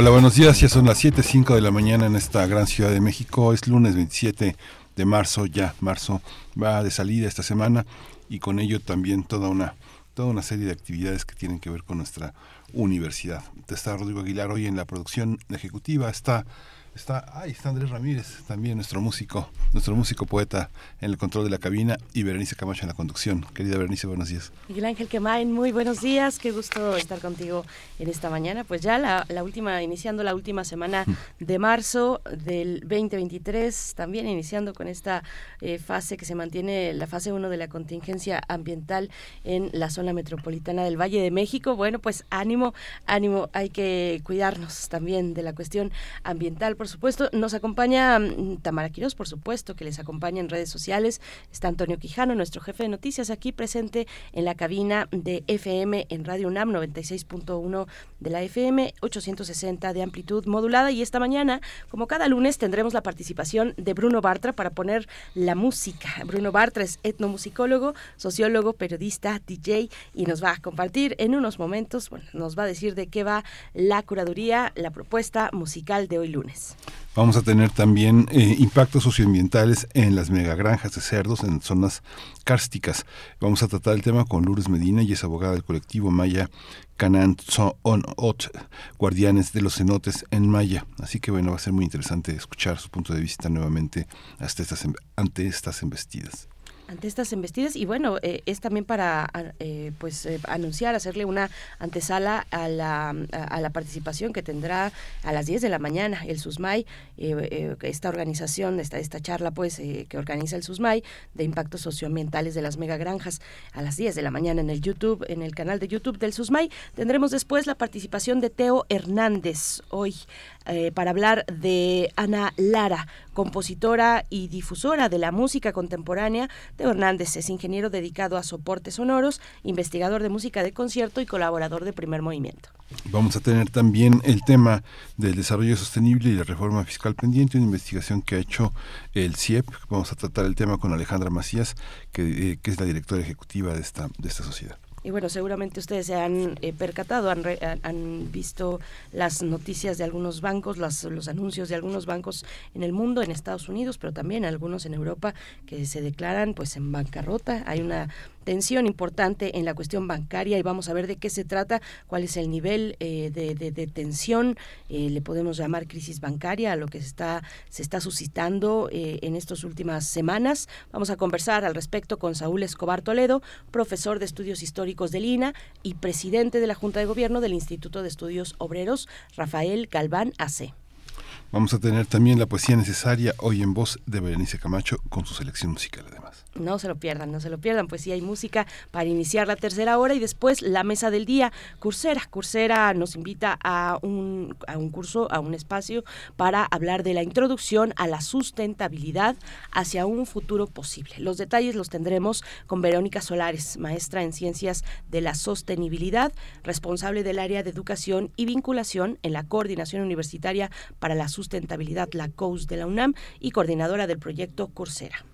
Hola, buenos días. Ya son las 7.05 de la mañana en esta gran ciudad de México. Es lunes 27 de marzo, ya marzo va de salida esta semana y con ello también toda una, toda una serie de actividades que tienen que ver con nuestra universidad. Está Rodrigo Aguilar hoy en la producción ejecutiva, está Está, ahí está Andrés Ramírez, también nuestro músico, nuestro músico poeta en el control de la cabina y Berenice Camacho en la conducción. Querida Berenice, buenos días. Miguel Ángel Quemain, muy buenos días, qué gusto estar contigo en esta mañana. Pues ya la, última, iniciando la última semana de marzo del 2023, también iniciando con esta eh, fase que se mantiene, la fase 1 de la contingencia ambiental en la zona metropolitana del Valle de México. Bueno, pues ánimo, ánimo, hay que cuidarnos también de la cuestión ambiental, por supuesto. Nos acompaña mm, Tamara Quiroz, por supuesto, que les acompaña en redes sociales. Está Antonio Quijano, nuestro jefe de noticias, aquí presente en la cabina de FM en Radio UNAM 96.1 de la FM, 860 de amplitud modulada. Y esta mañana, como cada lunes, tendremos la participación de Bruno Bartra para poner la música. Bruno Bartra es etnomusicólogo, sociólogo, periodista, DJ y nos va a compartir en unos momentos, bueno, nos va a decir de qué va la curaduría, la propuesta musical de hoy lunes. Vamos a tener también eh, impactos socioambientales en las megagranjas de cerdos en zonas cársticas. Vamos a tratar el tema con Lourdes Medina y es abogada del colectivo Maya Canan On Ot, guardianes de los cenotes en Maya. Así que bueno, va a ser muy interesante escuchar su punto de vista nuevamente hasta estas, ante estas embestidas ante estas embestidas y bueno eh, es también para eh, pues eh, anunciar hacerle una antesala a la, a, la participación que tendrá a las 10 de la mañana el SUSMAI esta organización esta esta charla pues que organiza el SUSMAI de impactos socioambientales de las megagranjas a las 10 de la mañana en el YouTube en el canal de YouTube del SUSMAI. Tendremos después la participación de Teo Hernández hoy para hablar de Ana Lara compositora y difusora de la música contemporánea. Teo Hernández es ingeniero dedicado a soportes sonoros, investigador de música de concierto y colaborador de Primer Movimiento. Vamos a tener también el tema del desarrollo sostenible y la reforma fiscal pendiente, una investigación que ha hecho el CIEP. Vamos a tratar el tema con Alejandra Macías, que, eh, que es la directora ejecutiva de esta, de esta sociedad. Y bueno, seguramente ustedes se han eh, percatado, han, han, visto las noticias de algunos bancos, los anuncios de algunos bancos en el mundo, en Estados Unidos, pero también algunos en Europa que se declaran pues en bancarrota. Hay una tensión importante en la cuestión bancaria y vamos a ver de qué se trata, cuál es el nivel eh, de, tensión, eh, le podemos llamar crisis bancaria a lo que se está, se está suscitando eh, en estas últimas semanas. Vamos a conversar al respecto con Saúl Escobar Toledo, profesor de estudios históricos del INA y presidente de la Junta de Gobierno del Instituto de Estudios Obreros, Rafael Galván AC. Vamos a tener también la poesía necesaria hoy en voz de Berenice Camacho con su selección musical además. No se lo pierdan, no se lo pierdan, pues sí hay música para iniciar la tercera hora y después la mesa del día. Cursera, Cursera nos invita a un, a un curso, a un espacio para hablar de la introducción a la sustentabilidad hacia un futuro posible. Los detalles los tendremos con Verónica Solares, maestra en ciencias de la sostenibilidad, responsable del área de educación y vinculación en la Coordinación Universitaria para la Sustentabilidad, la COUS de la UNAM, y coordinadora del proyecto Cursera.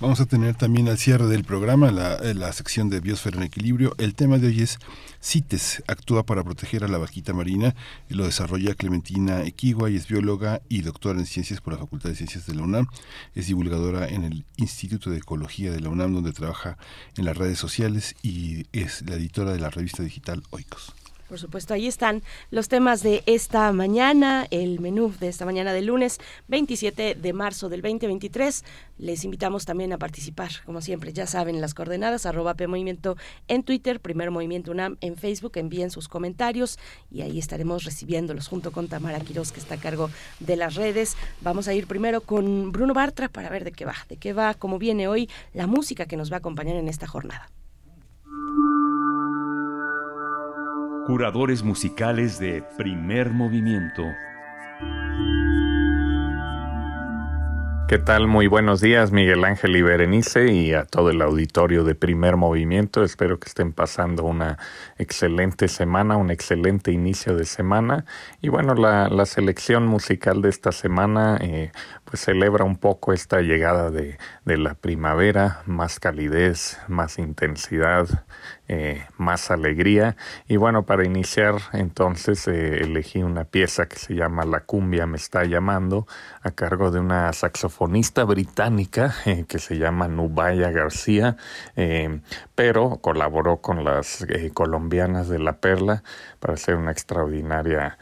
Vamos a tener también al cierre del programa la, eh, la, sección de Biosfera en Equilibrio. El tema de hoy es CITES, actúa para proteger a la vaquita marina. Lo desarrolla Clementina Equigua y es bióloga y doctora en ciencias por la Facultad de Ciencias de la UNAM. Es divulgadora en el Instituto de Ecología de la UNAM, donde trabaja en las redes sociales y es la editora de la revista digital Oikos. Por supuesto, ahí están los temas de esta mañana, el menú de esta mañana del lunes 27 de marzo del 2023. Les invitamos también a participar, como siempre, ya saben, las coordenadas, arroba P Movimiento en Twitter, Primer Movimiento UNAM en Facebook, envíen sus comentarios y ahí estaremos recibiéndolos junto con Tamara Quiroz, que está a cargo de las redes. Vamos a ir primero con Bruno Bartra para ver de qué va, de qué va, cómo viene hoy la música que nos va a acompañar en esta jornada. Curadores musicales de primer movimiento. ¿Qué tal? Muy buenos días, Miguel Ángel y Berenice, y a todo el auditorio de Primer Movimiento. Espero que estén pasando una excelente semana, un excelente inicio de semana. Y bueno, la, selección musical de esta semana eh, pues celebra un poco esta llegada de, de la primavera, más calidez, más intensidad, eh, más alegría. Y bueno, para iniciar entonces eh, elegí una pieza que se llama La cumbia me está llamando, a cargo de una saxofonista británica eh, que se llama Nubaya García, pero colaboró con las colombianas de La Perla para hacer una extraordinaria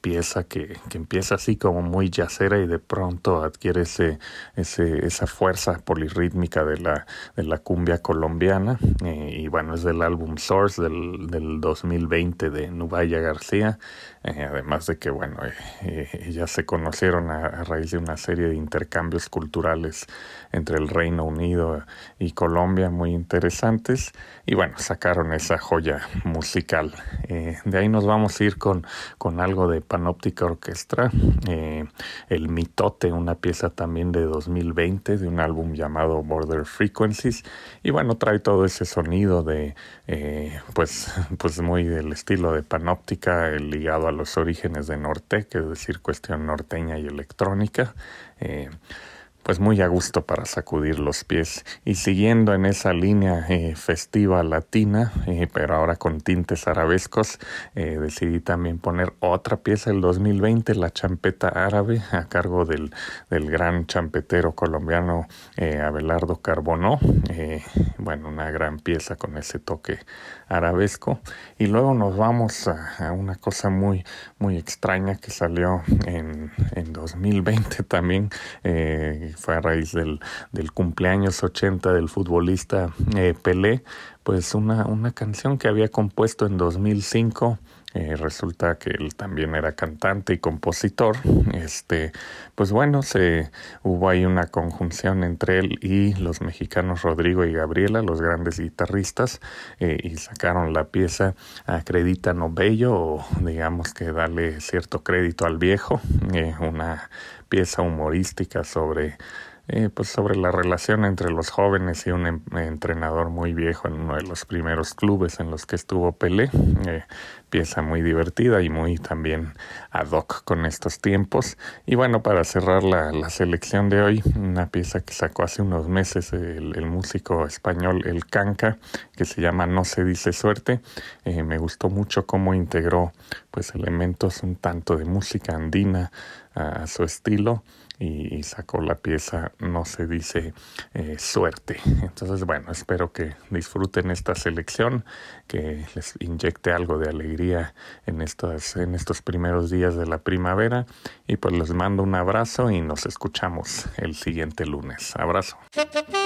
pieza que, que, empieza así como muy yacera y de pronto adquiere ese, ese, esa fuerza polirrítmica de la, de la cumbia colombiana. y bueno, es de el álbum Source del, del 2020 de Nubaya García, eh, además de que, bueno, eh, eh, ya se conocieron a, raíz de una serie de intercambios culturales entre el Reino Unido y Colombia muy interesantes, y bueno, sacaron esa joya musical. de ahí nos vamos a ir con, con algo de Panóptica Orquestra, El Mitote, una pieza también de 2020 de un álbum llamado Border Frequencies, y bueno, trae todo ese sonido de eh, pues, pues muy del estilo de Panóptica, ligado a los orígenes de Norte, que es decir, cuestión norteña y electrónica. Eh, pues muy a gusto para sacudir los pies. Y siguiendo en esa línea eh, festiva latina, eh, pero ahora con tintes arabescos, decidí también poner otra pieza del 2020, la champeta árabe, a cargo del, del gran champetero colombiano Abelardo Carbonó. bueno, una gran pieza con ese toque arabesco. Y luego nos vamos a, una cosa muy, muy extraña que salió en, en 2020 también fue a raíz del, del cumpleaños 80 del futbolista eh, Pelé, pues una, una canción que había compuesto en 2005 eh, resulta que él también era cantante y compositor. Este, pues bueno, se hubo ahí una conjunción entre él y los mexicanos Rodrigo y Gabriela, los grandes guitarristas, eh, y sacaron la pieza Acredita No Bello, o digamos que darle cierto crédito al viejo, eh, una pieza humorística sobre eh, pues sobre la relación entre los jóvenes y un em, entrenador muy viejo en uno de los primeros clubes en los que estuvo Pelé. Pieza muy divertida y muy también ad hoc con estos tiempos. Y bueno, para cerrar la, la selección de hoy, una pieza que sacó hace unos meses el, músico español El Canca, que se llama No se dice suerte. Eh, me gustó mucho cómo integró pues elementos un tanto de música andina a su estilo y, sacó la pieza No se dice eh, suerte. Entonces, bueno, espero que disfruten esta selección, que les inyecte algo de alegría en, estas, en estos primeros días de la primavera. Y pues les mando un abrazo y nos escuchamos el siguiente lunes. Abrazo.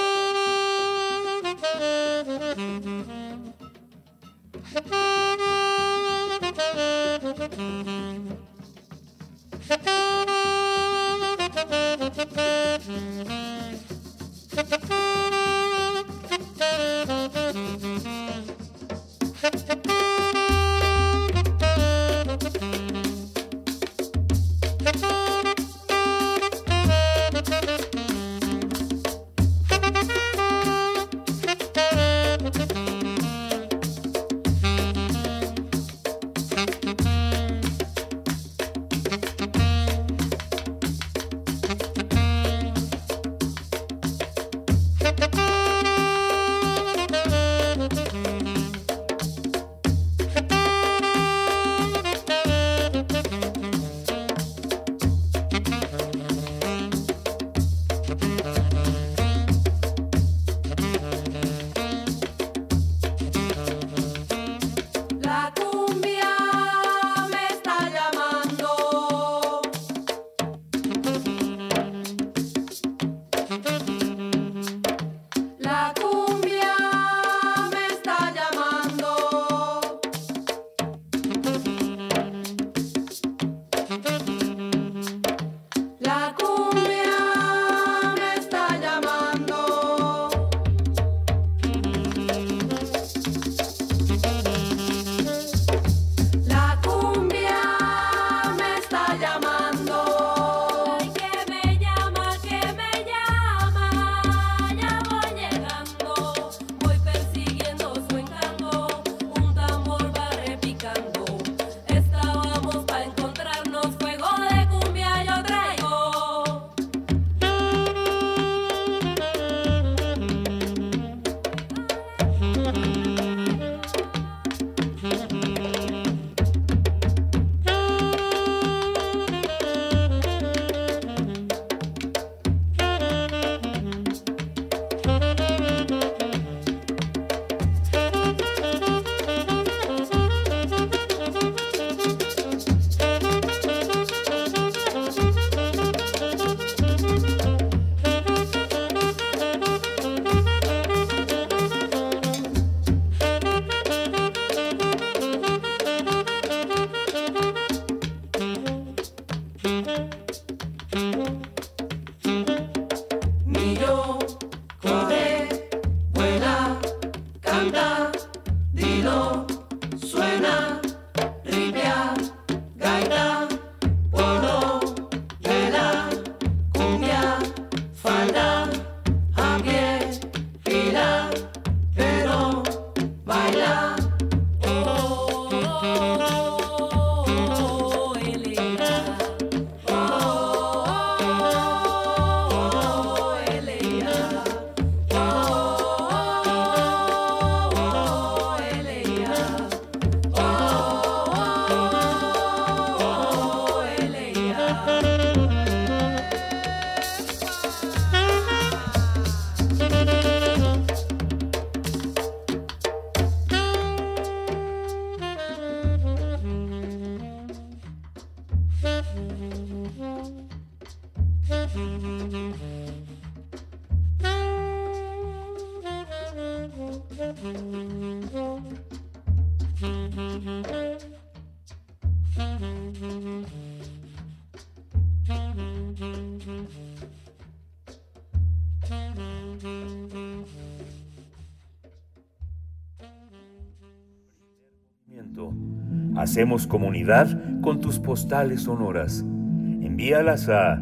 Hacemos comunidad con tus postales sonoras. Envíalas a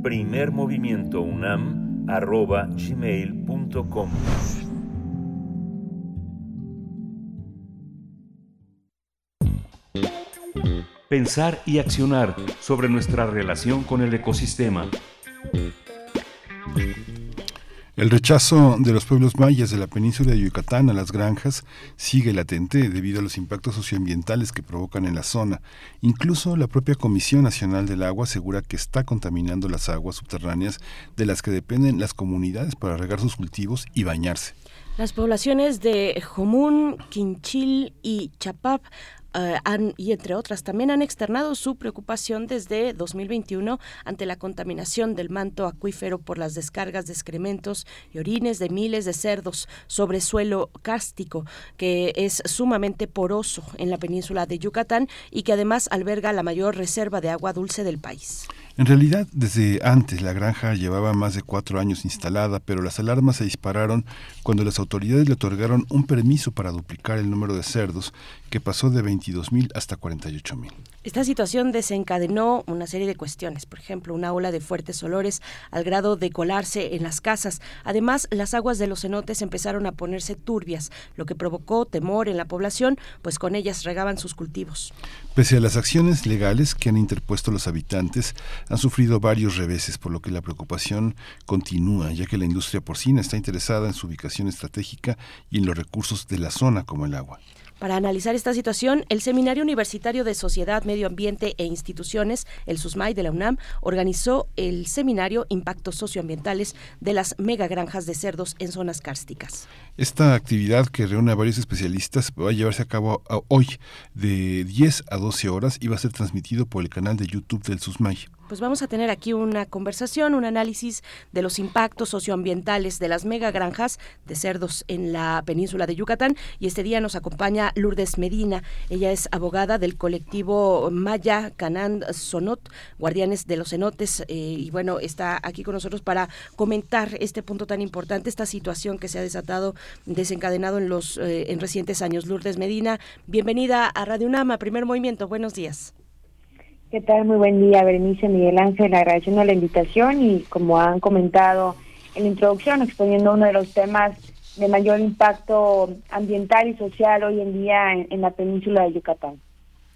primermovimientounam.gmail.com Pensar y accionar sobre nuestra relación con el ecosistema. El rechazo de los pueblos mayas de la península de Yucatán a las granjas sigue latente debido a los impactos socioambientales que provocan en la zona. Incluso la propia Comisión Nacional del Agua asegura que está contaminando las aguas subterráneas de las que dependen las comunidades para regar sus cultivos y bañarse. Las poblaciones de Jomún, Quinchil y Chapap eh, y entre otras también han externado su preocupación desde 2021 ante la contaminación del manto acuífero por las descargas de excrementos y orines de miles de cerdos sobre suelo cástico que es sumamente poroso en la península de Yucatán y que además alberga la mayor reserva de agua dulce del país. En realidad, desde antes la granja llevaba más de cuatro años instalada, pero las alarmas se dispararon cuando las autoridades le otorgaron un permiso para duplicar el número de cerdos, que pasó de 22.000 hasta 48.000. Esta situación desencadenó una serie de cuestiones, por ejemplo, una ola de fuertes olores al grado de colarse en las casas. Además, las aguas de los cenotes empezaron a ponerse turbias, lo que provocó temor en la población, pues con ellas regaban sus cultivos. Pese a las acciones legales que han interpuesto los habitantes, han sufrido varios reveses, por lo que la preocupación continúa, ya que la industria porcina está interesada en su ubicación estratégica y en los recursos de la zona como el agua. Para analizar esta situación, el Seminario Universitario de Sociedad, Medio Ambiente e Instituciones, el SUSMAI de la UNAM, organizó el seminario Impactos Socioambientales de las megagranjas de cerdos en zonas cársticas. Esta actividad que reúne a varios especialistas va a llevarse a cabo hoy de 10 a 12 horas y va a ser transmitido por el canal de YouTube del SUSMAI pues vamos a tener aquí una conversación, un análisis de los impactos socioambientales de las megagranjas de cerdos en la península de Yucatán. Y este día nos acompaña Lourdes Medina. Ella es abogada del colectivo Maya Canán Sonot, Guardianes de los Cenotes. Eh, y bueno, está aquí con nosotros para comentar este punto tan importante, esta situación que se ha desatado, desencadenado en los eh, en recientes años. Lourdes Medina, bienvenida a Radio Unama, primer movimiento. Buenos días. ¿Qué tal? Muy buen día, Berenice Miguel Ángel, agradeciendo la invitación y como han comentado en la introducción, exponiendo uno de los temas de mayor impacto ambiental y social hoy en día en, la península de Yucatán.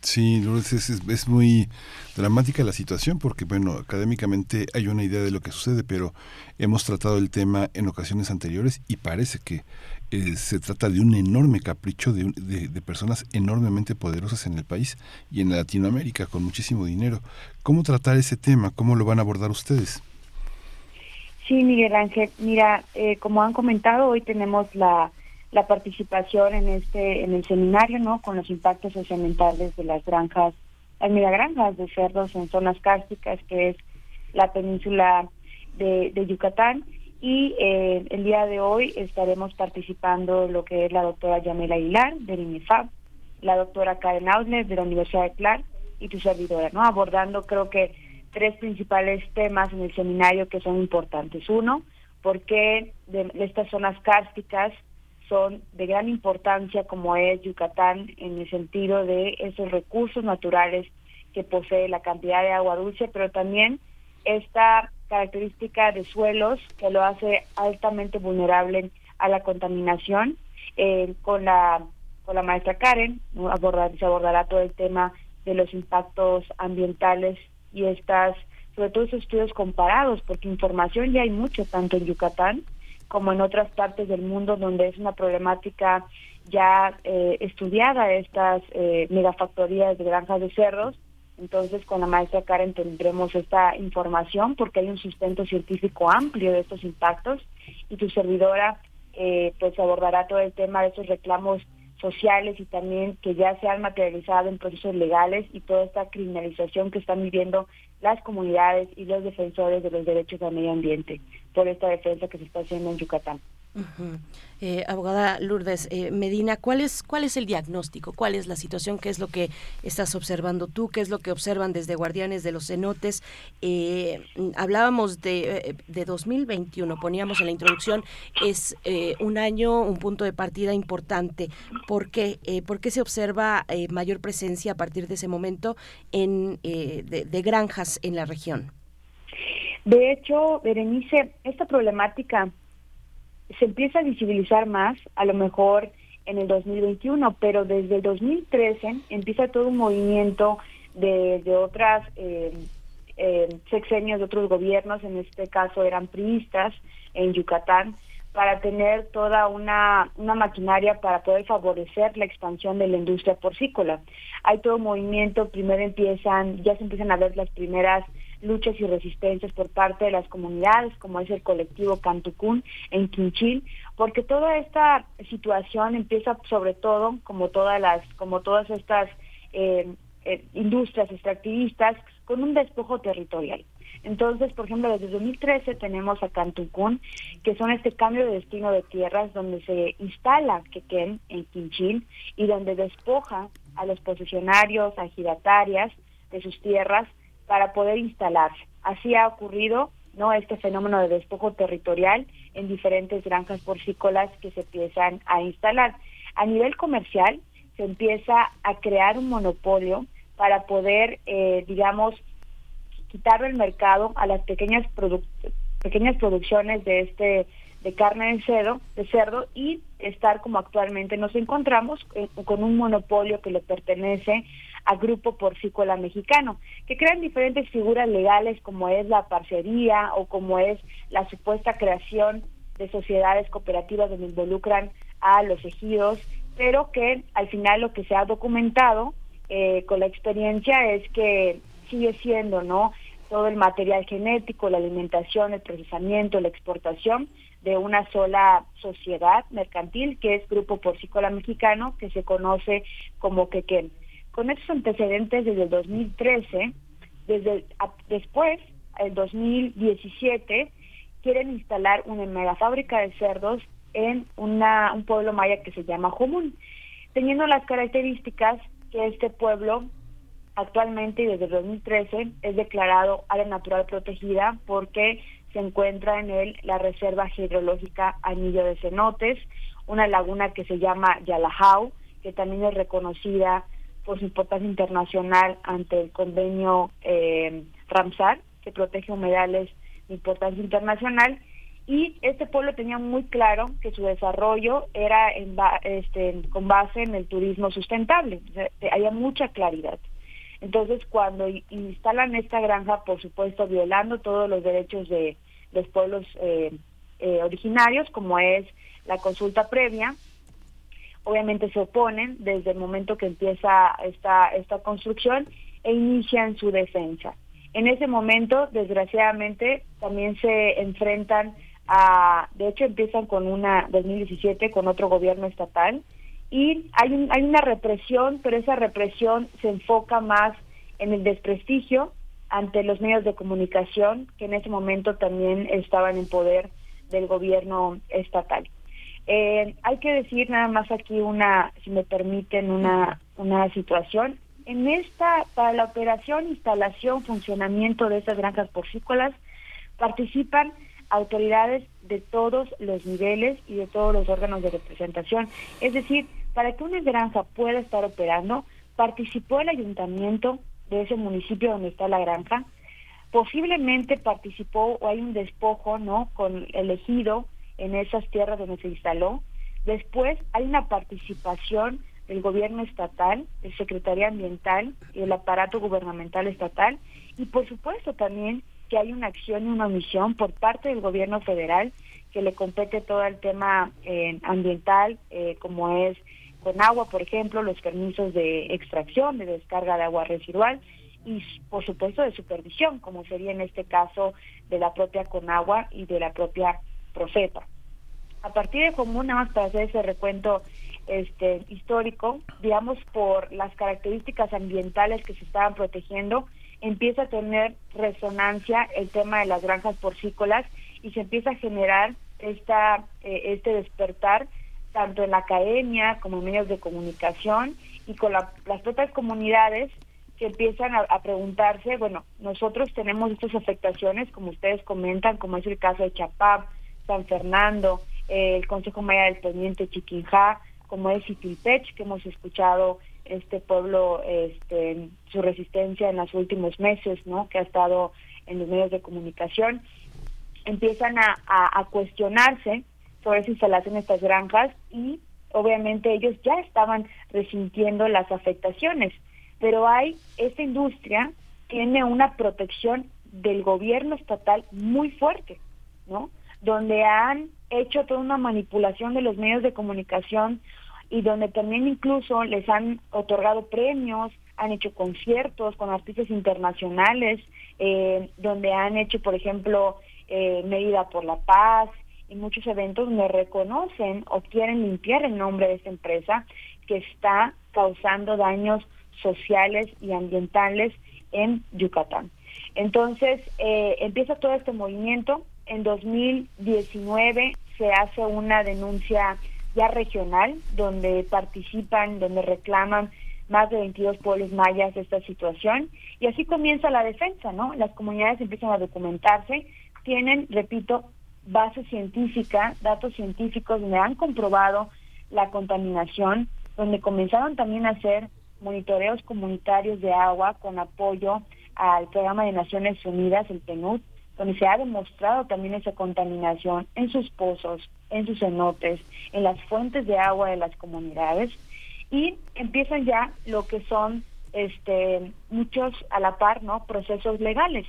Sí, Lourdes, es, es, muy dramática la situación porque, bueno, académicamente hay una idea de lo que sucede, pero hemos tratado el tema en ocasiones anteriores y parece que eh, se trata de un enorme capricho de, de, personas enormemente poderosas en el país y en Latinoamérica con muchísimo dinero. ¿Cómo tratar ese tema? ¿Cómo lo van a abordar ustedes? Sí, Miguel Ángel. Mira, eh, como han comentado, hoy tenemos la, la participación en este en el seminario, ¿no? Con los impactos socioambientales de las granjas, las megagranjas de cerdos en zonas cársticas, que es la península de, de Yucatán y eh, el día de hoy estaremos participando lo que es la doctora Yamela Aguilar del INEFAB, la doctora Karen Ausler de la Universidad de Clark y tu servidora, ¿no? Abordando creo que tres principales temas en el seminario que son importantes. Uno, por qué de estas zonas cársticas son de gran importancia como es Yucatán en el sentido de esos recursos naturales que posee la cantidad de agua dulce, pero también esta característica de suelos que lo hace altamente vulnerable a la contaminación. Eh, con la con la maestra Karen abordar, se abordará todo el tema de los impactos ambientales y estas, sobre todo estudios comparados, porque información ya hay mucho, tanto en Yucatán como en otras partes del mundo donde es una problemática ya eh, estudiada estas eh, megafactorías de granjas de cerdos entonces, con la maestra Karen tendremos esta información porque hay un sustento científico amplio de estos impactos y tu servidora eh, pues abordará todo el tema de esos reclamos sociales y también que ya se han materializado en procesos legales y toda esta criminalización que están viviendo las comunidades y los defensores de los derechos al medio ambiente por esta defensa que se está haciendo en Yucatán. Eh, abogada Lourdes eh, Medina, ¿cuál es, ¿cuál es el diagnóstico? ¿Cuál es la situación? ¿Qué es lo que estás observando tú? ¿Qué es lo que observan desde Guardianes de los Cenotes? Eh, hablábamos de, de, 2021, poníamos en la introducción, es un año, un punto de partida importante. ¿Por qué? ¿Por qué se observa mayor presencia a partir de ese momento en, de, de granjas en la región? De hecho, Berenice, esta problemática se empieza a visibilizar más, a lo mejor en el 2021, pero desde el 2013 empieza todo un movimiento de, de otras eh, eh, sexenios de otros gobiernos, en este caso eran priistas en Yucatán, para tener toda una, una maquinaria para poder favorecer la expansión de la industria porcícola. Hay todo un movimiento, primero empiezan, ya se empiezan a ver las primeras luchas y resistencias por parte de las comunidades, como es el colectivo Cantucún en Quinchil, porque toda esta situación empieza sobre todo, como todas las, como todas estas eh, eh, industrias extractivistas, con un despojo territorial. Entonces, por ejemplo, desde 2013 tenemos a Cantucún, que son este cambio de destino de tierras donde se instala Quequén en Quinchil y donde despoja a los posesionarios, a giratarias de sus tierras para poder instalarse. Así ha ocurrido no este fenómeno de despojo territorial en diferentes granjas porcícolas que se empiezan a instalar. A nivel comercial se empieza a crear un monopolio para poder, eh, digamos, quitar del mercado a las pequeñas pequeñas producciones de este de carne de cerdo, de cerdo y estar como actualmente nos encontramos eh, con un monopolio que le pertenece a Grupo Porcícola Mexicano, que crean diferentes figuras legales como es la parcería o como es la supuesta creación de sociedades cooperativas donde involucran a los ejidos, pero que al final lo que se ha documentado eh, con la experiencia es que sigue siendo, ¿no? Todo el material genético, la alimentación, el procesamiento, la exportación de una sola sociedad mercantil que es Grupo Porcícola Mexicano, que se conoce como Quequén. Con estos antecedentes desde el 2013, desde después, el 2017, quieren instalar una mega fábrica de cerdos en una, un pueblo maya que se llama Jumún, teniendo las características que este pueblo actualmente y desde el 2013 es declarado área natural protegida porque se encuentra en él la reserva hidrológica Anillo de Cenotes, una laguna que se llama Yalajau, que también es reconocida por su importancia internacional ante el convenio eh, Ramsar, que protege humedales de importancia internacional. Y este pueblo tenía muy claro que su desarrollo era en este, con base en el turismo sustentable. había mucha claridad. Entonces, cuando instalan esta granja, por supuesto, violando todos los derechos de los pueblos eh, eh, originarios, como es la consulta previa, obviamente se oponen desde el momento que empieza esta, esta construcción e inician su defensa. En ese momento, desgraciadamente, también se enfrentan a, de hecho empiezan con una 2017 con otro gobierno estatal y hay, hay una represión, pero esa represión se enfoca más en el desprestigio ante los medios de comunicación que en ese momento también estaban en poder del gobierno estatal. Eh, hay que decir nada más aquí una, si me permiten, una, una situación. En esta, para la operación, instalación, funcionamiento de estas granjas porcícolas, participan autoridades de todos los niveles y de todos los órganos de representación. Es decir, para que una granja pueda estar operando, participó el ayuntamiento de ese municipio donde está la granja, posiblemente participó o hay un despojo, ¿no? Con el ejido en esas tierras donde se instaló. Después hay una participación del gobierno estatal, de Secretaría Ambiental y del aparato gubernamental estatal y por supuesto también que hay una acción y una misión por parte del gobierno federal que le compete todo el tema eh, ambiental, eh, como es con agua, por ejemplo, los permisos de extracción, de descarga de agua residual y por supuesto de supervisión, como sería en este caso de la propia Conagua y de la propia Profeta. A partir de más para hacer ese recuento este histórico, digamos por las características ambientales que se estaban protegiendo, empieza a tener resonancia el tema de las granjas porcícolas y se empieza a generar esta, eh, este despertar tanto en la academia como en medios de comunicación y con las propias comunidades que empiezan a, preguntarse, bueno, nosotros tenemos estas afectaciones, como ustedes comentan, como es el caso de Chapap, San Fernando, el Consejo Maya del Poniente Chiquinjá, como es Itilpech, que hemos escuchado este pueblo, este, su resistencia en los últimos meses, ¿no? Que ha estado en los medios de comunicación, empiezan a, cuestionarse sobre esa instalación de estas granjas y obviamente ellos ya estaban resintiendo las afectaciones, pero hay, esta industria tiene una protección del gobierno estatal muy fuerte, ¿no? Donde han hecho toda una manipulación de los medios de comunicación y donde también incluso les han otorgado premios, han hecho conciertos con artistas internacionales, eh, donde han hecho, por ejemplo, eh, Medida por la Paz y muchos eventos donde reconocen o quieren limpiar el nombre de esta empresa que está causando daños sociales y ambientales en Yucatán. Entonces, eh, empieza todo este movimiento. En 2019 se hace una denuncia ya regional, donde participan, donde reclaman más de 22 pueblos mayas de esta situación. Y así comienza la defensa, ¿no? Las comunidades empiezan a documentarse, tienen, repito, base científica, datos científicos donde han comprobado la contaminación, donde comenzaron también a hacer monitoreos comunitarios de agua con apoyo al programa de Naciones Unidas, el PNUD, donde se ha demostrado también esa contaminación en sus pozos, en sus cenotes, en las fuentes de agua de las comunidades y empiezan ya lo que son este muchos a la par, ¿no? procesos legales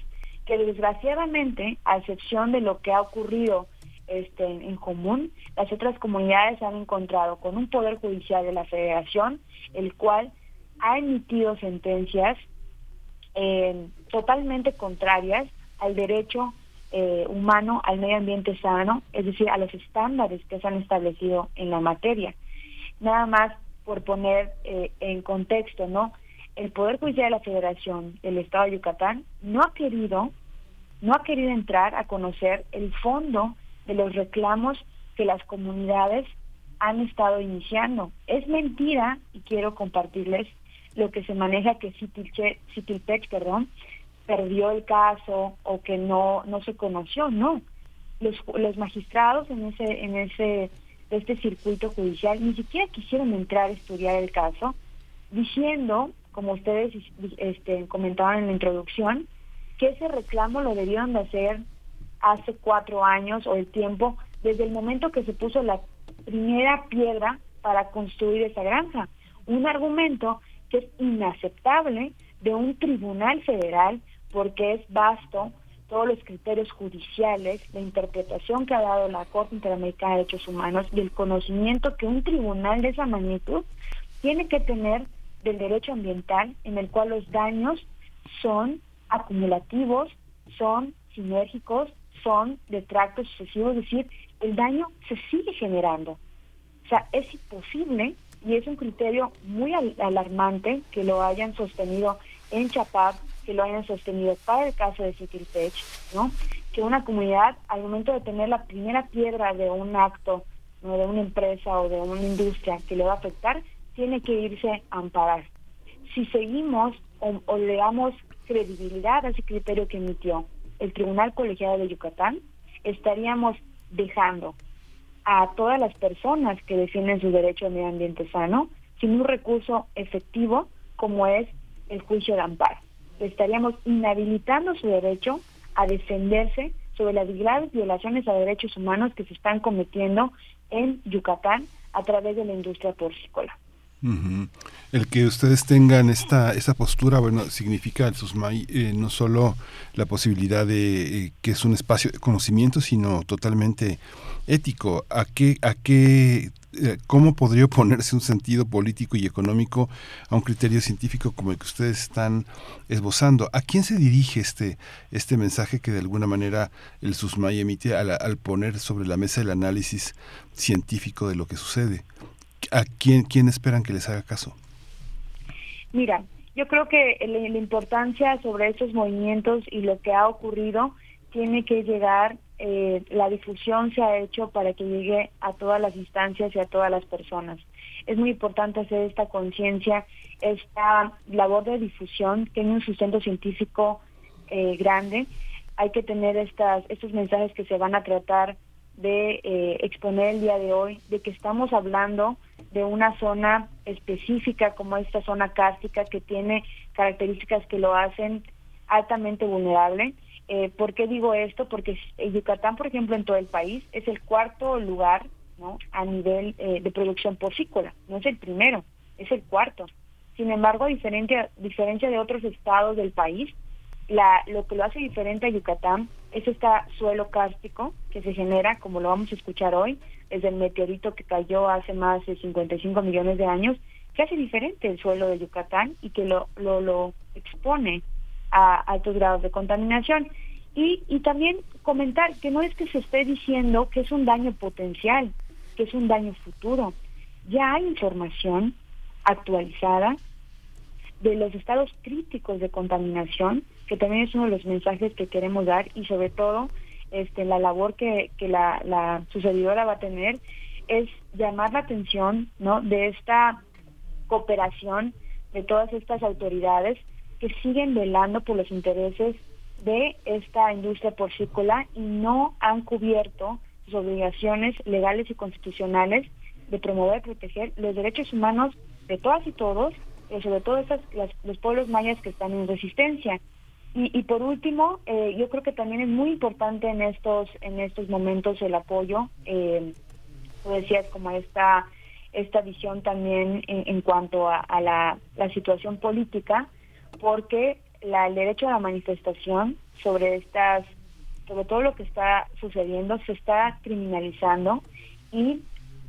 que desgraciadamente, a excepción de lo que ha ocurrido este, en común, las otras comunidades han encontrado con un poder judicial de la Federación, el cual ha emitido sentencias eh, totalmente contrarias al derecho eh, humano al medio ambiente sano, es decir, a los estándares que se han establecido en la materia. Nada más por poner eh, en contexto, ¿no? El Poder Judicial de la Federación del Estado de Yucatán no ha querido, no ha querido entrar a conocer el fondo de los reclamos que las comunidades han estado iniciando. Es mentira, y quiero compartirles lo que se maneja que Citilpech, perdón, perdió el caso o que no no se conoció, no. Los, los magistrados en ese en ese este circuito judicial ni siquiera quisieron entrar a estudiar el caso, diciendo, como ustedes este, comentaban en la introducción, que ese reclamo lo debieron de hacer hace cuatro años o el tiempo desde el momento que se puso la primera piedra para construir esa granja. Un argumento que es inaceptable de un tribunal federal porque es vasto todos los criterios judiciales, la interpretación que ha dado la Corte Interamericana de Derechos Humanos y el conocimiento que un tribunal de esa magnitud tiene que tener del derecho ambiental en el cual los daños son acumulativos, son sinérgicos, son de tracto sucesivo, es decir, el daño se sigue generando. O sea, es imposible y es un criterio muy alarmante que lo hayan sostenido en Chapap, que lo hayan sostenido para el caso de Citiltech, ¿no? Que una comunidad, al momento de tener la primera piedra de un acto, ¿no? de una empresa o de una industria que le va a afectar, tiene que irse a amparar. Si seguimos o, le damos credibilidad a ese criterio que emitió el Tribunal Colegiado de Yucatán, estaríamos dejando a todas las personas que defienden su derecho al medio ambiente sano sin un recurso efectivo como es el juicio de amparo estaríamos inhabilitando su derecho a defenderse sobre las graves violaciones a derechos humanos que se están cometiendo en Yucatán a través de la industria porcícola. El que ustedes tengan esta esa postura, bueno, significa eh, no solo la posibilidad de eh, que es un espacio de conocimiento, sino totalmente ético. ¿A qué, a qué eh, ¿cómo podría oponerse un sentido político y económico a un criterio científico como el que ustedes están esbozando? ¿A quién se dirige este, este mensaje que de alguna manera el SUSMAI emite al, poner sobre la mesa el análisis científico de lo que sucede? ¿A quién, quién esperan que les haga caso? Mira, yo creo que la, importancia sobre estos movimientos y lo que ha ocurrido tiene que llegar eh, la difusión se ha hecho para que llegue a todas las instancias y a todas las personas. Es muy importante hacer esta conciencia, esta labor de difusión, tiene un sustento científico eh, grande. Hay que tener estas, estos mensajes que se van a tratar de eh, exponer el día de hoy, de que estamos hablando de una zona específica como esta zona cárstica que tiene características que lo hacen altamente vulnerable. Eh, ¿Por qué digo esto? Porque Yucatán, por ejemplo, en todo el país es el cuarto lugar ¿no? a nivel eh, de producción porcícola, no es el primero, es el cuarto. Sin embargo, a diferencia de otros estados del país, la, lo que lo hace diferente a Yucatán es este suelo cárstico que se genera, como lo vamos a escuchar hoy, desde el meteorito que cayó hace más de 55 millones de años, que hace diferente el suelo de Yucatán y que lo, lo, lo expone a altos grados de contaminación. Y, y también comentar que no es que se esté diciendo que es un daño potencial, que es un daño futuro. Ya hay información actualizada de los estados críticos de contaminación, que también es uno de los mensajes que queremos dar y sobre todo este, la labor que, que la, la sucedidora va a tener es llamar la atención ¿no? de esta cooperación de todas estas autoridades que siguen velando por los intereses de esta industria porcícola y no han cubierto sus obligaciones legales y constitucionales de promover y proteger los derechos humanos de todas y todos, sobre todo estas, los pueblos mayas que están en resistencia. Y, por último, eh, yo creo que también es muy importante en estos en estos momentos el apoyo, eh, tú decías como esta esta visión también en, cuanto a, la, la, situación política, porque la, el derecho a la manifestación sobre estas sobre todo lo que está sucediendo se está criminalizando y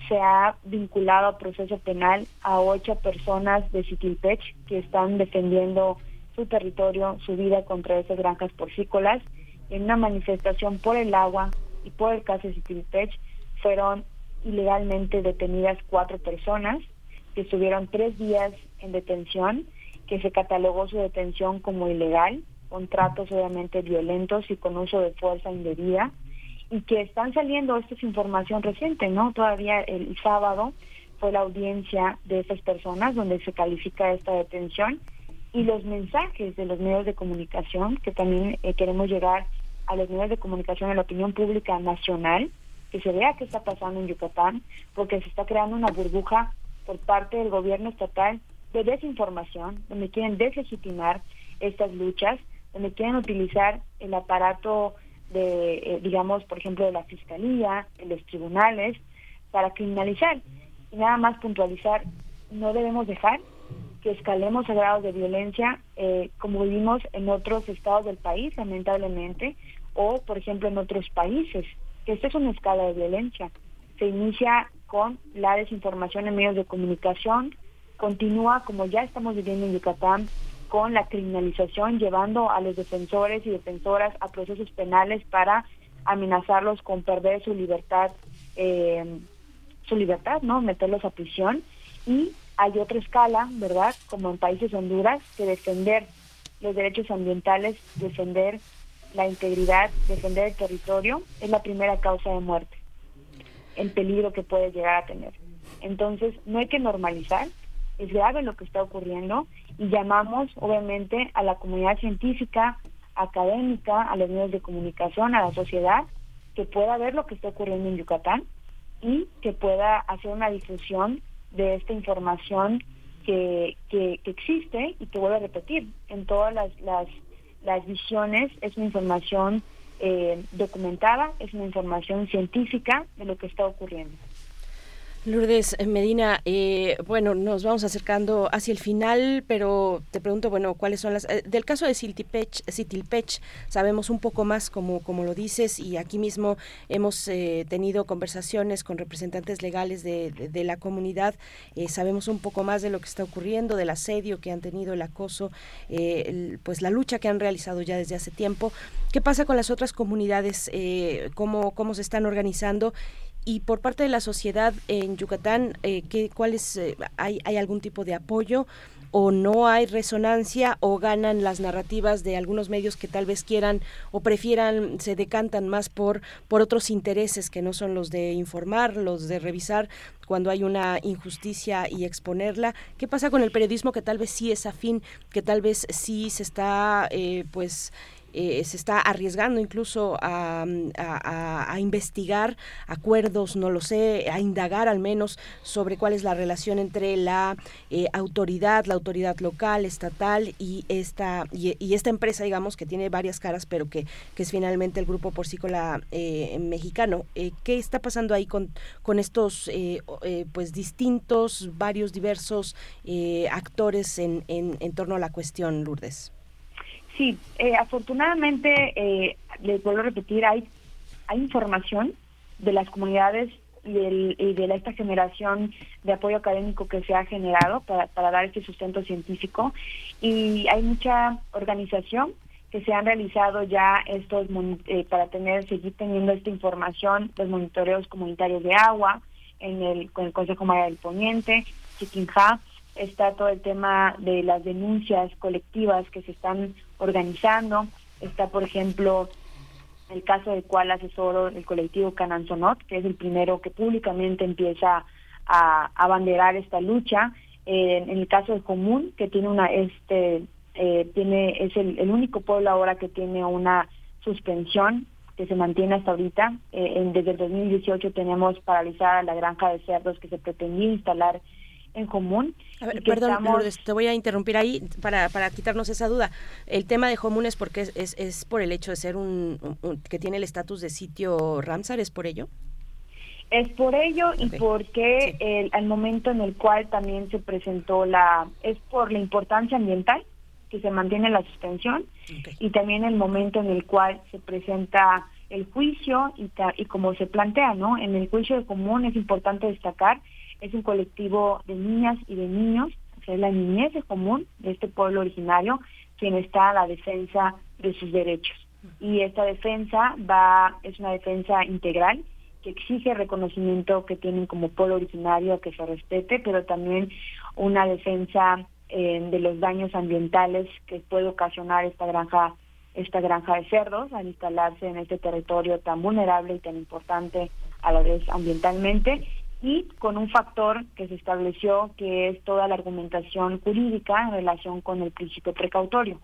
se ha vinculado a proceso penal a ocho personas de Siquilpech que están defendiendo su territorio, su vida contra esas granjas porcícolas. En una manifestación por el agua y por el caso de Siquilpech fueron ilegalmente detenidas cuatro personas que estuvieron tres días en detención, que se catalogó su detención como ilegal contratos obviamente violentos y con uso de fuerza indebida y que están saliendo, esto es información reciente, ¿no? Todavía el sábado fue la audiencia de esas personas donde se califica esta detención y los mensajes de los medios de comunicación, que también eh, queremos llegar a los medios de comunicación, a la opinión pública nacional, que se vea qué está pasando en Yucatán, porque se está creando una burbuja por parte del gobierno estatal de desinformación, donde quieren deslegitimar estas luchas donde quieren utilizar el aparato de, eh, digamos, por ejemplo, de la fiscalía, de los tribunales, para criminalizar. Y nada más puntualizar, no debemos dejar que escalemos a grados de violencia eh, como vivimos en otros estados del país, lamentablemente, o, por ejemplo, en otros países. Esta es una escala de violencia. Se inicia con la desinformación en medios de comunicación, continúa, como ya estamos viviendo en Yucatán, con la criminalización, llevando a los defensores y defensoras a procesos penales para amenazarlos con perder su libertad, eh, su libertad, ¿no? Meterlos a prisión. Y hay otra escala, ¿verdad? Como en países Honduras, que defender los derechos ambientales, defender la integridad, defender el territorio, es la primera causa de muerte, el peligro que puede llegar a tener. Entonces, no hay que normalizar, es grave lo que está ocurriendo y llamamos obviamente a la comunidad científica, académica, a los medios de comunicación, a la sociedad, que pueda ver lo que está ocurriendo en Yucatán y que pueda hacer una difusión de esta información que, que, existe y que vuelvo a repetir, en todas las, las, las visiones es una información eh, documentada, es una información científica de lo que está ocurriendo. Lourdes Medina, eh, bueno, nos vamos acercando hacia el final, pero te pregunto, bueno, ¿cuáles son las... Eh, del caso de Citilpech, sabemos un poco más, como, como lo dices, y aquí mismo hemos eh, tenido conversaciones con representantes legales de, de, la comunidad, sabemos un poco más de lo que está ocurriendo, del asedio que han tenido, el acoso, pues la lucha que han realizado ya desde hace tiempo. ¿Qué pasa con las otras comunidades? ¿cómo, ¿Cómo se están organizando? Y por parte de la sociedad en Yucatán, eh, ¿qué, ¿cuál es, eh, hay, ¿hay algún tipo de apoyo o no hay resonancia o ganan las narrativas de algunos medios que tal vez quieran o prefieran, se decantan más por, por otros intereses que no son los de informar, los de revisar cuando hay una injusticia y exponerla. ¿Qué pasa con el periodismo que tal vez sí es afín, que tal vez sí se está eh, pues eh, se está arriesgando incluso a, investigar acuerdos, no lo sé, a indagar al menos sobre cuál es la relación entre la eh, autoridad, la autoridad local, estatal y esta, y, esta empresa, digamos, que tiene varias caras, pero que, que es finalmente el grupo porcícola eh, mexicano. ¿Qué está pasando ahí con, con estos pues distintos, varios diversos actores en, en, en torno a la cuestión, Lourdes? Sí, eh, afortunadamente, eh, les vuelvo a repetir, hay, hay información de las comunidades y, de esta generación de apoyo académico que se ha generado para, para dar este sustento científico. Y hay mucha organización que se han realizado ya estos eh, para tener seguir teniendo esta información los monitoreos comunitarios de agua en el con el Consejo María del Poniente Chiquinja está todo el tema de las denuncias colectivas que se están organizando. Está, por ejemplo, el caso del cual asesoro el colectivo Cananzonot, que es el primero que públicamente empieza a abanderar esta lucha. en el caso de Común, que tiene una, este, eh, tiene, es el, único pueblo ahora que tiene una suspensión que se mantiene hasta ahorita. Eh, desde el 2018 tenemos paralizada la granja de cerdos que se pretendía instalar en común. perdón, te voy a interrumpir ahí para, para quitarnos esa duda. El tema de común es porque es, es, por el hecho de ser un, que tiene el estatus de sitio Ramsar, ¿es por ello? Es por ello y porque el, al momento en el cual también se presentó la, es por la importancia ambiental que se mantiene la suspensión y también el momento en el cual se presenta el juicio y, y como se plantea, ¿no? En el juicio de común es importante destacar es un colectivo de niñas y de niños, o sea, es la niñez común de este pueblo originario quien está a la defensa de sus derechos. Y esta defensa va es una defensa integral que exige reconocimiento que tienen como pueblo originario, que se respete, pero también una defensa eh, de los daños ambientales que puede ocasionar esta granja esta granja de cerdos al instalarse en este territorio tan vulnerable y tan importante a la vez ambientalmente y con un factor que se estableció que es toda la argumentación jurídica en relación con el principio precautorio,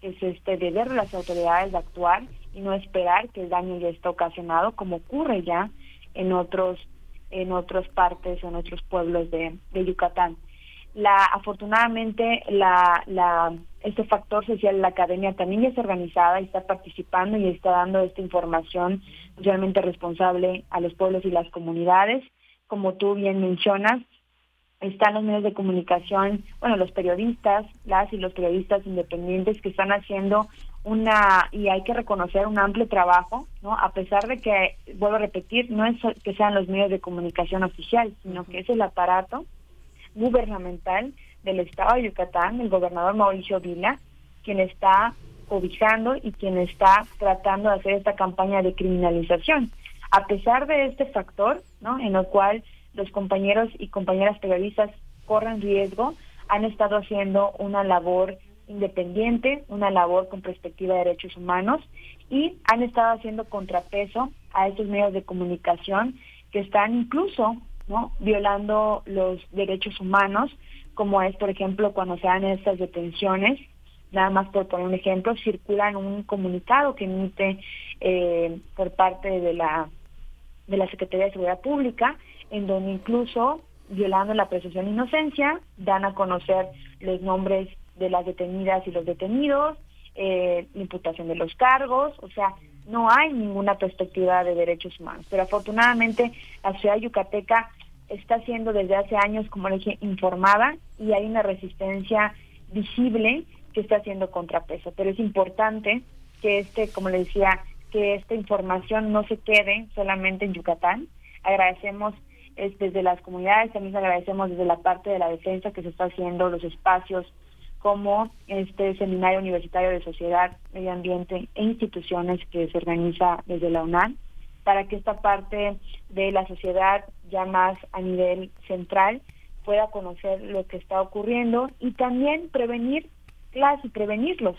que es este deber de las autoridades de actuar y no esperar que el daño ya esté ocasionado como ocurre ya en otros en otras partes o en otros pueblos de, de Yucatán. La afortunadamente la, este factor social la academia también ya está organizada y está participando y está dando esta información socialmente responsable a los pueblos y las comunidades como tú bien mencionas, están los medios de comunicación, bueno, los periodistas, las y los periodistas independientes que están haciendo una, y hay que reconocer un amplio trabajo, ¿no? A pesar de que, vuelvo a repetir, no es que sean los medios de comunicación oficial, sino que es el aparato gubernamental del Estado de Yucatán, el gobernador Mauricio Vila, quien está cobijando y quien está tratando de hacer esta campaña de criminalización. A pesar de este factor, ¿no? En el cual los compañeros y compañeras periodistas corren riesgo, han estado haciendo una labor independiente, una labor con perspectiva de derechos humanos y han estado haciendo contrapeso a estos medios de comunicación que están incluso violando los derechos humanos, como es, por ejemplo, cuando se dan estas detenciones, nada más por poner un ejemplo, circulan un comunicado que emite eh, por parte de la de la Secretaría de Seguridad Pública, en donde incluso, violando la presunción de inocencia, dan a conocer los nombres de las detenidas y los detenidos, eh, imputación de los cargos, o sea, no hay ninguna perspectiva de derechos humanos. Pero afortunadamente la ciudad yucateca está siendo desde hace años, como le dije, informada y hay una resistencia visible que está haciendo contrapeso. Pero es importante que este, como le decía, que esta información no se quede solamente en Yucatán. Agradecemos desde las comunidades, también agradecemos desde la parte de la defensa que se está haciendo los espacios como este seminario universitario de sociedad, medio ambiente e instituciones que se organiza desde la UNAM para que esta parte de la sociedad ya más a nivel central pueda conocer lo que está ocurriendo y también prevenir y prevenirlos,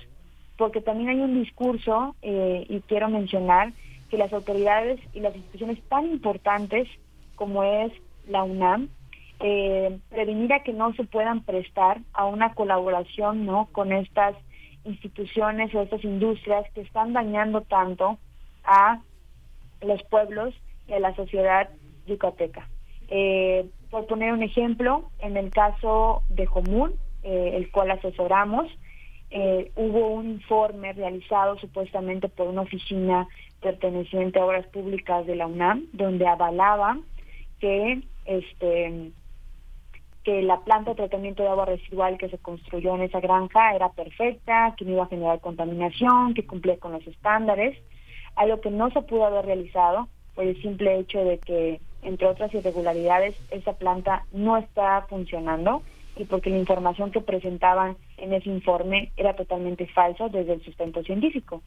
porque también hay un discurso, eh, y quiero mencionar, que las autoridades y las instituciones tan importantes como es la UNAM, eh, prevenir a que no se puedan prestar a una colaboración no con estas instituciones o estas industrias que están dañando tanto a los pueblos y a la sociedad yucateca. Eh, por poner un ejemplo, en el caso de Jomún, eh, el cual asesoramos, eh, hubo un informe realizado supuestamente por una oficina perteneciente a obras públicas de la UNAM, donde avalaba que este que la planta de tratamiento de agua residual que se construyó en esa granja era perfecta, que no iba a generar contaminación, que cumplía con los estándares, algo que no se pudo haber realizado por el simple hecho de que, entre otras irregularidades, esa planta no está funcionando y porque la información que presentaban en ese informe era totalmente falsa desde el sustento científico.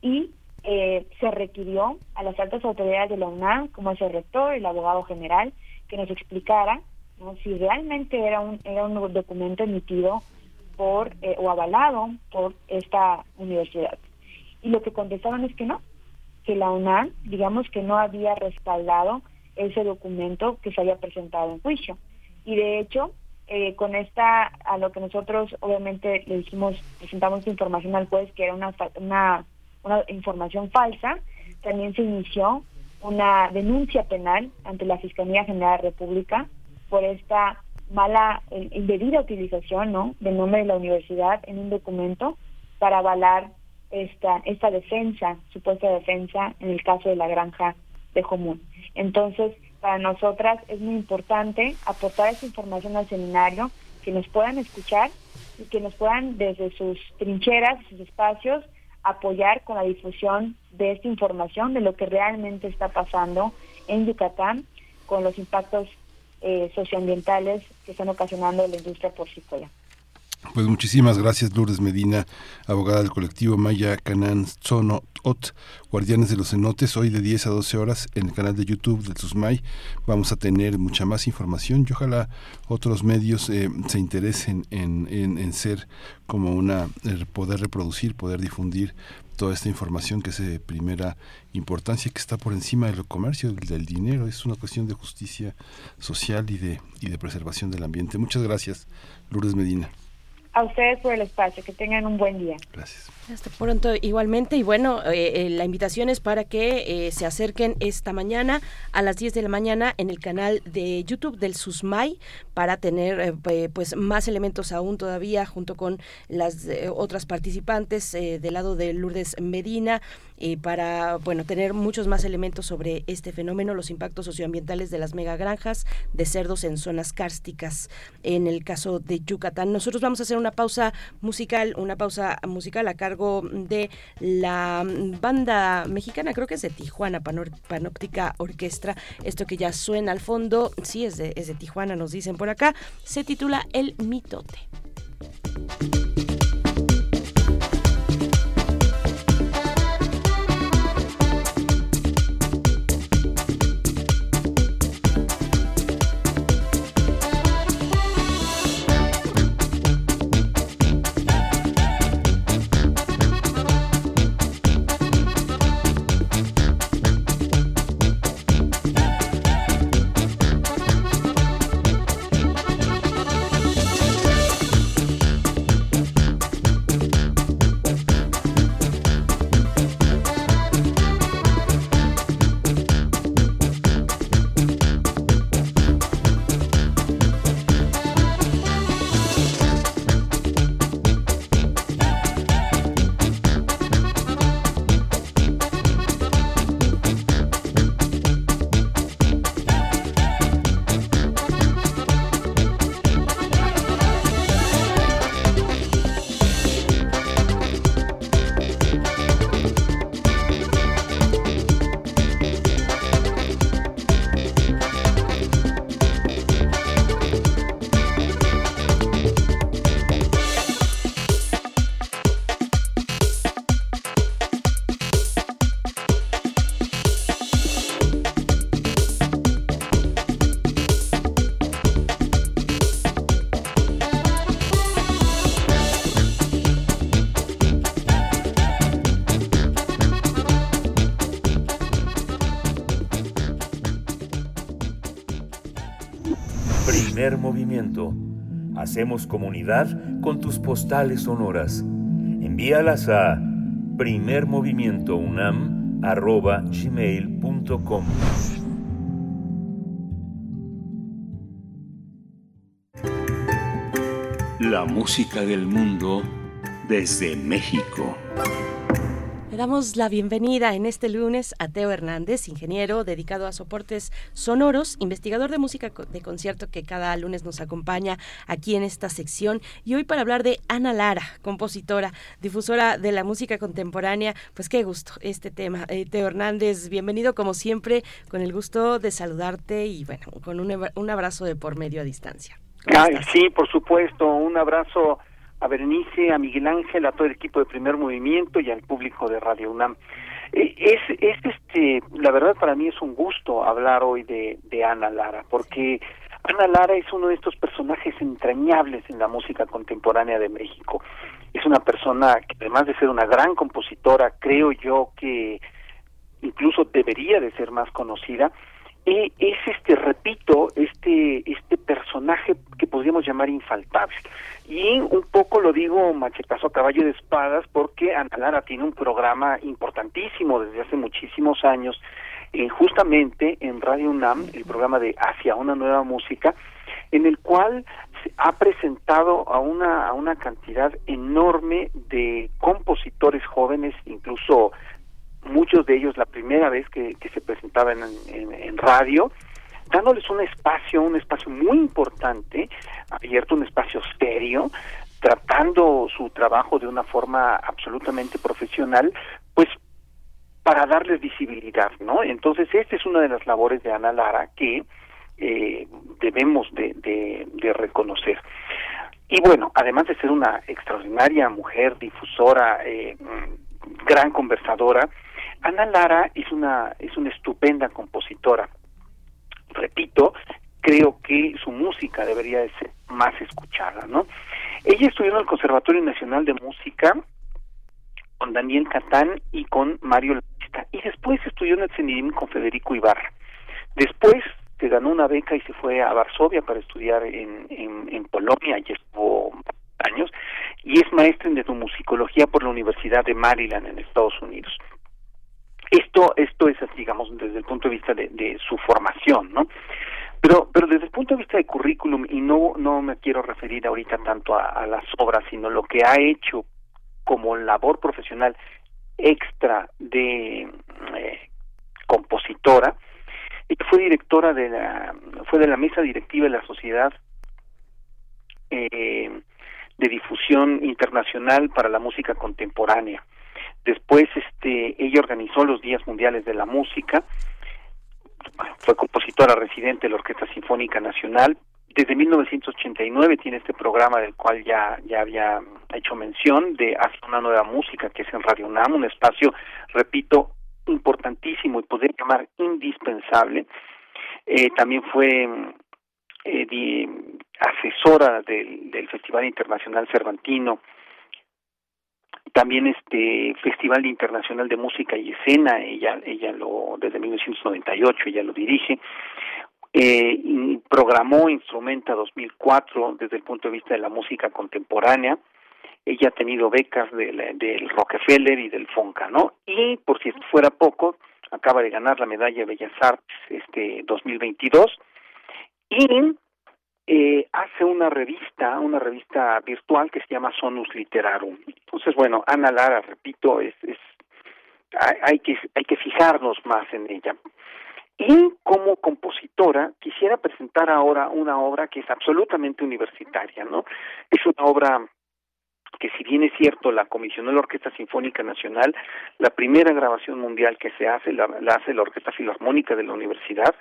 Y eh, se requirió a las altas autoridades de la UNAM, como es el rector, el abogado general, que nos explicara si realmente era un, era un documento emitido por eh, o avalado por esta universidad. Y lo que contestaron es que no, que la UNAM, digamos que no había respaldado ese documento que se había presentado en juicio. Y de hecho, eh, con esta, a lo que nosotros obviamente le dijimos, presentamos información al juez, que era una, una, una información falsa, también se inició una denuncia penal ante la Fiscalía General de la República por esta mala, eh, indebida utilización ¿no? del nombre de la universidad en un documento para avalar esta, esta defensa, supuesta defensa, en el caso de la granja de Jomún. Entonces, para nosotras es muy importante aportar esa información al seminario, que nos puedan escuchar y que nos puedan desde sus trincheras, sus espacios, apoyar con la difusión de esta información, de lo que realmente está pasando en Yucatán con los impactos eh, socioambientales que están ocasionando la industria porcícola. Pues muchísimas gracias Lourdes Medina, abogada del colectivo Maya Canán Zono Ot, Guardianes de los Cenotes, hoy de 10 a 12 horas en el canal de YouTube del SUSMAI. Vamos a tener mucha más información y ojalá otros medios eh, se interesen en, en, ser como una, poder reproducir, poder difundir toda esta información que es de primera importancia, que está por encima del comercio, del dinero, es una cuestión de justicia social y de, y de preservación del ambiente. Muchas gracias, Lourdes Medina. A ustedes por el espacio, que tengan un buen día. Gracias. Hasta pronto igualmente y bueno, eh, eh, la invitación es para que eh, se acerquen esta mañana a las 10 de la mañana en el canal de YouTube del SUSMAI para tener pues más elementos aún todavía junto con las otras participantes del lado de Lourdes Medina para bueno tener muchos más elementos sobre este fenómeno, los impactos socioambientales de las megagranjas de cerdos en zonas cársticas en el caso de Yucatán. Nosotros vamos a hacer una pausa musical, una pausa musical a cargo de la banda mexicana, creo que es de Tijuana, Panóptica Orquestra. Esto que ya suena al fondo, sí es de, es de Tijuana, nos dicen por acá, se titula El Mitote. Hacemos comunidad con tus postales sonoras. Envíalas a primermovimientounam.gmail.com La música del mundo desde México. Le damos la bienvenida en este lunes a Teo Hernández, ingeniero dedicado a soportes sonoros, investigador de música de concierto que cada lunes nos acompaña aquí en esta sección. Y hoy para hablar de Ana Lara, compositora, difusora de la música contemporánea. Pues qué gusto este tema. Eh, Teo Hernández, bienvenido como siempre, con el gusto de saludarte y bueno, con un, un abrazo de por medio a distancia. sí, por supuesto, un abrazo a Berenice, a Miguel Ángel, a todo el equipo de Primer Movimiento y al público de Radio UNAM. Eh, es, es este, la verdad para mí es un gusto hablar hoy de, Ana Lara, porque Ana Lara es uno de estos personajes entrañables en la música contemporánea de México. Es una persona que además de ser una gran compositora, creo yo que incluso debería de ser más conocida, es este, repito, este, este personaje que podríamos llamar infaltable. Y un poco lo digo machetazo a caballo de espadas porque Ana Lara tiene un programa importantísimo desde hace muchísimos años, eh, justamente en Radio UNAM, el programa de Hacia una nueva música, en el cual ha presentado a una, a una cantidad enorme de compositores jóvenes, incluso muchos de ellos la primera vez que, se presentaban en, radio, dándoles un espacio, un espacio muy importante, abierto un espacio serio, tratando su trabajo de una forma absolutamente profesional, pues para darles visibilidad, ¿no? Entonces, esta es una de las labores de Ana Lara que eh, debemos de, de reconocer. Y bueno, además de ser una extraordinaria mujer, difusora, eh, gran conversadora, Ana Lara es una, es una estupenda compositora. Repito, creo que su música debería de ser más escuchada, ¿no? Ella estudió en el Conservatorio Nacional de Música con Daniel Catán y con Mario Lavista, y después estudió en el CENIDIM con Federico Ibarra. Después se ganó una beca y se fue a Varsovia para estudiar en, en, en Polonia, y estuvo años, y es maestra en etnomusicología por la Universidad de Maryland en Estados Unidos. Esto, esto es, digamos, desde el punto de vista de, su formación, ¿no? Pero, pero desde el punto de vista de currículum, y no, no me quiero referir ahorita tanto a, las obras, sino lo que ha hecho como labor profesional extra de eh, compositora, ella fue directora de la, fue de la mesa directiva de la Sociedad eh, de Difusión Internacional para la Música Contemporánea. Después, este, ella organizó los Días Mundiales de la Música, fue compositora residente de la Orquesta Sinfónica Nacional. Desde 1989 tiene este programa del cual ya, ya había hecho mención de Hacer una nueva música, que es en Radio UNAM, un espacio, repito, importantísimo y poder llamar indispensable. Eh, también fue eh, asesora del Festival Internacional Cervantino también este Festival Internacional de Música y Escena, ella ella lo desde 1998 ella lo dirige. Eh, programó Instrumenta 2004 desde el punto de vista de la música contemporánea. Ella ha tenido becas del, del Rockefeller y del Fonca, ¿no? Y por si fuera poco, acaba de ganar la medalla de Bellas Artes este 2022 y eh, hace una revista, una revista virtual que se llama Sonus Literarum. Entonces, bueno, Ana Lara, repito, es, es hay, que hay que fijarnos más en ella. Y como compositora quisiera presentar ahora una obra que es absolutamente universitaria, ¿no? Es una obra que si bien es cierto la comisionó la Orquesta Sinfónica Nacional, la primera grabación mundial que se hace la hace la Orquesta Filarmónica de la Universidad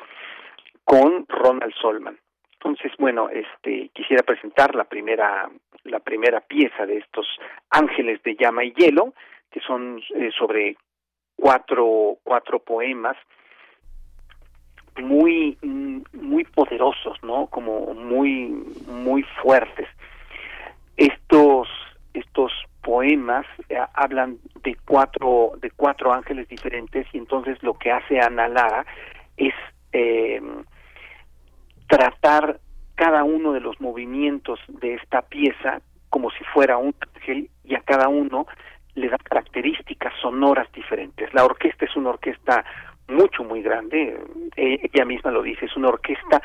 con Ronald Solman. Entonces, bueno, este quisiera presentar la primera la primera pieza de estos Ángeles de llama y hielo, que son eh, sobre cuatro cuatro poemas muy muy poderosos, ¿no? Como muy muy fuertes. Estos estos poemas eh, hablan de cuatro de cuatro ángeles diferentes y entonces lo que hace Ana Lara es eh, tratar uno de los movimientos de esta pieza como si fuera un ángel y a cada uno le da características sonoras diferentes. La orquesta es una orquesta mucho, muy grande, eh, ella misma lo dice, es una orquesta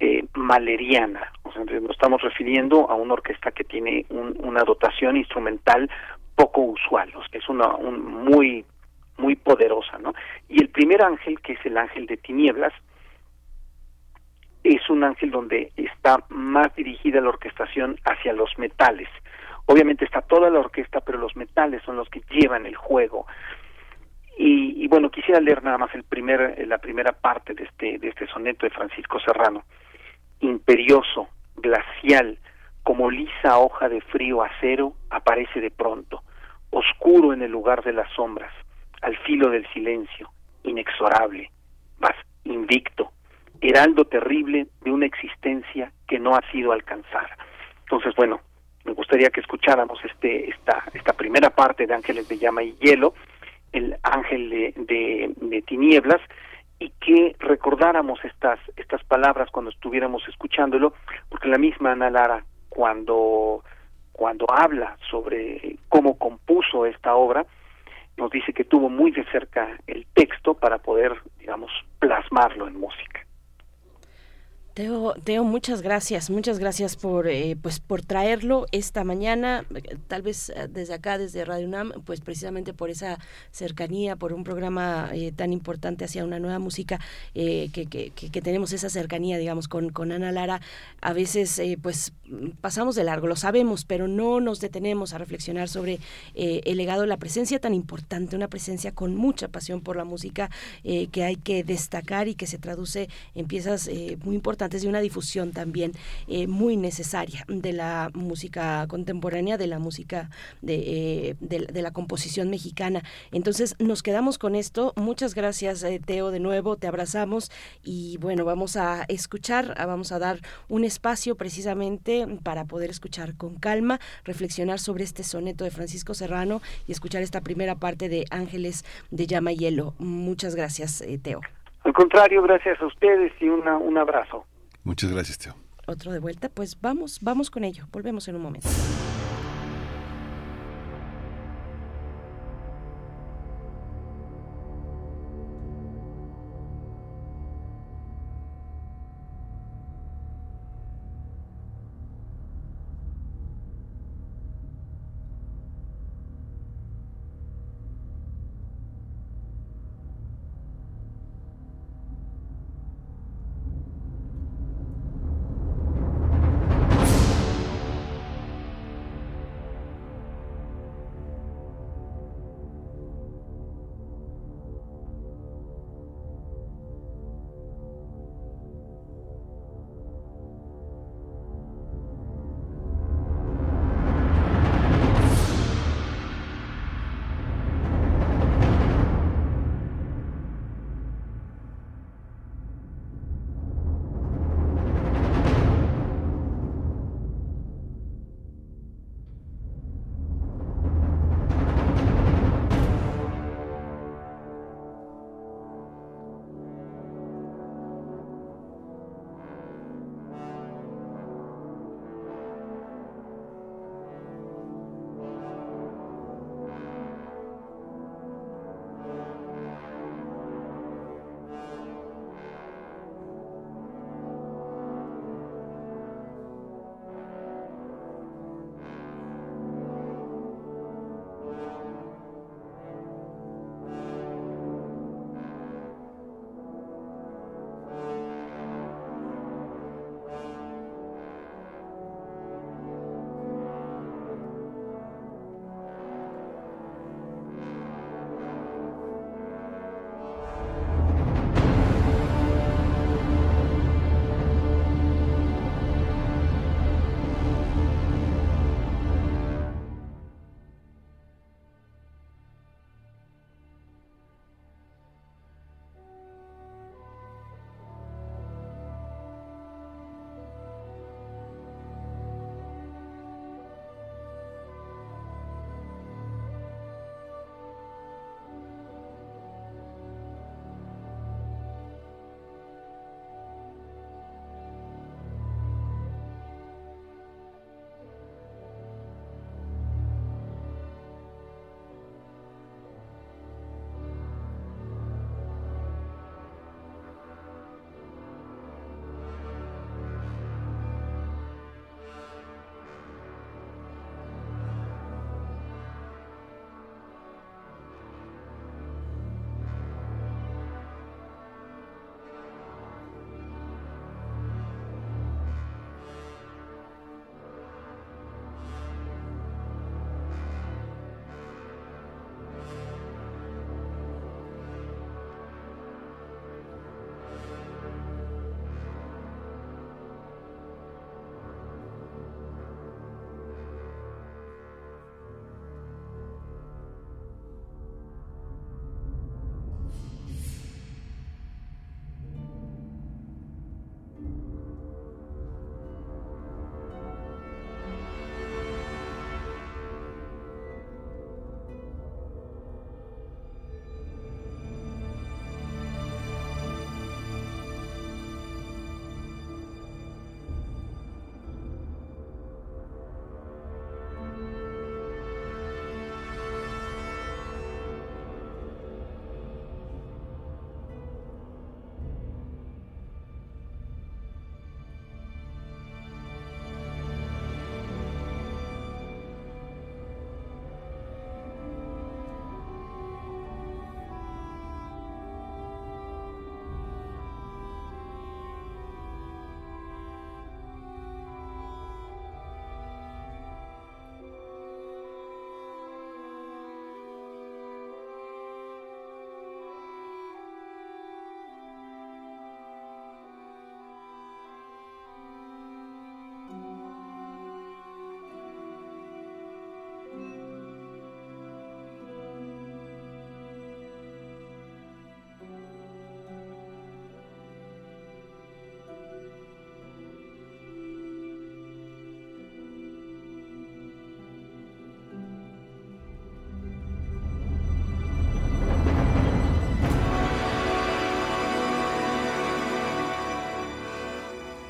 eh, maleriana, o sea, nos estamos refiriendo a una orquesta que tiene una dotación instrumental poco usual, o sea, es una un, muy muy poderosa, ¿no? Y el primer ángel, que es el ángel de tinieblas, es un ángel donde está más dirigida la orquestación hacia los metales. Obviamente está toda la orquesta, pero los metales son los que llevan el juego. Y, y bueno, quisiera leer nada más el primer, la primera parte de este, de este soneto de Francisco Serrano. Imperioso, glacial, como lisa hoja de frío acero, aparece de pronto, oscuro en el lugar de las sombras, al filo del silencio, inexorable, vas invicto, heraldo terrible de una existencia que no ha sido alcanzada. Entonces, bueno, me gustaría que escucháramos este esta esta primera parte de Ángeles de llama y hielo, el ángel de, de, tinieblas y que recordáramos estas estas palabras cuando estuviéramos escuchándolo, porque la misma Ana Lara cuando cuando habla sobre cómo compuso esta obra, nos dice que tuvo muy de cerca el texto para poder, digamos, plasmarlo en música. Teo, Teo, muchas gracias, muchas gracias por eh, pues por traerlo esta mañana, tal vez eh, desde acá, desde Radio UNAM, pues precisamente por esa cercanía, por un programa eh, tan importante hacia una nueva música, que, que, tenemos esa cercanía, digamos, con, con Ana Lara, a veces pues pasamos de largo, lo sabemos, pero no nos detenemos a reflexionar sobre el legado, la presencia tan importante, una presencia con mucha pasión por la música que hay que destacar y que se traduce en piezas muy importantes de una difusión también eh, muy necesaria de la música contemporánea, de la música de, eh, de, la composición mexicana. Entonces nos quedamos con esto. Muchas gracias, eh, Teo, de nuevo, te abrazamos y bueno, vamos a escuchar, vamos a dar un espacio precisamente para poder escuchar con calma, reflexionar sobre este soneto de Francisco Serrano y escuchar esta primera parte de Ángeles de Llama y Hielo. Muchas gracias, Teo. Al contrario, gracias a ustedes y una, un abrazo. Muchas gracias, Teo. Otro de vuelta, pues vamos, vamos con ello. Volvemos en un momento.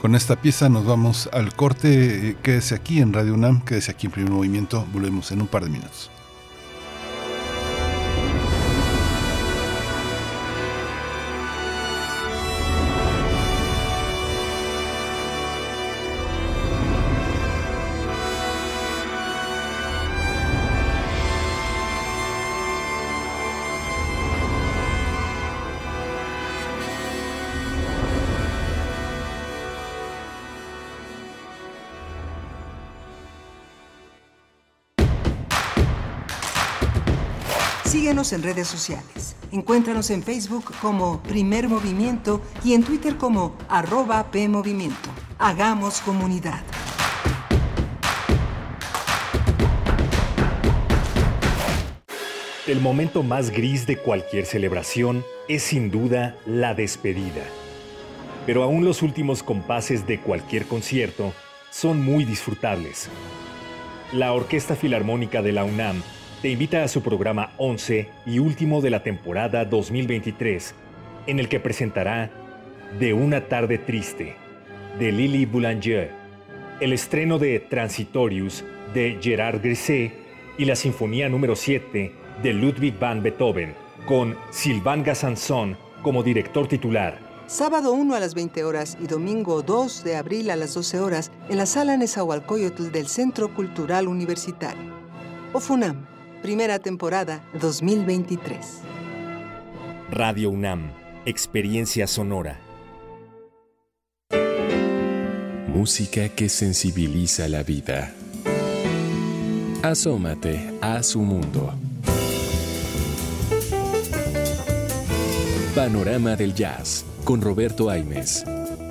Con esta pieza nos vamos al corte. Eh, quédese aquí en Radio UNAM, quédese aquí en Primer Movimiento. Volvemos en un par de minutos. En redes sociales. Encuéntranos en Facebook como Primer Movimiento y en Twitter como arroba PMovimiento. Hagamos comunidad. El momento más gris de cualquier celebración es sin duda la despedida. Pero aún los últimos compases de cualquier concierto son muy disfrutables. La Orquesta Filarmónica de la UNAM te invita a su programa 11 y último de la temporada 2023, en el que presentará De una tarde triste, de Lily Boulanger, el estreno de Transitorius, de Gerard Grisset, y la Sinfonía número 7, de Ludwig van Beethoven, con Sylvain Gassanson como director titular. Sábado 1 a las 20 horas y domingo 2 de abril a las 12 horas en la sala Nezahualcóyotl del Centro Cultural Universitario. OFUNAM primera temporada 2023. Radio UNAM, Experiencia Sonora. Música que sensibiliza la vida. Asómate a su mundo. Panorama del Jazz con Roberto Aimes.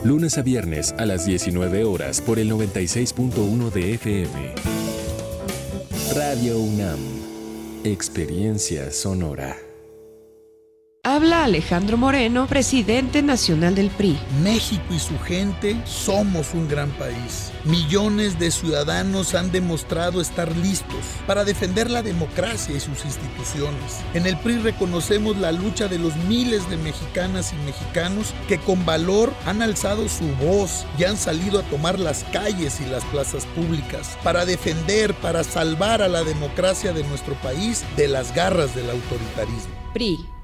Lunes a viernes a las 19 horas por el 96.1 de FM. Radio UNAM. Experiencia Sonora. Habla Alejandro Moreno, presidente nacional del PRI. México y su gente somos un gran país. Millones de ciudadanos han demostrado estar listos para defender la democracia y sus instituciones. En el PRI reconocemos la lucha de los miles de mexicanas y mexicanos que con valor han alzado su voz y han salido a tomar las calles y las plazas públicas para defender, para salvar a la democracia de nuestro país de las garras del autoritarismo. PRI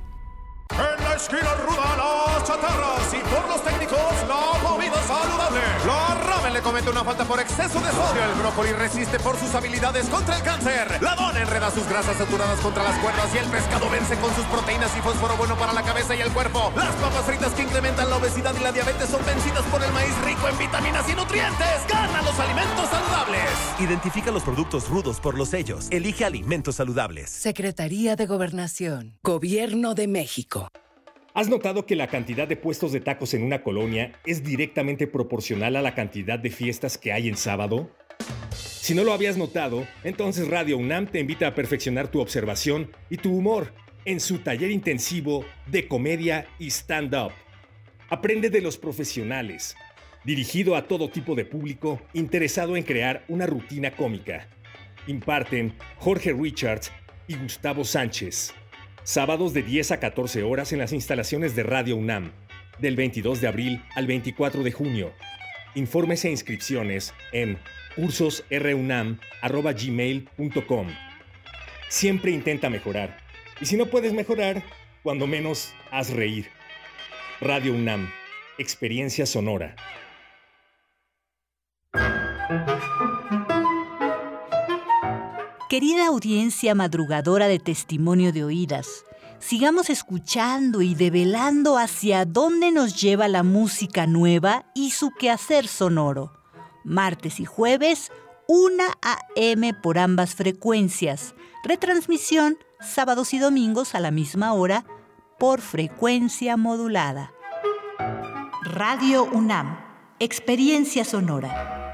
en la esquina ruda, las chatarras y por los técnicos, la comida saludable. La ramen le comete una falta por exceso de sodio. El brócoli resiste por sus habilidades contra el cáncer. La dona enreda sus grasas saturadas contra las cuerdas y el pescado vence con sus proteínas y fósforo bueno para la cabeza y el cuerpo. Las papas fritas que incrementan la obesidad y la diabetes son vencidas por el maíz rico en vitaminas y nutrientes. Gana los alimentos saludables. Identifica los productos rudos por los sellos. Elige alimentos saludables. Secretaría de Gobernación. Gobierno de México. ¿Has notado que la cantidad de puestos de tacos en una colonia es directamente proporcional a la cantidad de fiestas que hay en sábado? Si no lo habías notado, entonces Radio UNAM te invita a perfeccionar tu observación y tu humor en su taller intensivo de comedia y stand-up. Aprende de los profesionales, dirigido a todo tipo de público interesado en crear una rutina cómica. Imparten Jorge Richards y Gustavo Sánchez. Sábados de 10 a 14 horas en las instalaciones de Radio UNAM, del 22 de abril al 24 de junio. Informes e inscripciones en cursosrunam.gmail.com. Siempre intenta mejorar. Y si no puedes mejorar, cuando menos haz reír. Radio UNAM, Experiencia Sonora. Querida audiencia madrugadora de testimonio de oídas, sigamos escuchando y develando hacia dónde nos lleva la música nueva y su quehacer sonoro. Martes y jueves, 1 a.m. por ambas frecuencias. Retransmisión sábados y domingos a la misma hora por frecuencia modulada. Radio UNAM, Experiencia Sonora.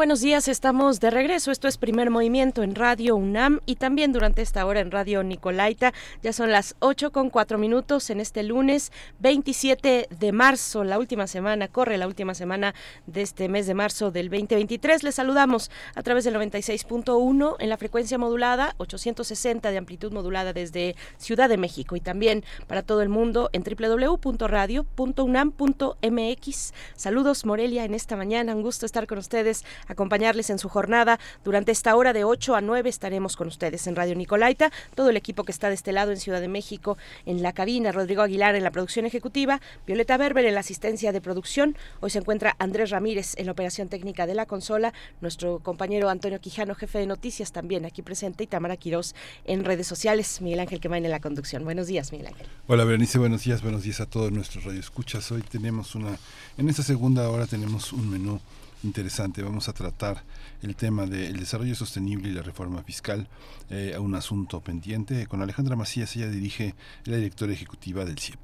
Buenos días, estamos de regreso. Esto es Primer Movimiento en Radio UNAM y también durante esta hora en Radio Nicolaita. Ya son las 8 con 4 minutos en este lunes 27 de marzo, la última semana, corre la última semana de este mes de marzo del 2023. Les saludamos a través del 96.1 en la frecuencia modulada, 860 de amplitud modulada desde Ciudad de México y también para todo el mundo en www.radio.unam.mx. Saludos Morelia en esta mañana, un gusto estar con ustedes acompañarles en su jornada. Durante esta hora de 8 a 9 estaremos con ustedes en Radio Nicolaita, todo el equipo que está de este lado en Ciudad de México, en la cabina, Rodrigo Aguilar en la producción ejecutiva, Violeta Berber en la asistencia de producción. Hoy se encuentra Andrés Ramírez en la operación técnica de la consola, nuestro compañero Antonio Quijano, jefe de noticias también aquí presente, y Tamara Quirós en redes sociales, Miguel Ángel Quemain en la conducción. Buenos días, Miguel Ángel. Hola, Berenice, buenos días, buenos días a todos nuestros radioescuchas. Hoy tenemos una, en esta segunda hora tenemos un menú interesante. Vamos a tratar el tema del desarrollo sostenible y la reforma fiscal, eh, un asunto pendiente. Con Alejandra Macías, ella dirige la directora ejecutiva del CIEP.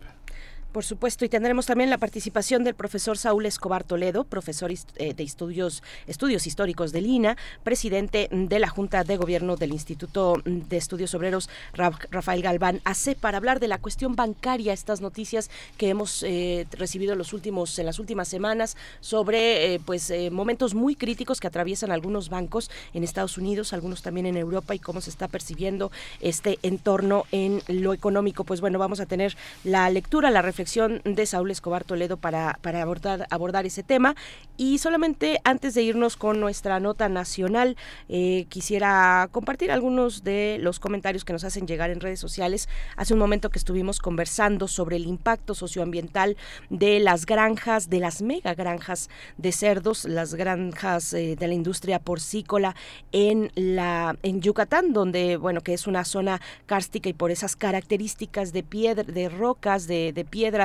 Por supuesto, y tendremos también la participación del profesor Saúl Escobar Toledo, profesor eh, de estudios, estudios históricos del INA, presidente de la Junta de Gobierno del Instituto de Estudios Obreros Rafael Galván AC, para hablar de la cuestión bancaria, estas noticias que hemos eh, recibido los últimos, en las últimas semanas sobre eh, pues momentos muy críticos que atraviesan algunos bancos en Estados Unidos, algunos también en Europa y cómo se está percibiendo este entorno en lo económico. Pues bueno, vamos a tener la lectura, la reflexión de Saúl Escobar Toledo para, para abordar, abordar ese tema. Y solamente antes de irnos con nuestra nota nacional, eh, quisiera compartir algunos de los comentarios que nos hacen llegar en redes sociales. Hace un momento que estuvimos conversando sobre el impacto socioambiental de las granjas, de las mega granjas de cerdos, las granjas eh, de la industria porcícola en la en Yucatán, donde bueno que es una zona cárstica y por esas características de piedra, de rocas, de, de piedra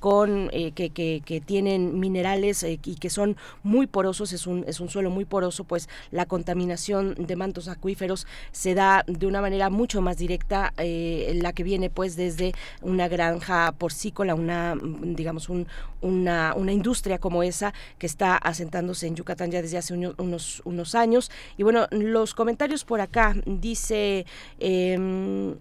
con eh, que, tienen minerales eh, y que son muy porosos, es un, es un suelo muy poroso, pues la contaminación de mantos acuíferos se da de una manera mucho más directa, eh, la que viene pues desde una granja porcícola, una digamos un, una, una industria como esa que está asentándose en Yucatán ya desde hace unos, unos años. Y bueno, los comentarios por acá dice em,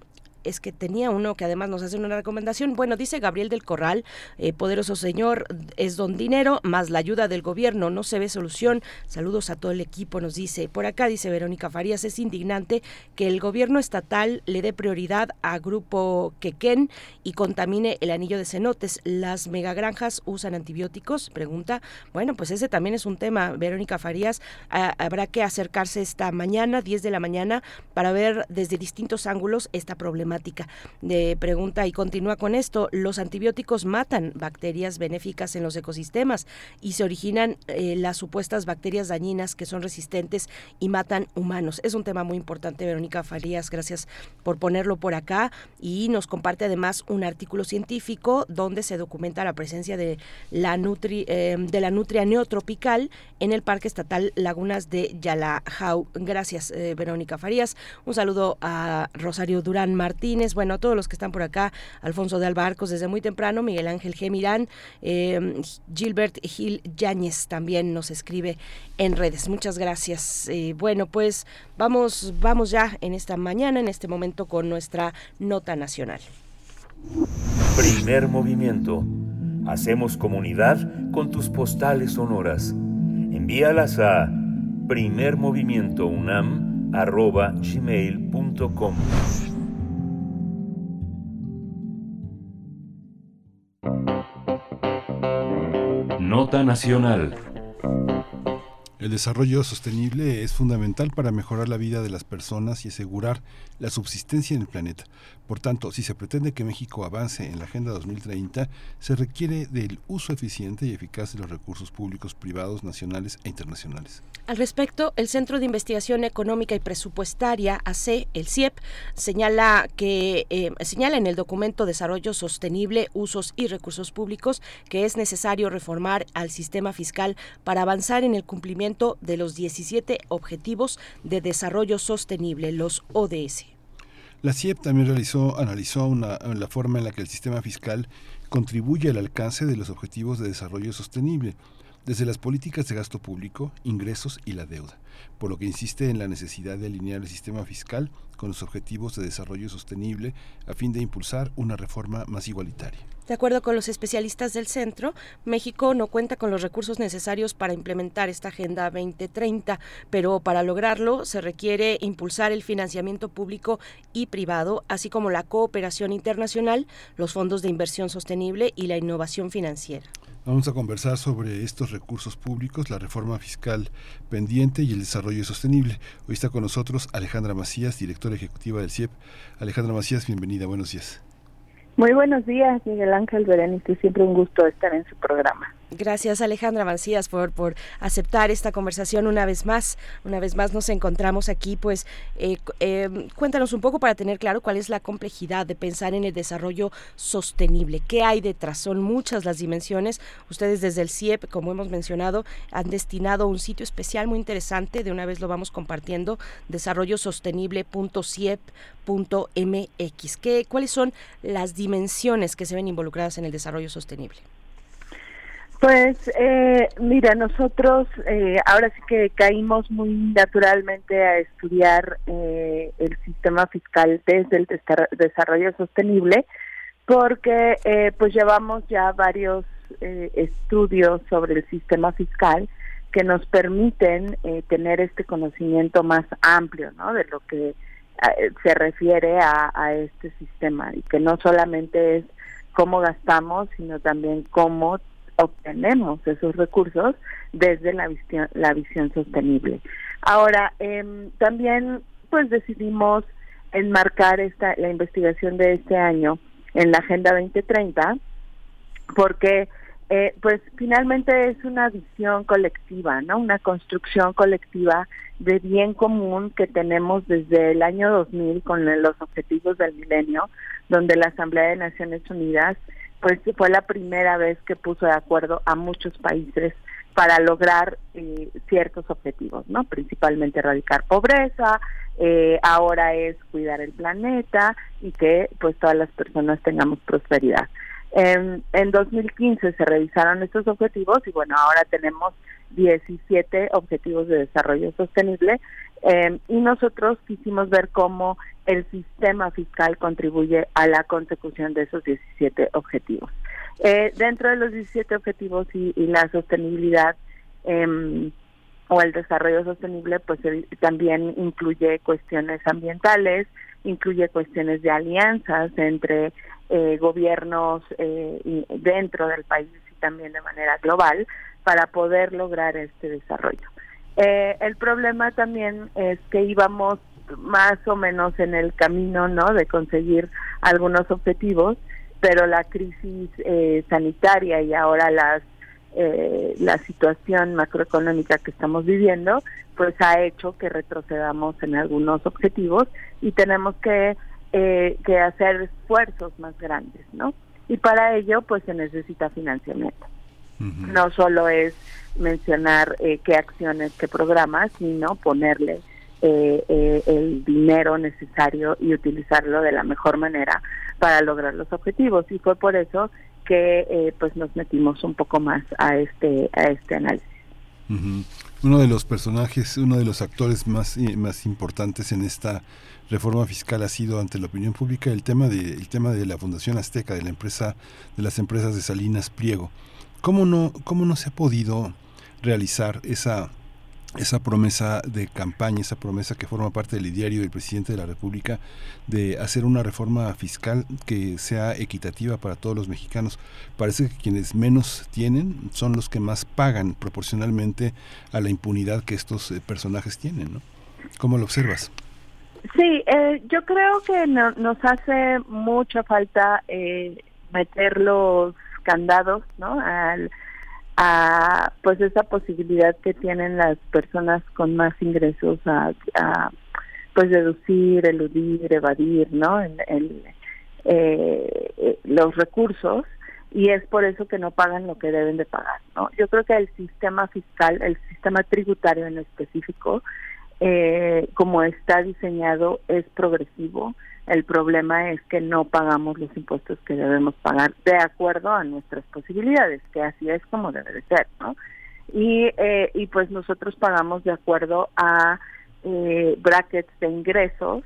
es que tenía uno que además nos hace una recomendación. Bueno, dice Gabriel del Corral, eh, poderoso señor, es don dinero, más la ayuda del gobierno, no se ve solución. Saludos a todo el equipo, nos dice. Por acá dice Verónica Farías, es indignante que el gobierno estatal le dé prioridad a Grupo Quequén y contamine el anillo de cenotes. ¿Las megagranjas usan antibióticos? Pregunta. Bueno, pues ese también es un tema, Verónica Farías. habrá que acercarse esta mañana, 10 de la mañana, para ver desde distintos ángulos esta problemática de pregunta y continúa con esto, los antibióticos matan bacterias benéficas en los ecosistemas y se originan eh, las supuestas bacterias dañinas que son resistentes y matan humanos. Es un tema muy importante, Verónica Farías, gracias por ponerlo por acá y nos comparte además un artículo científico donde se documenta la presencia de la, nutri, eh, de la nutria neotropical en el Parque Estatal Lagunas de Yalajau. Gracias, eh, Verónica Farías. Un saludo a Rosario Durán Martín bueno, a todos los que están por acá, Alfonso de Albarcos desde muy temprano, Miguel Ángel G. Mirán, eh, Gilbert Gil Yáñez también nos escribe en redes. Muchas gracias. Eh, bueno, pues vamos, vamos ya en esta mañana, en este momento, con nuestra nota nacional. Primer movimiento. Hacemos comunidad con tus postales sonoras. Envíalas a primermovimientounam.gmail.com Nota Nacional. El desarrollo sostenible es fundamental para mejorar la vida de las personas y asegurar la subsistencia en el planeta. Por tanto, si se pretende que México avance en la Agenda 2030, se requiere del uso eficiente y eficaz de los recursos públicos, privados, nacionales e internacionales. Al respecto, el Centro de Investigación Económica y Presupuestaria, AC, el CIEP, señala que eh, señala en el documento Desarrollo Sostenible, Usos y Recursos Públicos que es necesario reformar al sistema fiscal para avanzar en el cumplimiento de los 17 Objetivos de Desarrollo Sostenible, los ODS. La CIEP también realizó, analizó la forma en la que el sistema fiscal contribuye al alcance de los objetivos de desarrollo sostenible. desde las políticas de gasto público, ingresos y la deuda, por lo que insiste en la necesidad de alinear el sistema fiscal con los objetivos de desarrollo sostenible a fin de impulsar una reforma más igualitaria. De acuerdo con los especialistas del centro, México no cuenta con los recursos necesarios para implementar esta Agenda 2030, pero para lograrlo se requiere impulsar el financiamiento público y privado, así como la cooperación internacional, los fondos de inversión sostenible y la innovación financiera. Vamos a conversar sobre estos recursos públicos, la reforma fiscal pendiente y el desarrollo sostenible. Hoy está con nosotros Alejandra Macías, directora ejecutiva del CIEP. Alejandra Macías, bienvenida, buenos días. Muy buenos días, Miguel Ángel Berenice. Siempre un gusto estar en su programa. Gracias Alejandra Mancías por, por aceptar esta conversación una vez más. Una vez más nos encontramos aquí, pues eh, eh, cuéntanos un poco para tener claro cuál es la complejidad de pensar en el desarrollo sostenible. ¿Qué hay detrás? Son muchas las dimensiones. Ustedes desde el CIEP, como hemos mencionado, han destinado un sitio especial muy interesante. De una vez lo vamos compartiendo, desarrollosostenible.ciep.mx. ¿Qué, ¿Cuáles son las dimensiones que se ven involucradas en el desarrollo sostenible? Pues eh, mira, nosotros eh, ahora sí que caímos muy naturalmente a estudiar eh, el sistema fiscal desde el desarrollo sostenible porque eh, pues llevamos ya varios estudios sobre el sistema fiscal que nos permiten tener este conocimiento más amplio ¿no? de lo que se refiere a, a este sistema y que no solamente es cómo gastamos, sino también cómo obtenemos esos recursos desde la visión, la visión sostenible. Ahora, eh, también pues decidimos enmarcar esta la investigación de este año en la Agenda 2030 porque eh, pues finalmente es una visión colectiva, ¿no? Una construcción colectiva de bien común que tenemos desde el año 2000 con los objetivos del milenio, donde la Asamblea de Naciones Unidas pues fue la primera vez que puso de acuerdo a muchos países para lograr eh, ciertos objetivos, ¿no? Principalmente erradicar pobreza, eh, ahora es cuidar el planeta y que pues todas las personas tengamos prosperidad. En, en 2015 se revisaron estos objetivos y bueno, ahora tenemos 17 objetivos de desarrollo sostenible eh, y nosotros quisimos ver cómo el sistema fiscal contribuye a la consecución de esos 17 objetivos. Eh, dentro de los 17 objetivos y, la sostenibilidad eh, o el desarrollo sostenible, pues también incluye cuestiones ambientales, incluye cuestiones de alianzas entre eh, gobiernos eh, dentro del país y también de manera global para poder lograr este desarrollo. Eh, el problema también es que íbamos más o menos en el camino, ¿no? De conseguir algunos objetivos, pero la crisis eh, sanitaria y ahora las eh, la situación macroeconómica que estamos viviendo, pues ha hecho que retrocedamos en algunos objetivos y tenemos que, eh, que hacer esfuerzos más grandes, ¿no? Y para ello, pues se necesita financiamiento. No solo es mencionar eh, qué acciones, qué programas, sino ponerle eh, eh, el dinero necesario y utilizarlo de la mejor manera para lograr los objetivos. Y fue por eso que pues nos metimos un poco más a este a este análisis. Uno de los personajes, uno de los actores más más importantes en esta reforma fiscal ha sido ante la opinión pública el tema de el tema de la Fundación Azteca, de la empresa de las empresas de Salinas Pliego. ¿Cómo no cómo no se ha podido realizar esa esa promesa de campaña, esa promesa que forma parte del diario del presidente de la República de hacer una reforma fiscal que sea equitativa para todos los mexicanos. Parece que quienes menos tienen son los que más pagan proporcionalmente a la impunidad que estos eh, personajes tienen, ¿no? ¿Cómo lo observas? Sí, eh, yo creo que nos hace mucha falta eh, meter los candados, ¿no? Al, a pues esa posibilidad que tienen las personas con más ingresos a, pues deducir, eludir, evadir, ¿no? En, eh, los recursos y es por eso que no pagan lo que deben de pagar, ¿no? Yo creo que el sistema fiscal, el sistema tributario en específico, eh, como está diseñado, es progresivo el problema es que no pagamos los impuestos que debemos pagar de acuerdo a nuestras posibilidades, que así es como debe de ser, ¿no? y, eh, y pues nosotros pagamos de acuerdo a eh, brackets de ingresos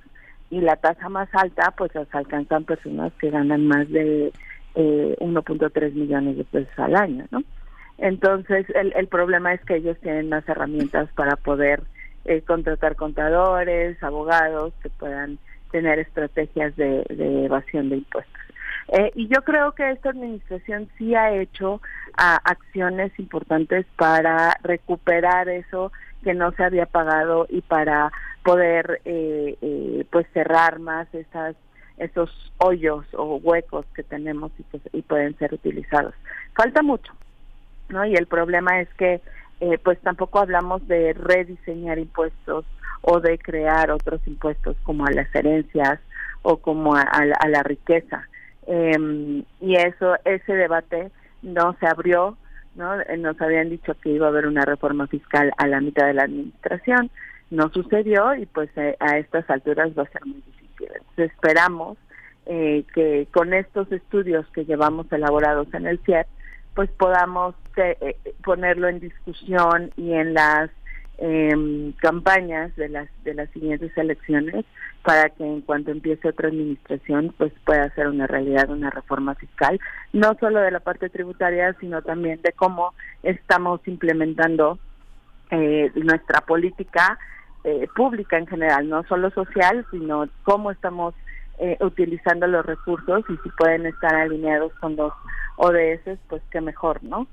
y la tasa más alta pues las alcanzan personas que ganan más de eh, 1.3 millones de pesos al año, ¿no? Entonces el, el problema es que ellos tienen más herramientas para poder eh, contratar contadores, abogados que puedan tener estrategias de, de evasión de impuestos. Eh, y yo creo que esta administración sí ha hecho ah, acciones importantes para recuperar eso que no se había pagado y para poder eh, eh, pues cerrar más esas esos hoyos o huecos que tenemos y, pues, y pueden ser utilizados. Falta mucho, ¿no? Y el problema es que eh, pues tampoco hablamos de rediseñar impuestos o de crear otros impuestos como a las herencias o como a, a la riqueza. Eh, y eso, ese debate no se abrió, ¿no? Eh, nos habían dicho que iba a haber una reforma fiscal a la mitad de la administración, no sucedió y pues eh, a estas alturas va a ser muy difícil. Entonces esperamos eh, que con estos estudios que llevamos elaborados en el CIEP, pues podamos eh, ponerlo en discusión y en las eh, campañas de las de las siguientes elecciones para que en cuanto empiece otra administración pues pueda ser una realidad una reforma fiscal no solo de la parte tributaria sino también de cómo estamos implementando eh, nuestra política eh, pública en general no solo social sino cómo estamos eh, utilizando los recursos y si pueden estar alineados con los ODS pues qué mejor no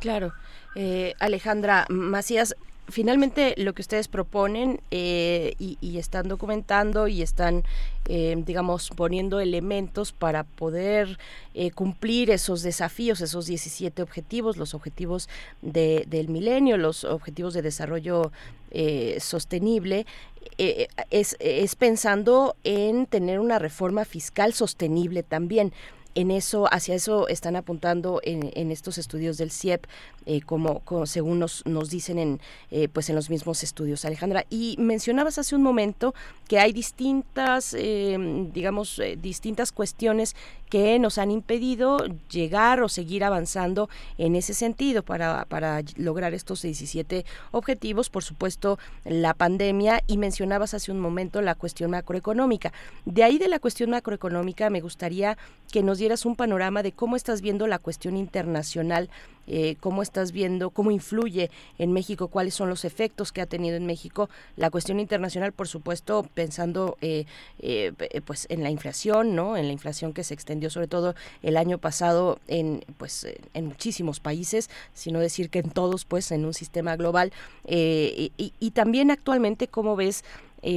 Claro. Eh, Alejandra Macías, finalmente lo que ustedes proponen eh, y, están documentando y están, eh, digamos, poniendo elementos para poder eh, cumplir esos desafíos, esos 17 objetivos, los objetivos de, del milenio, los objetivos de desarrollo sostenible, es, es pensando en tener una reforma fiscal sostenible también en eso, hacia eso están apuntando en, estos estudios del CIEP, eh, como, según nos, dicen en, eh, pues en los mismos estudios, Alejandra. Y mencionabas hace un momento que hay distintas, eh, digamos, distintas cuestiones que nos han impedido llegar o seguir avanzando en ese sentido para, para lograr estos 17 objetivos. Por supuesto, la pandemia y mencionabas hace un momento la cuestión macroeconómica. De ahí de la cuestión macroeconómica me gustaría que nos un panorama de cómo estás viendo la cuestión internacional eh, cómo estás viendo, cómo influye en México, cuáles son los efectos que ha tenido en México la cuestión internacional, por supuesto, pensando eh, eh, pues en la inflación, ¿no? En la inflación que se extendió sobre todo el año pasado en pues en muchísimos países, sino decir que en todos, pues en un sistema global y, y, también actualmente cómo ves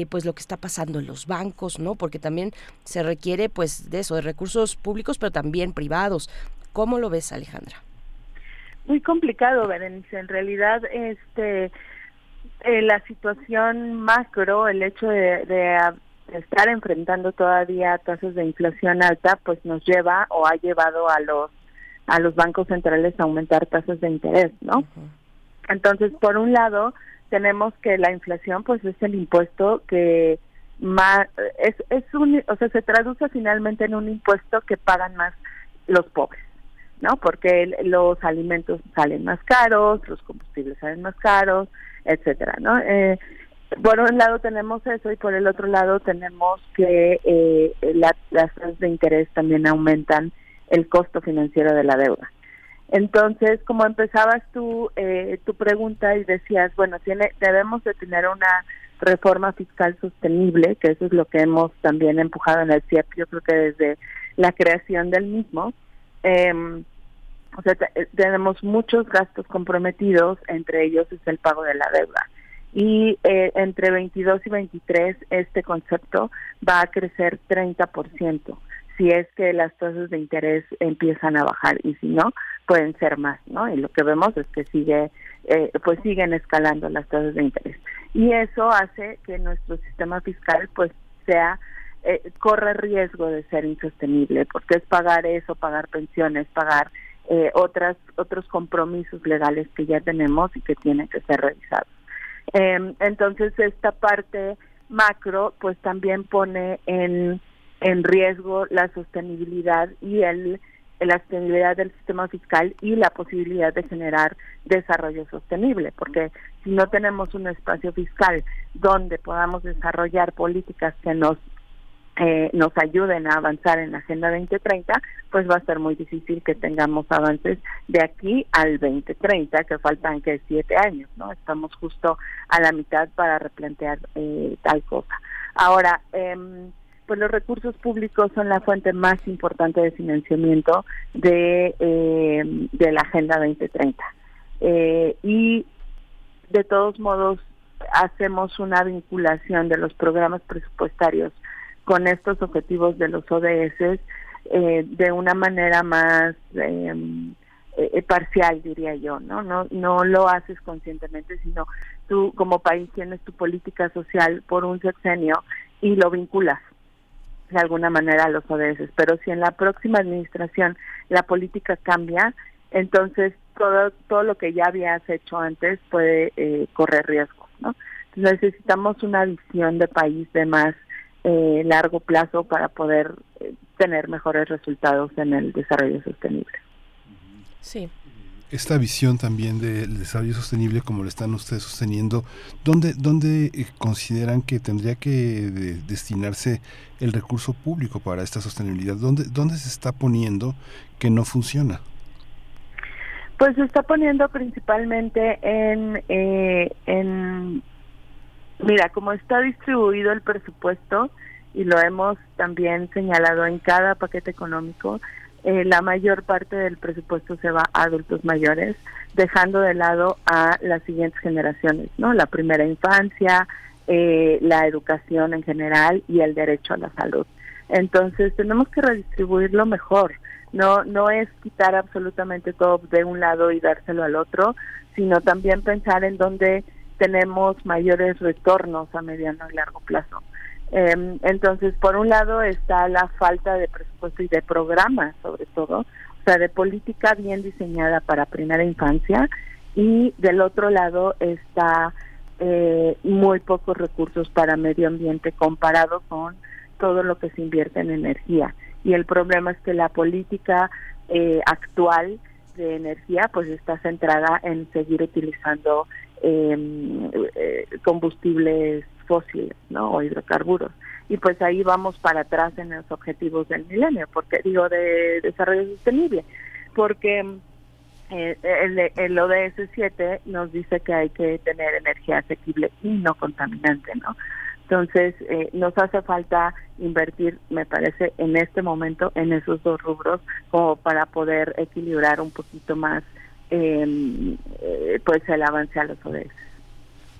pues lo que está pasando en los bancos, ¿no? Porque también se requiere pues de eso, de recursos públicos, pero también privados. ¿Cómo lo ves, Alejandra? muy complicado, Berenice. En realidad, este, eh, la situación macro, el hecho de, de, estar enfrentando todavía tasas de inflación alta, pues nos lleva o ha llevado a los a los bancos centrales a aumentar tasas de interés, ¿no? Entonces, por un lado, tenemos que la inflación, pues es el impuesto que más es es un, o sea, se traduce finalmente en un impuesto que pagan más los pobres. ¿no? Porque los alimentos salen más caros, los combustibles salen más caros, etcétera, ¿no? Eh, por un lado tenemos eso y por el otro lado tenemos que eh, las tasas de interés también aumentan el costo financiero de la deuda. Entonces, como empezabas tú eh, tu pregunta y decías, bueno, tiene debemos de tener una reforma fiscal sostenible, que eso es lo que hemos también empujado en el CIEP, yo creo que desde la creación del mismo, eh, o sea, tenemos muchos gastos comprometidos, entre ellos es el pago de la deuda. Y eh, entre 22 y 23 este concepto va a crecer 30% si es que las tasas de interés empiezan a bajar y si no pueden ser más, ¿no? Y lo que vemos es que sigue eh, pues siguen escalando las tasas de interés. Y eso hace que nuestro sistema fiscal pues sea eh, corre riesgo de ser insostenible, porque es pagar eso, pagar pensiones, pagar eh, otras otros compromisos legales que ya tenemos y que tienen que ser revisados. Eh, entonces esta parte macro pues también pone en, en riesgo la sostenibilidad y el la sostenibilidad del sistema fiscal y la posibilidad de generar desarrollo sostenible, porque si no tenemos un espacio fiscal donde podamos desarrollar políticas que nos eh, nos ayuden a avanzar en la Agenda 2030, pues va a ser muy difícil que tengamos avances de aquí al 2030, que faltan que siete años, ¿no? Estamos justo a la mitad para replantear eh, tal cosa. Ahora, eh, pues los recursos públicos son la fuente más importante de financiamiento de, eh, la Agenda 2030. Eh, y de todos modos hacemos una vinculación de los programas presupuestarios con estos objetivos de los ODS eh, de una manera más em, parcial, diría yo, ¿no? ¿no? No lo haces conscientemente, sino tú como país tienes tu política social por un sexenio y lo vinculas de alguna manera a los ODS. Pero si en la próxima administración la política cambia, entonces todo todo lo que ya habías hecho antes puede eh, correr riesgos, ¿no? necesitamos una visión de país de más eh, largo plazo para poder eh, tener mejores resultados en el desarrollo sostenible. Sí, esta visión también del desarrollo sostenible como lo están ustedes sosteniendo, ¿dónde, dónde eh, consideran que tendría que destinarse el recurso público para esta sostenibilidad? ¿Dónde, ¿Dónde se está poniendo que no funciona? Pues se está poniendo principalmente en, eh, en, mira, como está distribuido el presupuesto, y lo hemos también señalado en cada paquete económico, eh, la mayor parte del presupuesto se va a adultos mayores, dejando de lado a las siguientes generaciones, ¿no? La primera infancia, eh, la educación en general y el derecho a la salud. Entonces tenemos que redistribuirlo mejor. No, no es quitar absolutamente todo de un lado y dárselo al otro, sino también pensar en dónde tenemos mayores retornos a mediano y largo plazo. Eh, entonces, por un lado está la falta de presupuesto y de programas, sobre todo, o sea, de política bien diseñada para primera infancia, y del otro lado está eh, muy pocos recursos para medio ambiente comparado con todo lo que se invierte en energía. Y el problema es que la política eh, actual de energía pues está centrada en seguir utilizando em, eh, combustibles fósiles, ¿no? O hidrocarburos. Y pues ahí vamos para atrás en los objetivos del milenio, porque digo de desarrollo sostenible, porque eh, el, el ODS 7 nos dice que hay que tener energía asequible y no contaminante, ¿no? Entonces, eh, nos hace falta invertir, me parece, en este momento en esos dos rubros como para poder equilibrar un poquito más em, eh, pues el avance a los ODS.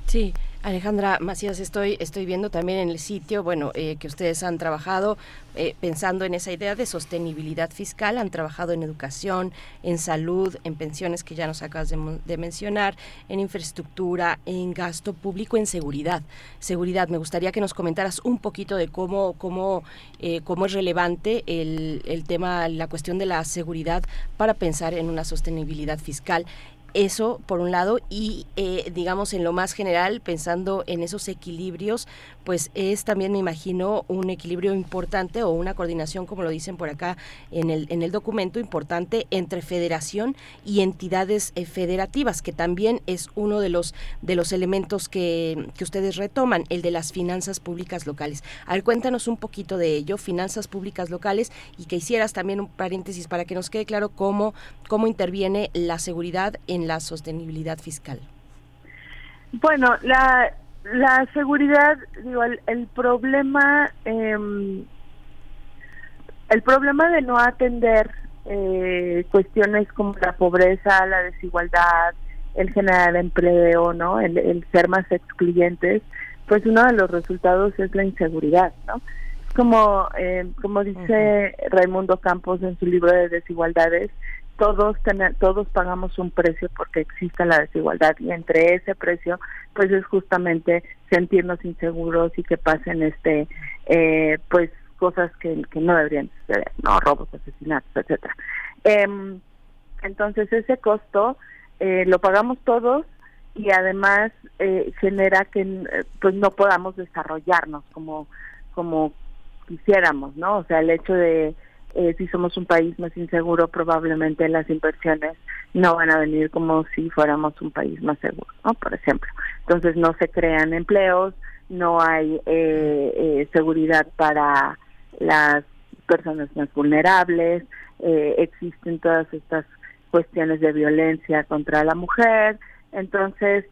Sí, Alejandra Macías, estoy, estoy viendo también en el sitio, bueno, eh, que ustedes han trabajado eh, pensando en esa idea de sostenibilidad fiscal, han trabajado en educación, en salud, en pensiones que ya nos acabas de, mencionar, en infraestructura, en gasto público, en seguridad. Seguridad, me gustaría que nos comentaras un poquito de cómo, cómo, eh, cómo es relevante el, el tema, la cuestión de la seguridad para pensar en una sostenibilidad fiscal eso por un lado y eh, digamos en lo más general pensando en esos equilibrios pues es también me imagino un equilibrio importante o una coordinación como lo dicen por acá en el en el documento importante entre federación y entidades eh, federativas que también es uno de los de los elementos que, que ustedes retoman el de las finanzas públicas locales. A ver cuéntanos un poquito de ello finanzas públicas locales y que hicieras también un paréntesis para que nos quede claro cómo cómo interviene la seguridad en la sostenibilidad fiscal? Bueno, la, la seguridad, digo, el, problema, eh, el problema de no atender eh, cuestiones como la pobreza, la desigualdad, el generar empleo, ¿no? El, el, ser más excluyentes, pues uno de los resultados es la inseguridad, ¿no? Como, eh, como dice Raimundo Campos en su libro de desigualdades, todos todos pagamos un precio porque existe la desigualdad y entre ese precio pues es justamente sentirnos inseguros y que pasen este eh, pues cosas que, que no deberían suceder no robos asesinatos etcétera. Em, entonces ese costo eh, lo pagamos todos y además eh, genera que pues no podamos desarrollarnos como como quisiéramos no o sea el hecho de eh, si somos un país más inseguro, probablemente las inversiones no van a venir como si fuéramos un país más seguro. Por ejemplo. Entonces no se crean empleos, no hay eh, eh, seguridad para las personas más vulnerables, existen todas estas cuestiones de violencia contra la mujer. Entonces,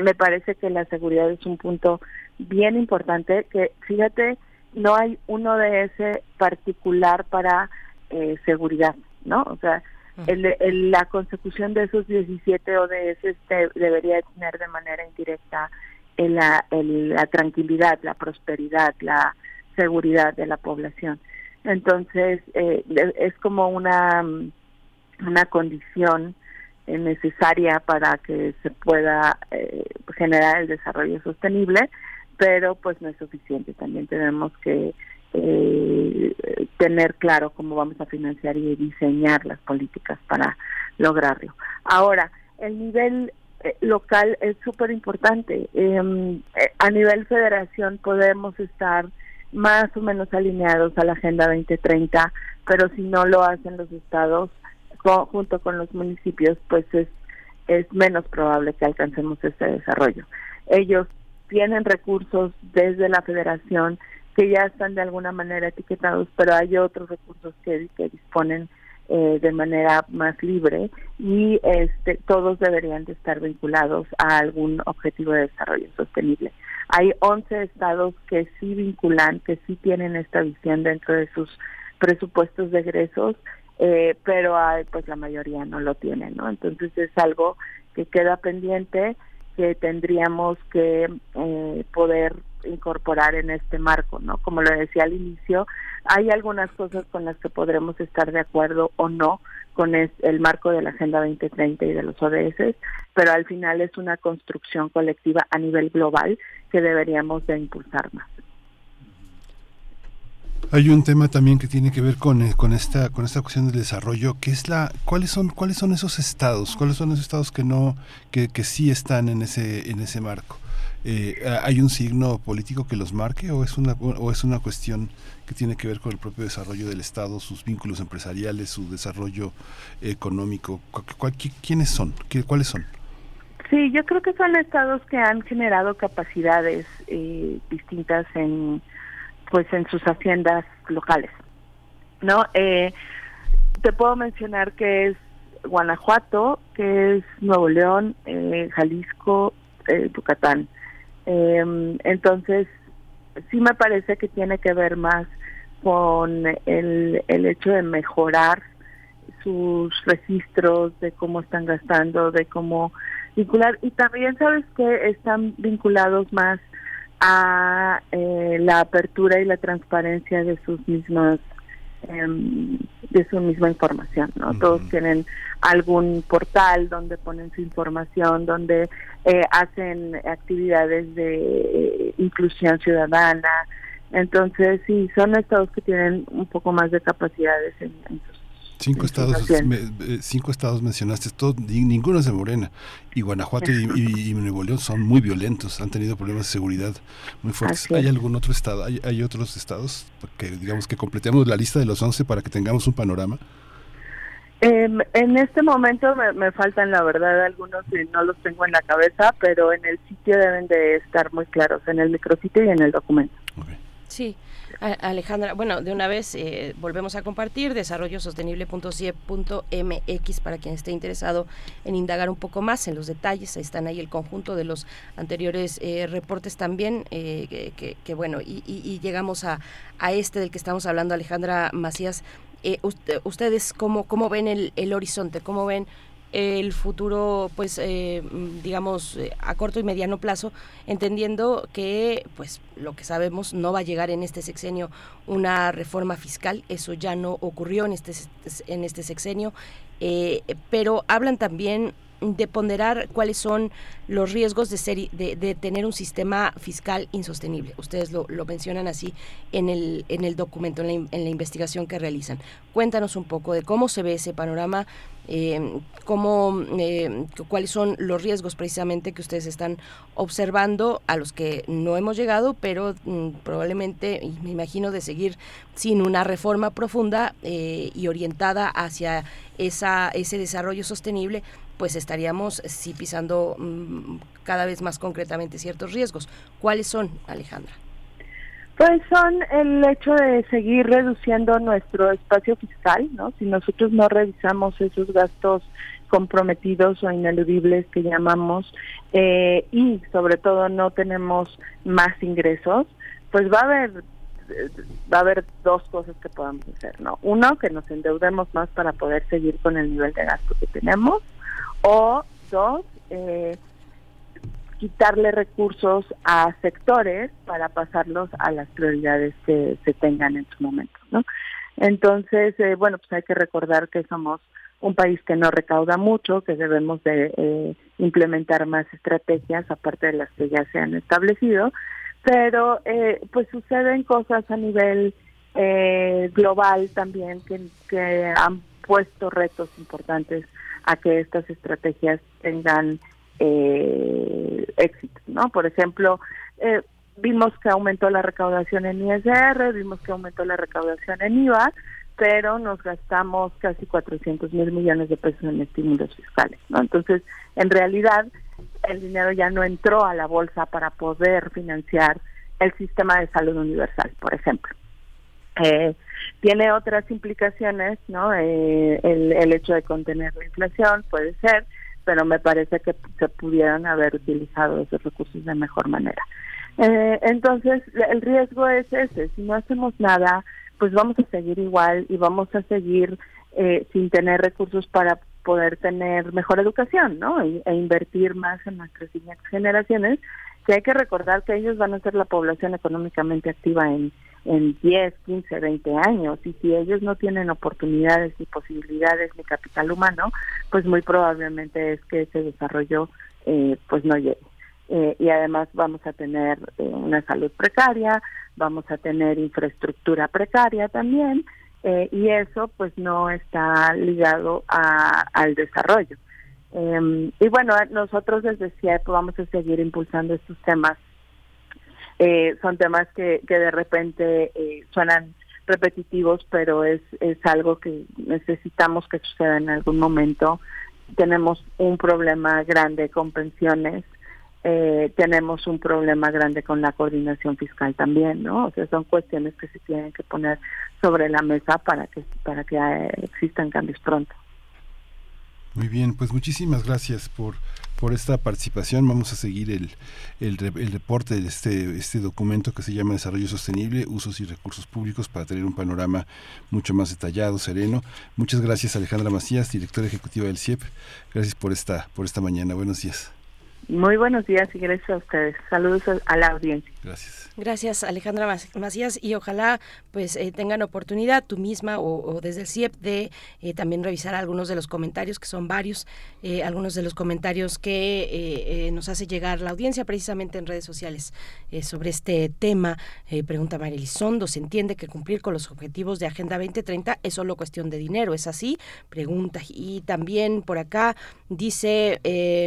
me parece que la seguridad es un punto bien importante que, fíjate, no hay uno de ese particular para eh, seguridad, ¿no? O sea, el, la consecución de esos 17 ODS debería tener de manera indirecta la, la tranquilidad, la prosperidad, la seguridad de la población. Entonces, eh, es como una, una condición eh, necesaria para que se pueda generar el desarrollo sostenible pero pues no es suficiente. También tenemos que eh, tener claro cómo vamos a financiar y diseñar las políticas para lograrlo. Ahora, el nivel eh, local es súper importante. Em, eh, a nivel federación podemos estar más o menos alineados a la Agenda 2030, pero si no lo hacen los estados junto con los municipios, pues es, es menos probable que alcancemos ese desarrollo. Ellos tienen recursos desde la federación que ya están de alguna manera etiquetados, pero hay otros recursos que, disponen eh, de manera más libre y este, todos deberían de estar vinculados a algún objetivo de desarrollo sostenible. Hay 11 estados que sí vinculan, que sí tienen esta visión dentro de sus presupuestos de egresos, eh, pero hay, pues la mayoría no lo tienen, ¿no? Entonces es algo que queda pendiente que tendríamos que eh, poder incorporar en este marco, ¿no? Como lo decía al inicio, hay algunas cosas con las que podremos estar de acuerdo o no con el marco de la Agenda 2030 y de los ODS, pero al final es una construcción colectiva a nivel global que deberíamos de impulsar más. Hay un tema también que tiene que ver con, eh, con esta con esta cuestión del desarrollo, que es la cuáles son cuáles son esos estados, cuáles son esos estados que no que, que sí están en ese en ese marco. Eh, ¿Hay un signo político que los marque o es una o es una cuestión que tiene que ver con el propio desarrollo del estado, sus vínculos empresariales, su desarrollo económico? ¿Quiénes son? ¿Cuáles son? Sí, yo creo que son estados que han generado capacidades eh, distintas en pues en sus haciendas locales. ¿No? Eh, te puedo mencionar que es Guanajuato, que es Nuevo León, eh, Jalisco, eh, Yucatán. Em, entonces, sí me parece que tiene que ver más con el, el hecho de mejorar sus registros, de cómo están gastando, de cómo vincular. Y también sabes que están vinculados más a eh, la apertura y la transparencia de sus mismas em, de su misma información no todos tienen algún portal donde ponen su información donde eh, hacen actividades de eh, inclusión ciudadana. Entonces sí son estados que tienen un poco más de capacidades en, en sus Cinco estados, eh, cinco estados mencionaste, todo, ninguno es de Morena. Y Guanajuato y, Nuevo León son muy violentos, han tenido problemas de seguridad muy fuertes. ¿Hay algún otro estado, hay, hay otros estados que digamos que completemos la lista de los 11 para que tengamos un panorama? Em, en este momento me, faltan, la verdad, algunos que no los tengo en la cabeza, pero en el sitio deben de estar muy claros, en el micrositio y en el documento. Sí. Alejandra, bueno, de una vez eh, volvemos a compartir desarrollosostenible.cie.mx para quien esté interesado en indagar un poco más en los detalles. Ahí están ahí el conjunto de los anteriores eh, reportes también, eh, que, bueno, y, llegamos a, a este del que estamos hablando, Alejandra Macías. ¿Ustedes cómo, cómo ven el, el horizonte? ¿Cómo ven el futuro, pues, eh, digamos, eh, a corto y mediano plazo, entendiendo que, pues, lo que sabemos no va a llegar en este sexenio una reforma fiscal, eso ya no ocurrió en este, en este sexenio, eh, pero hablan también de ponderar cuáles son los riesgos de, de, tener un sistema fiscal insostenible. Ustedes lo, mencionan así en el, en el documento, en la, investigación que realizan. Cuéntanos un poco de cómo se ve ese panorama, eh, cómo, eh, cuáles son los riesgos precisamente que ustedes están observando, a los que no hemos llegado, pero mm, probablemente, me imagino, de seguir sin una reforma profunda eh, y orientada hacia esa, ese desarrollo sostenible, pues estaríamos sí pisando mm, cada vez más concretamente ciertos riesgos. ¿Cuáles son, Alejandra? Pues son el hecho de seguir reduciendo nuestro espacio fiscal, ¿no? Si nosotros no revisamos esos gastos comprometidos o ineludibles que llamamos eh, y sobre todo no tenemos más ingresos, pues va a haber va a haber dos cosas que podamos hacer, ¿no? Uno, que nos endeudemos más para poder seguir con el nivel de gasto que tenemos, o dos, eh, quitarle recursos a sectores para pasarlos a las prioridades que se tengan en su momento, ¿no? Entonces, eh, bueno, pues hay que recordar que somos un país que no recauda mucho, que debemos de eh, implementar más estrategias aparte de las que ya se han establecido, pero eh, pues suceden cosas a nivel eh, global también que, que han puesto retos importantes a que estas estrategias tengan eh, éxito, ¿no? Por ejemplo, eh, vimos que aumentó la recaudación en ISR, vimos que aumentó la recaudación en IVA, pero nos gastamos casi 400 mil millones de pesos en estímulos fiscales, ¿no? Entonces, en realidad, el dinero ya no entró a la bolsa para poder financiar el sistema de salud universal, por ejemplo. Eh, tiene otras implicaciones, ¿no? Eh, el, hecho de contener la inflación puede ser, pero me parece que se pudieran haber utilizado esos recursos de mejor manera. Eh, entonces, el riesgo es ese, si no hacemos nada, pues vamos a seguir igual y vamos a seguir eh, sin tener recursos para poder tener mejor educación, ¿no? E, e, invertir más en nuestras generaciones, que hay que recordar que ellos van a ser la población económicamente activa en, en 10, 15, 20 años, y si ellos no tienen oportunidades ni posibilidades ni capital humano, pues muy probablemente es que ese desarrollo eh, pues no llegue. Eh, y además vamos a tener eh, una salud precaria, vamos a tener infraestructura precaria también, eh, y eso pues no está ligado a, al desarrollo. Em, y bueno, nosotros desde CIEP vamos a seguir impulsando estos temas. Son temas que, que de repente suenan repetitivos, pero es, es algo que necesitamos que suceda en algún momento. Tenemos un problema grande con pensiones, eh, tenemos un problema grande con la coordinación fiscal también, ¿no? O sea, son cuestiones que se tienen que poner sobre la mesa para que para que eh, existan cambios pronto. Muy bien, pues muchísimas gracias por por esta participación. Vamos a seguir el, el, el, reporte de este, este documento que se llama Desarrollo Sostenible, Usos y Recursos Públicos para tener un panorama mucho más detallado, sereno. Muchas gracias Alejandra Macías, directora ejecutiva del CIEP. Gracias por esta, por esta mañana. Buenos días. Muy buenos días y gracias a ustedes. Saludos a la audiencia. Gracias. Gracias, Alejandra Macías, y ojalá pues eh, tengan oportunidad tú misma o, desde el CIEP de eh, también revisar algunos de los comentarios, que son varios, eh, algunos de los comentarios que nos hace llegar la audiencia precisamente en redes sociales sobre este tema. pregunta María Elizondo, ¿se entiende que cumplir con los objetivos de Agenda 2030 es solo cuestión de dinero? ¿Es así? Pregunta. Y también por acá dice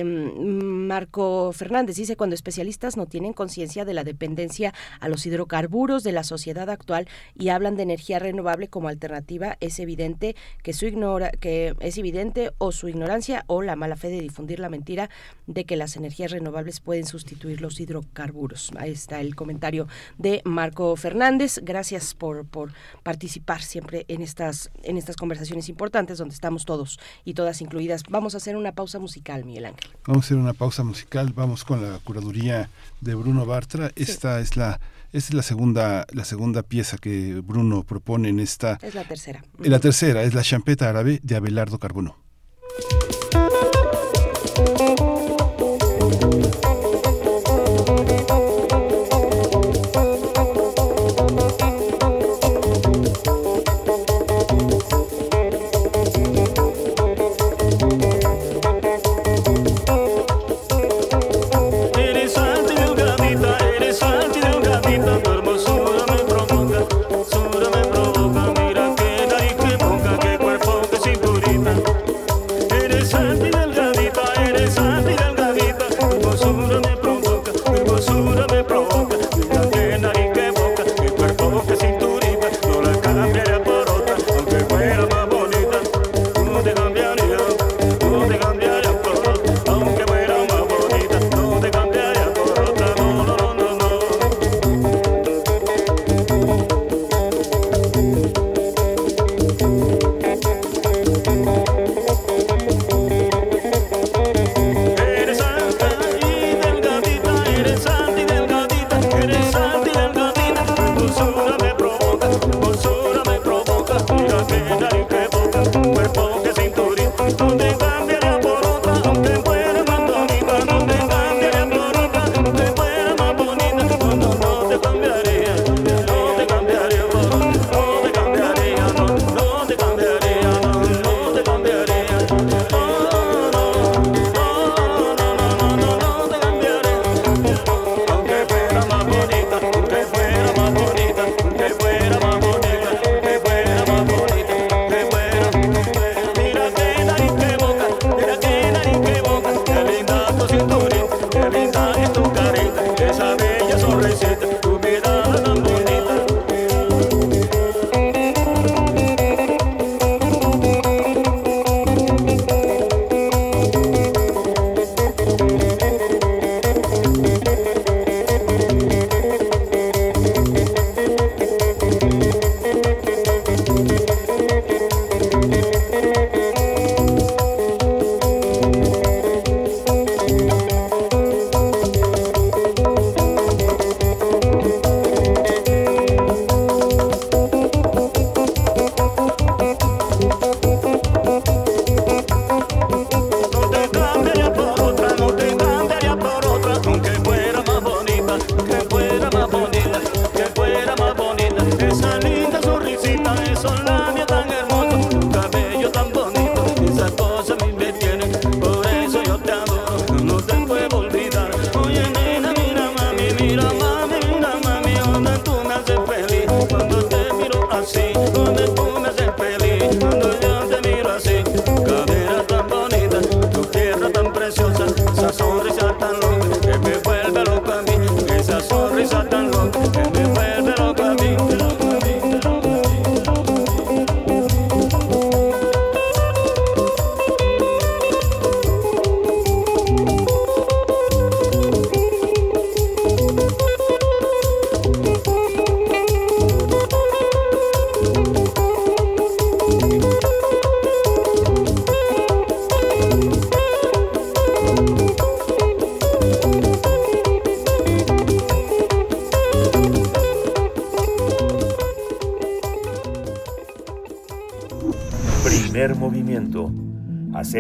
Marco Fernández, dice cuando especialistas no tienen conciencia de la dependencia a los hidrocarburos de la sociedad actual y hablan de energía renovable como alternativa, es evidente que su ignora que es evidente o su ignorancia o la mala fe de difundir la mentira de que las energías renovables pueden sustituir los hidrocarburos. Ahí está el comentario de Marco Fernández. Gracias por, por participar siempre en estas en estas conversaciones importantes donde estamos todos y todas incluidas. Vamos a hacer una pausa musical, Miguel Ángel. Vamos a hacer una pausa musical. Vamos con la curaduría de Bruno Bartra. Esta es la esta es la segunda, la segunda pieza que Bruno propone en esta. Es la tercera. La tercera es la champeta árabe de Abelardo Carbono.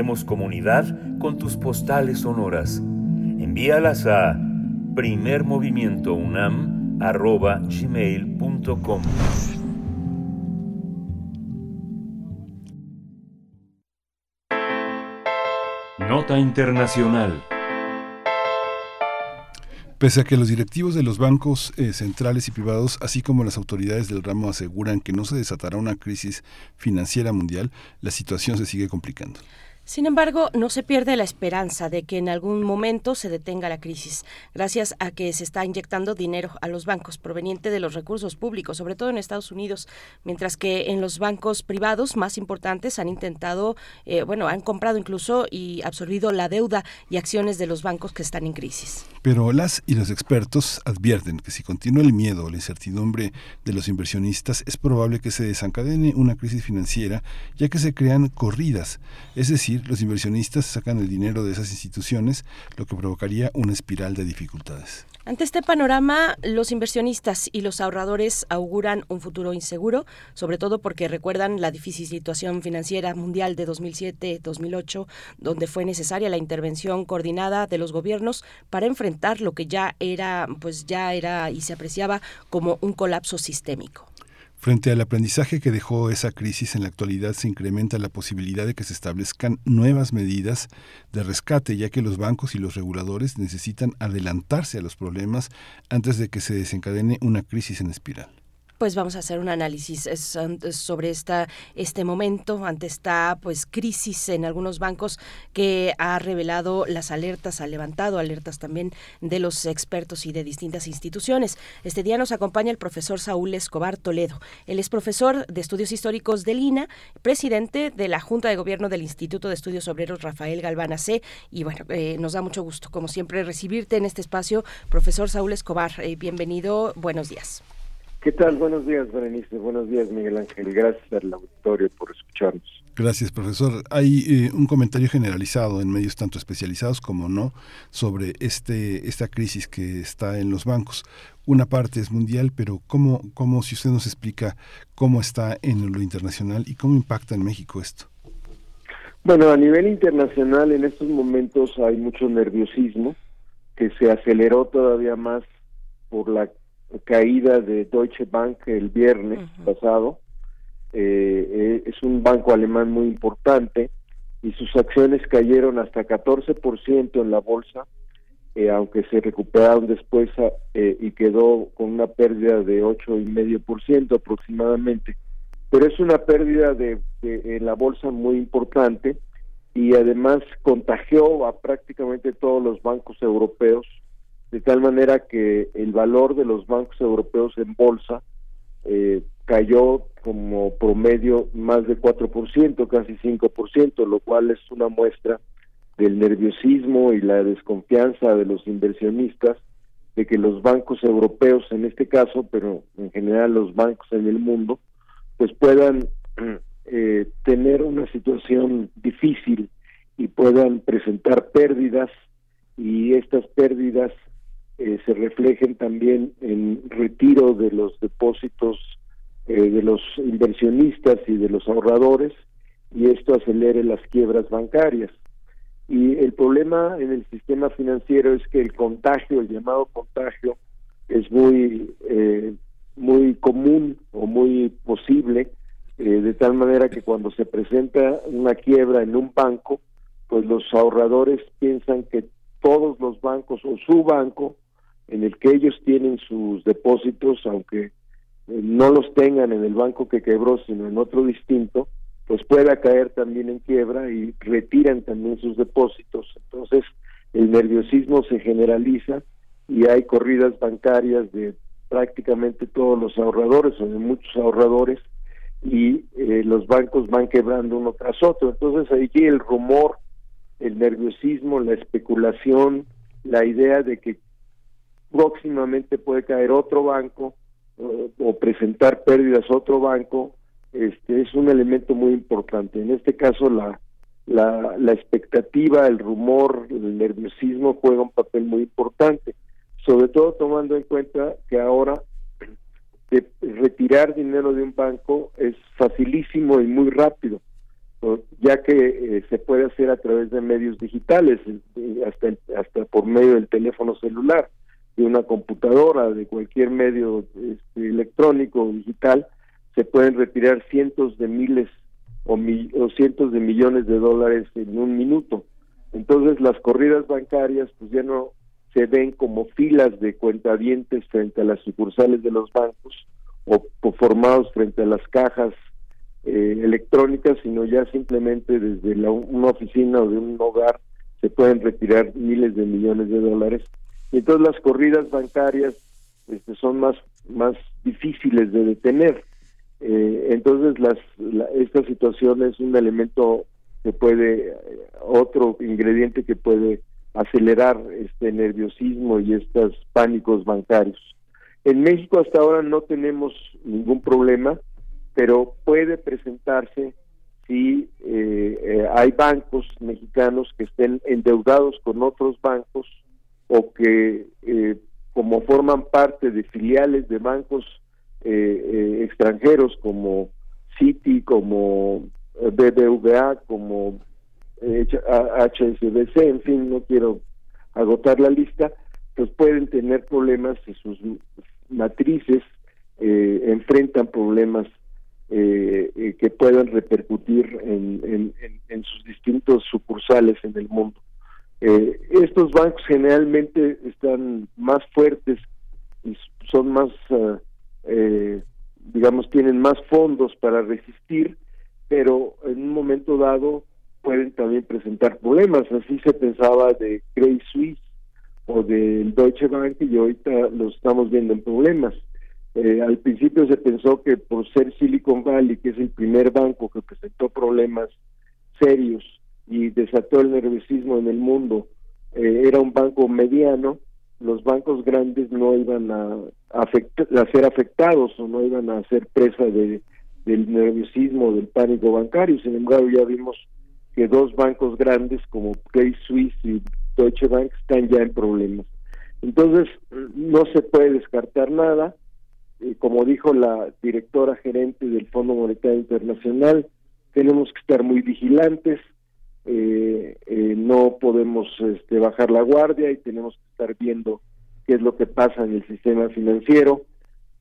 Hacemos comunidad con tus postales sonoras. Envíalas a primermovimientounam.gmail.com Nota Internacional Pese a que los directivos de los bancos eh, centrales y privados, así como las autoridades del ramo aseguran que no se desatará una crisis financiera mundial, la situación se sigue complicando. Sin embargo, no se pierde la esperanza de que en algún momento se detenga la crisis, gracias a que se está inyectando dinero a los bancos proveniente de los recursos públicos, sobre todo en Estados Unidos, mientras que en los bancos privados más importantes han intentado, eh, bueno, han comprado incluso y absorbido la deuda y acciones de los bancos que están en crisis. Pero las y los expertos advierten que si continúa el miedo o la incertidumbre de los inversionistas, es probable que se desencadene una crisis financiera, ya que se crean corridas, es decir, los inversionistas sacan el dinero de esas instituciones, lo que provocaría una espiral de dificultades. Ante este panorama, los inversionistas y los ahorradores auguran un futuro inseguro, sobre todo porque recuerdan la difícil situación financiera mundial de 2007-2008, donde fue necesaria la intervención coordinada de los gobiernos para enfrentar lo que ya era, pues ya era y se apreciaba como un colapso sistémico. Frente al aprendizaje que dejó esa crisis, en la actualidad se incrementa la posibilidad de que se establezcan nuevas medidas de rescate, ya que los bancos y los reguladores necesitan adelantarse a los problemas antes de que se desencadene una crisis en espiral pues vamos a hacer un análisis sobre esta este momento ante esta pues crisis en algunos bancos que ha revelado las alertas, ha levantado alertas también de los expertos y de distintas instituciones. Este día nos acompaña el profesor Saúl Escobar Toledo. Él es profesor de Estudios Históricos del INA, presidente de la Junta de Gobierno del Instituto de Estudios Obreros Rafael Galván C. Y bueno, eh, nos da mucho gusto, como siempre, recibirte en este espacio. Profesor Saúl Escobar, eh, bienvenido, buenos días. ¿Qué tal? Buenos días, Berenice. Buenos días, Miguel Ángel. Gracias al auditorio por escucharnos. Gracias, profesor. Hay eh, un comentario generalizado en medios tanto especializados como no sobre este esta crisis que está en los bancos. Una parte es mundial, pero ¿cómo, cómo si usted nos explica cómo está en lo internacional y cómo impacta en México esto? Bueno, a nivel internacional en estos momentos hay mucho nerviosismo que se aceleró todavía más por la caída de Deutsche Bank el viernes pasado. Eh, eh, es un banco alemán muy importante y sus acciones cayeron hasta 14% en la bolsa, eh, aunque se recuperaron después y quedó con una pérdida de 8,5% aproximadamente. Pero es una pérdida de, de, en la bolsa muy importante y además contagió a prácticamente todos los bancos europeos de tal manera que el valor de los bancos europeos en bolsa eh, cayó como promedio más de 4%, casi 5%, lo cual es una muestra del nerviosismo y la desconfianza de los inversionistas de que los bancos europeos en este caso, pero en general los bancos en el mundo, pues puedan eh, tener una situación difícil y puedan presentar pérdidas y estas pérdidas eh, se reflejen también en retiro de los depósitos eh, de los inversionistas y de los ahorradores y esto acelere las quiebras bancarias. Y el problema en el sistema financiero es que el contagio, el llamado contagio, es muy eh, muy común o muy posible, de tal manera que cuando se presenta una quiebra en un banco, pues los ahorradores piensan que todos los bancos o su banco en el que ellos tienen sus depósitos, aunque eh, no los tengan en el banco que quebró, sino en otro distinto, pues pueda caer también en quiebra y retiran también sus depósitos. Entonces, el nerviosismo se generaliza y hay corridas bancarias de prácticamente todos los ahorradores o de muchos ahorradores y eh, los bancos van quebrando uno tras otro. Entonces, allí el rumor, el nerviosismo, la especulación, la idea de que próximamente puede caer otro banco o presentar pérdidas otro banco, este es un elemento muy importante. En este caso la, la, la expectativa, el rumor, el nerviosismo juega un papel muy importante, sobre todo tomando en cuenta que ahora retirar dinero de un banco es facilísimo y muy rápido. ya que eh, se puede hacer a través de medios digitales, hasta, hasta por medio del teléfono celular, de una computadora, de cualquier medio este, electrónico o digital, se pueden retirar cientos de miles o, o cientos de millones de dólares en un minuto. Entonces las corridas bancarias pues ya no se ven como filas de cuentavientes frente a las sucursales de los bancos o, formados frente a las cajas eh, electrónicas, sino ya simplemente desde la, una oficina o de un hogar se pueden retirar miles de millones de dólares. Y entonces las corridas bancarias este, son más, más difíciles de detener. Eh, entonces las, esta situación es un elemento que puede, eh, otro ingrediente que puede acelerar este nerviosismo y estos pánicos bancarios. En México hasta ahora no tenemos ningún problema, pero puede presentarse si eh, eh, hay bancos mexicanos que estén endeudados con otros bancos o que eh, como forman parte de filiales de bancos extranjeros como Citi, como BBVA, como HSBC, en fin, no quiero agotar la lista, pues pueden tener problemas si sus matrices eh, enfrentan problemas eh, eh, que puedan repercutir en, en, sus distintos sucursales en el mundo. Estos bancos generalmente están más fuertes y son más, digamos, tienen más fondos para resistir, pero en un momento dado pueden también presentar problemas. Así se pensaba de Credit Suisse o del Deutsche Bank y ahorita los estamos viendo en problemas. Eh, al principio se pensó que por ser Silicon Valley, que es el primer banco que presentó problemas serios y desató el nerviosismo en el mundo, eh, era un banco mediano, los bancos grandes no iban a, a ser afectados o no iban a ser presa de, del nerviosismo, del pánico bancario. Sin embargo, ya vimos que dos bancos grandes como Credit Suisse y Deutsche Bank están ya en problemas. Entonces, no se puede descartar nada. como dijo la directora gerente del Fondo Monetario Internacional, tenemos que estar muy vigilantes, eh, eh, no podemos este, bajar la guardia y tenemos que estar viendo qué es lo que pasa en el sistema financiero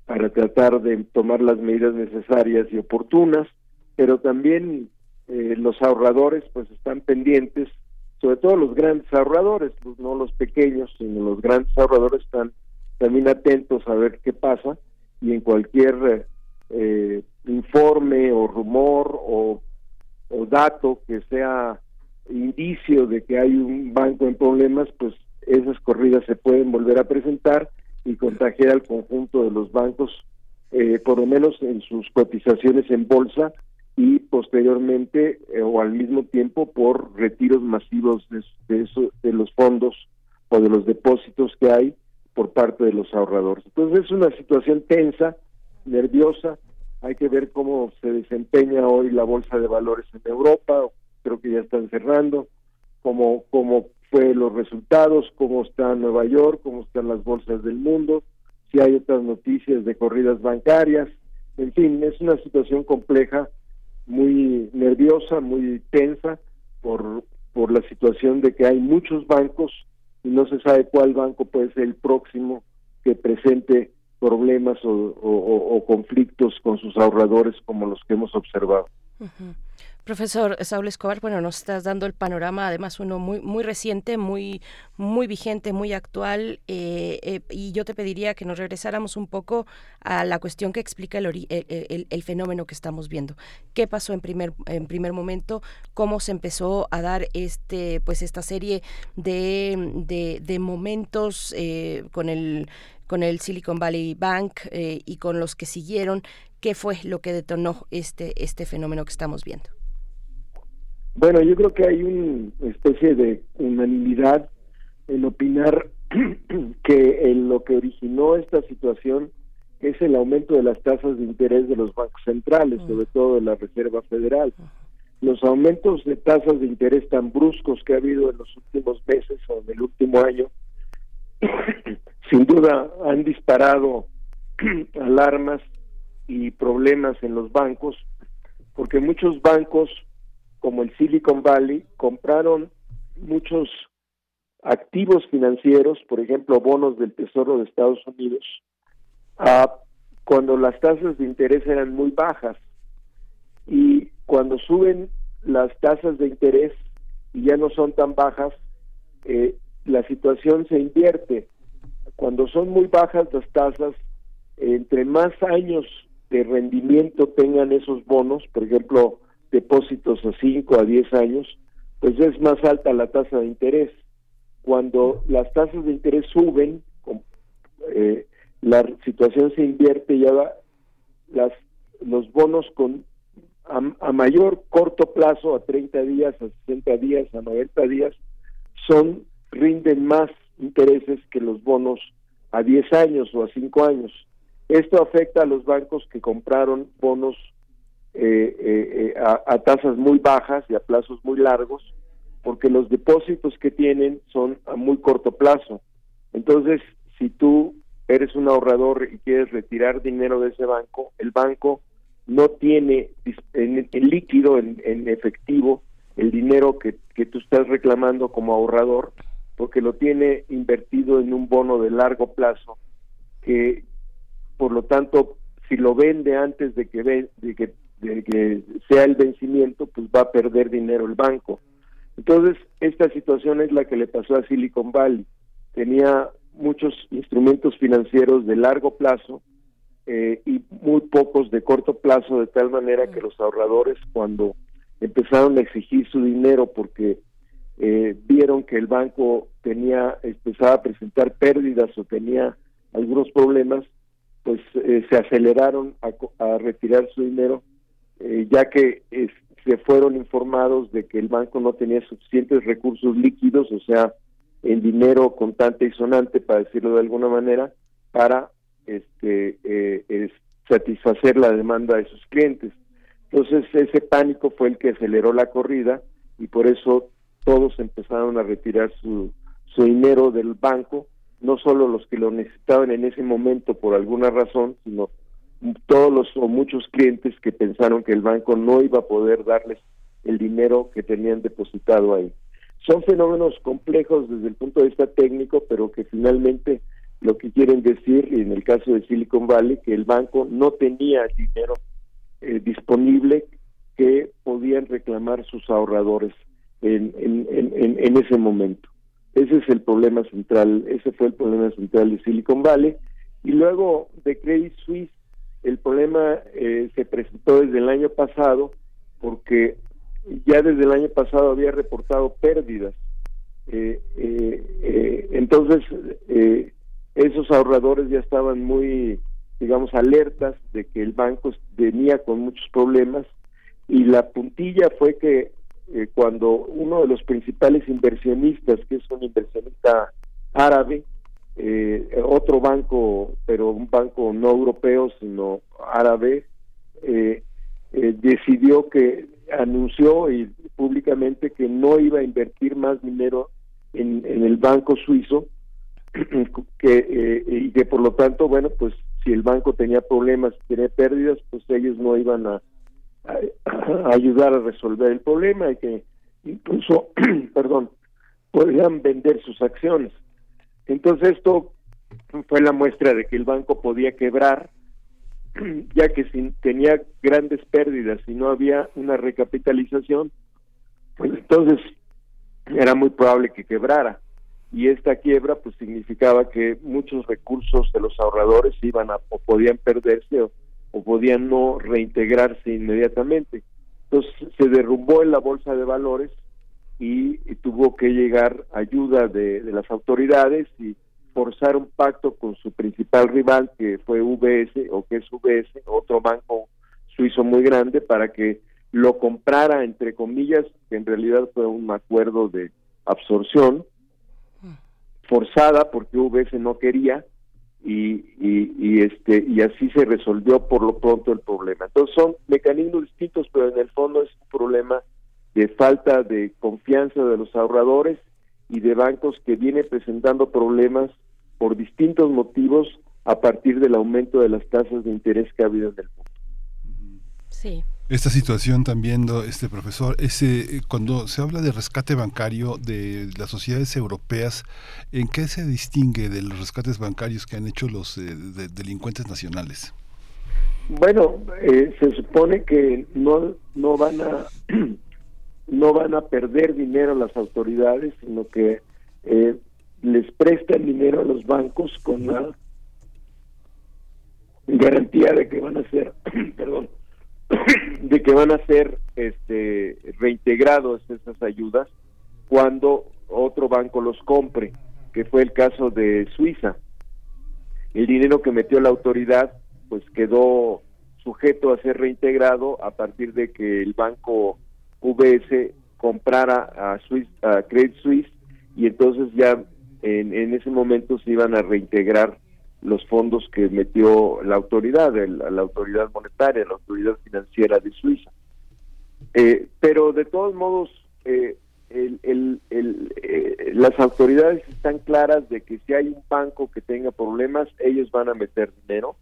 para tratar de tomar las medidas necesarias y oportunas, pero también eh, los ahorradores pues están pendientes, sobre todo los grandes ahorradores, pues, no los pequeños, sino los grandes ahorradores están también atentos a ver qué pasa y en cualquier eh, informe o rumor o, o dato que sea indicio de que hay un banco en problemas, pues esas corridas se pueden volver a presentar y contagiar al conjunto de los bancos, eh, por lo menos en sus cotizaciones en bolsa, y posteriormente eh, o al mismo tiempo por retiros masivos de, eso, de los fondos o de los depósitos que hay por parte de los ahorradores. Entonces es una situación tensa, nerviosa, hay que ver cómo se desempeña hoy la bolsa de valores en Europa, creo que ya están cerrando, cómo, cómo fue los resultados, cómo está Nueva York, cómo están las bolsas del mundo, si hay otras noticias de corridas bancarias, en fin, es una situación compleja muy nerviosa, muy tensa por, por la situación de que hay muchos bancos y no se sabe cuál banco puede ser el próximo que presente problemas o, conflictos con sus ahorradores como los que hemos observado. Profesor Saúl Escobar, bueno, nos estás dando el panorama, además uno muy muy reciente, muy muy vigente, muy actual, eh, eh, y yo te pediría que nos regresáramos un poco a la cuestión que explica el, el, fenómeno que estamos viendo. ¿Qué pasó en primer en primer momento? ¿Cómo se empezó a dar este pues esta serie de, de, momentos eh, con el con el Silicon Valley Bank y con los que siguieron? ¿Qué fue lo que detonó este este fenómeno que estamos viendo? Bueno, yo creo que hay una especie de unanimidad en opinar que en lo que originó esta situación es el aumento de las tasas de interés de los bancos centrales, sobre todo de la Reserva Federal. Los aumentos de tasas de interés tan bruscos que ha habido en los últimos meses o en el último año, sin duda han disparado alarmas y problemas en los bancos, porque muchos bancos como el Silicon Valley compraron muchos activos financieros, por ejemplo, bonos del Tesoro de Estados Unidos, cuando las tasas de interés eran muy bajas. Y cuando suben las tasas de interés y ya no son tan bajas, eh, la situación se invierte. Cuando son muy bajas las tasas, entre más años de rendimiento tengan esos bonos, por ejemplo, depósitos a 5 a 10 años, pues es más alta la tasa de interés. Cuando las tasas de interés suben, eh, la situación se invierte y ya las, los bonos con a, mayor corto plazo, a 30 días, a 60 días, a 90 días, son rinden más intereses que los bonos a 10 años o a 5 años. Esto afecta a los bancos que compraron bonos eh, eh, a, a, tasas muy bajas y a plazos muy largos, porque los depósitos que tienen son a muy corto plazo. Entonces, si tú eres un ahorrador y quieres retirar dinero de ese banco, el banco no tiene en, líquido, en, efectivo, el dinero que, que tú estás reclamando como ahorrador, porque lo tiene invertido en un bono de largo plazo, que por lo tanto, si lo vende antes de que, de que, de que sea el vencimiento, pues va a perder dinero el banco. Entonces, esta situación es la que le pasó a Silicon Valley. Tenía muchos instrumentos financieros de largo plazo eh, y muy pocos de corto plazo, de tal manera que los ahorradores cuando empezaron a exigir su dinero porque eh, vieron que el banco tenía empezaba a presentar pérdidas o tenía algunos problemas, pues eh, se aceleraron a, retirar su dinero, ya que se fueron informados de que el banco no tenía suficientes recursos líquidos, o sea, en dinero contante y sonante, para decirlo de alguna manera, para este, eh, satisfacer la demanda de sus clientes. Entonces ese pánico fue el que aceleró la corrida y por eso todos empezaron a retirar su, su dinero del banco, no solo los que lo necesitaban en ese momento por alguna razón, sino todos los o muchos clientes que pensaron que el banco no iba a poder darles el dinero que tenían depositado ahí. Son fenómenos complejos desde el punto de vista técnico, pero que finalmente lo que quieren decir, en el caso de Silicon Valley, que el banco no tenía dinero eh, disponible que podían reclamar sus ahorradores en, en, en, ese momento. Ese es el problema central, ese fue el problema central de Silicon Valley. Y luego de Credit Suisse, el problema eh, se presentó desde el año pasado porque ya desde el año pasado había reportado pérdidas. Eh, entonces, esos ahorradores ya estaban muy, digamos, alertas de que el banco venía con muchos problemas y la puntilla fue que eh, cuando uno de los principales inversionistas, que es un inversionista árabe, eh, otro banco, pero un banco no europeo, sino árabe, eh, decidió que anunció y públicamente que no iba a invertir más dinero en el banco suizo que eh, y que por lo tanto bueno pues si el banco tenía problemas tenía pérdidas pues ellos no iban a, ayudar a resolver el problema y que incluso perdón podrían vender sus acciones entonces esto fue la muestra de que el banco podía quebrar ya que si tenía grandes pérdidas y no había una recapitalización pues entonces era muy probable que quebrara y esta quiebra pues significaba que muchos recursos de los ahorradores iban a o podían perderse o, podían no reintegrarse inmediatamente. Entonces se derrumbó en la bolsa de valores y, tuvo que llegar ayuda de, las autoridades y forzar un pacto con su principal rival que fue UBS o que es UBS, otro banco suizo muy grande para que lo comprara entre comillas, que en realidad fue un acuerdo de absorción forzada porque UBS no quería y, y, este y así se resolvió por lo pronto el problema. Entonces son mecanismos distintos, pero en el fondo es un problema de falta de confianza de los ahorradores y de bancos que viene presentando problemas por distintos motivos a partir del aumento de las tasas de interés que ha habido en el mundo. Sí, esta situación también, este profesor, ese eh, cuando se habla de rescate bancario de las sociedades europeas, ¿en qué se distingue de los rescates bancarios que han hecho los eh, delincuentes nacionales? Bueno, eh, se supone que no no van a no van a perder dinero las autoridades, sino que les prestan dinero a los bancos con la garantía de que van a ser, perdón, de que van a ser este, reintegrados esas ayudas cuando otro banco los compre, que fue el caso de Suiza. El dinero que metió la autoridad pues quedó sujeto a ser reintegrado a partir de que el banco UBS comprara a, a Credit Suisse y entonces ya en, en ese momento se iban a reintegrar los fondos que metió la autoridad, la autoridad monetaria, la autoridad financiera de Suiza. Eh, pero de todos modos, eh, el, eh, las autoridades están claras de que si hay un banco que tenga problemas, ellos van a meter dinero.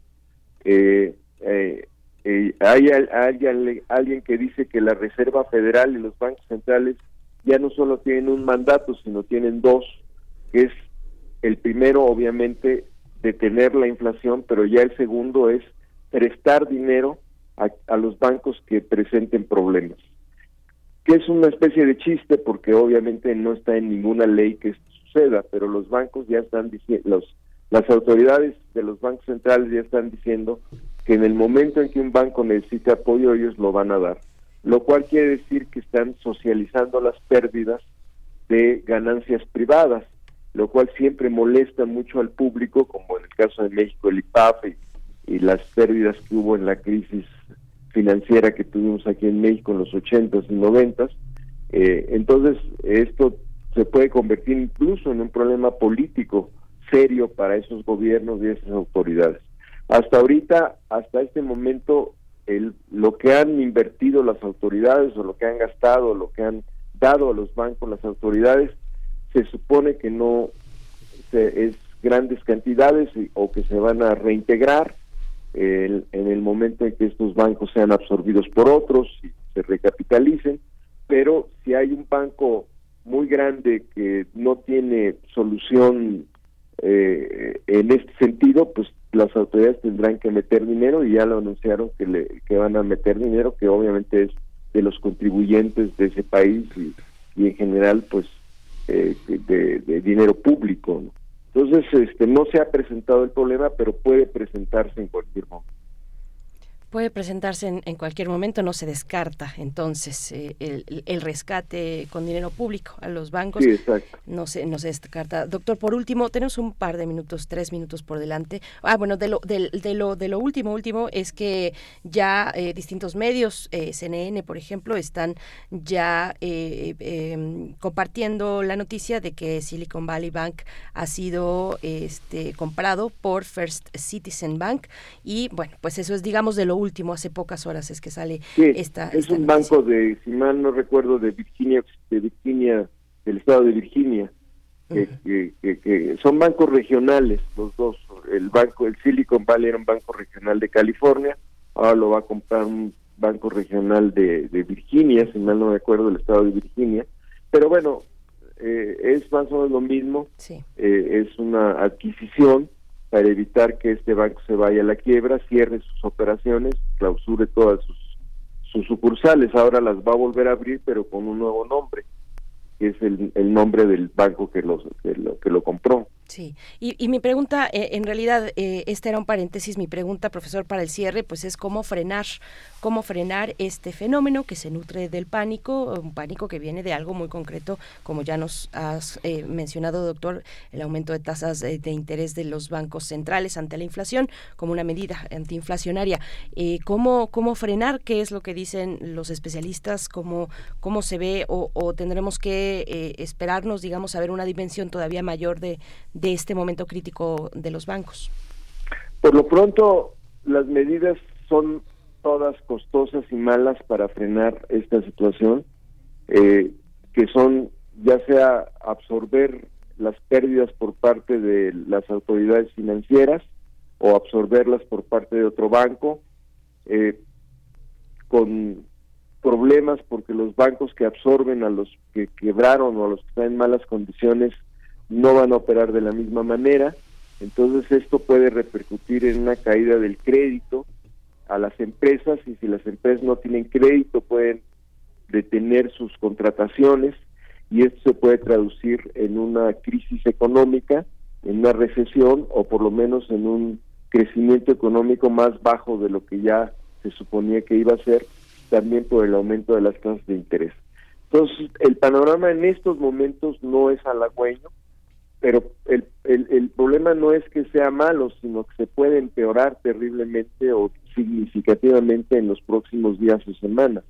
Hay alguien, alguien que dice que la Reserva Federal y los bancos centrales ya no solo tienen un mandato, sino tienen dos, que es el primero, obviamente, detener la inflación, pero ya el segundo es prestar dinero a, los bancos que presenten problemas. Que es una especie de chiste porque obviamente no está en ninguna ley que esto suceda, pero los bancos ya están diciendo, las autoridades de los bancos centrales ya están diciendo que en el momento en que un banco necesite apoyo ellos lo van a dar, lo cual quiere decir que están socializando las pérdidas de ganancias privadas lo cual siempre molesta mucho al público, como en el caso de México, el IPAF y, las pérdidas que hubo en la crisis financiera que tuvimos aquí en México en los 80s y 90s. Eh, entonces, esto se puede convertir incluso en un problema político serio para esos gobiernos y esas autoridades. Hasta ahorita, hasta este momento, el, lo que han invertido las autoridades o lo que han gastado, lo que han dado a los bancos las autoridades, se supone que no es grandes cantidades o que se van a reintegrar en el momento en que estos bancos sean absorbidos por otros y se recapitalicen, pero si hay un banco muy grande que no tiene solución eh, en este sentido, pues las autoridades tendrán que meter dinero y ya lo anunciaron que, le, que van a meter dinero, que obviamente es de los contribuyentes de ese país y, en general pues eh, de, dinero público. Entonces, este, no se ha presentado el problema, pero puede presentarse en cualquier momento. Puede presentarse en, cualquier momento, no se descarta entonces eh, el, rescate con dinero público a los bancos. No se, no se descarta. Doctor, por último, tenemos un par de minutos, tres minutos por delante. Ah, bueno, de lo, de, de lo, de lo último, último, es que ya eh, distintos medios, eh, CNN, por ejemplo, están ya em, compartiendo la noticia de que Silicon Valley Bank ha sido este, comprado por First Citizen Bank. Y bueno, pues eso es, digamos, de lo último, hace pocas horas es que sale esta. Es un banco de, si mal no recuerdo, de Virginia, de Virginia, del estado de Virginia. Que, son bancos regionales los dos el banco el Silicon Valley era un banco regional de California ahora lo va a comprar un banco regional de, Virginia si mal no me acuerdo del estado de Virginia pero bueno eh, es más o menos lo mismo eh, es una adquisición para evitar que este banco se vaya a la quiebra, cierre sus operaciones, clausure todas sus, sus sucursales. Ahora las va a volver a abrir, pero con un nuevo nombre, que es el, el nombre del banco que, los, que, lo, que lo compró. Sí, y, mi pregunta, eh, en realidad, eh, este era un paréntesis, mi pregunta, profesor, para el cierre, pues es cómo frenar, cómo frenar este fenómeno que se nutre del pánico, un pánico que viene de algo muy concreto, como ya nos has eh, mencionado, doctor, el aumento de tasas de, interés de los bancos centrales ante la inflación como una medida antiinflacionaria. ¿cómo, ¿Cómo frenar? ¿Qué es lo que dicen los especialistas? ¿Cómo, cómo se ve o, o tendremos que esperarnos, digamos, a ver una dimensión todavía mayor de de este momento crítico de los bancos? Por lo pronto, las medidas son todas costosas y malas para frenar esta situación, eh, que son ya sea absorber las pérdidas por parte de las autoridades financieras o absorberlas por parte de otro banco. Eh, con problemas porque los bancos que absorben a los que quebraron o a los que están en malas condiciones no van a operar de la misma manera. Entonces esto puede repercutir en una caída del crédito a las empresas y si las empresas no tienen crédito pueden detener sus contrataciones y esto se puede traducir en una crisis económica, en una recesión o por lo menos en un crecimiento económico más bajo de lo que ya se suponía que iba a ser, también por el aumento de las tasas de interés. Entonces, el panorama en estos momentos no es halagüeño, pero el, el, el problema no es que sea malo, sino que se puede empeorar terriblemente o significativamente en los próximos días o semanas.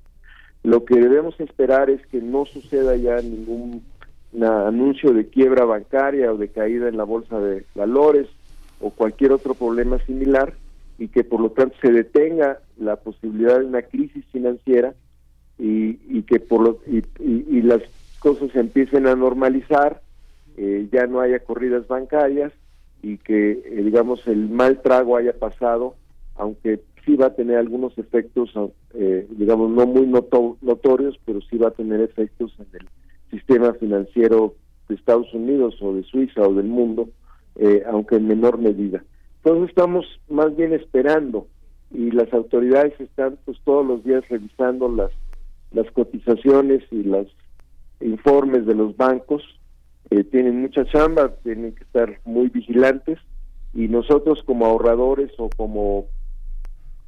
Lo que debemos esperar es que no suceda ya ningún anuncio de quiebra bancaria o de caída en la bolsa de valores o cualquier otro problema similar y que por lo tanto se detenga la posibilidad de una crisis financiera y, y que por lo, y, y, las cosas empiecen a normalizar, eh, ya no haya corridas bancarias y que eh, digamos el mal trago haya pasado, aunque sí va a tener algunos efectos, eh, digamos no muy notorios, pero sí va a tener efectos en el sistema financiero de Estados Unidos o de Suiza o del mundo, eh, aunque en menor medida. Entonces estamos más bien esperando y las autoridades están pues todos los días revisando las las cotizaciones y los informes de los bancos eh, tienen mucha chamba tienen que estar muy vigilantes y nosotros como ahorradores o como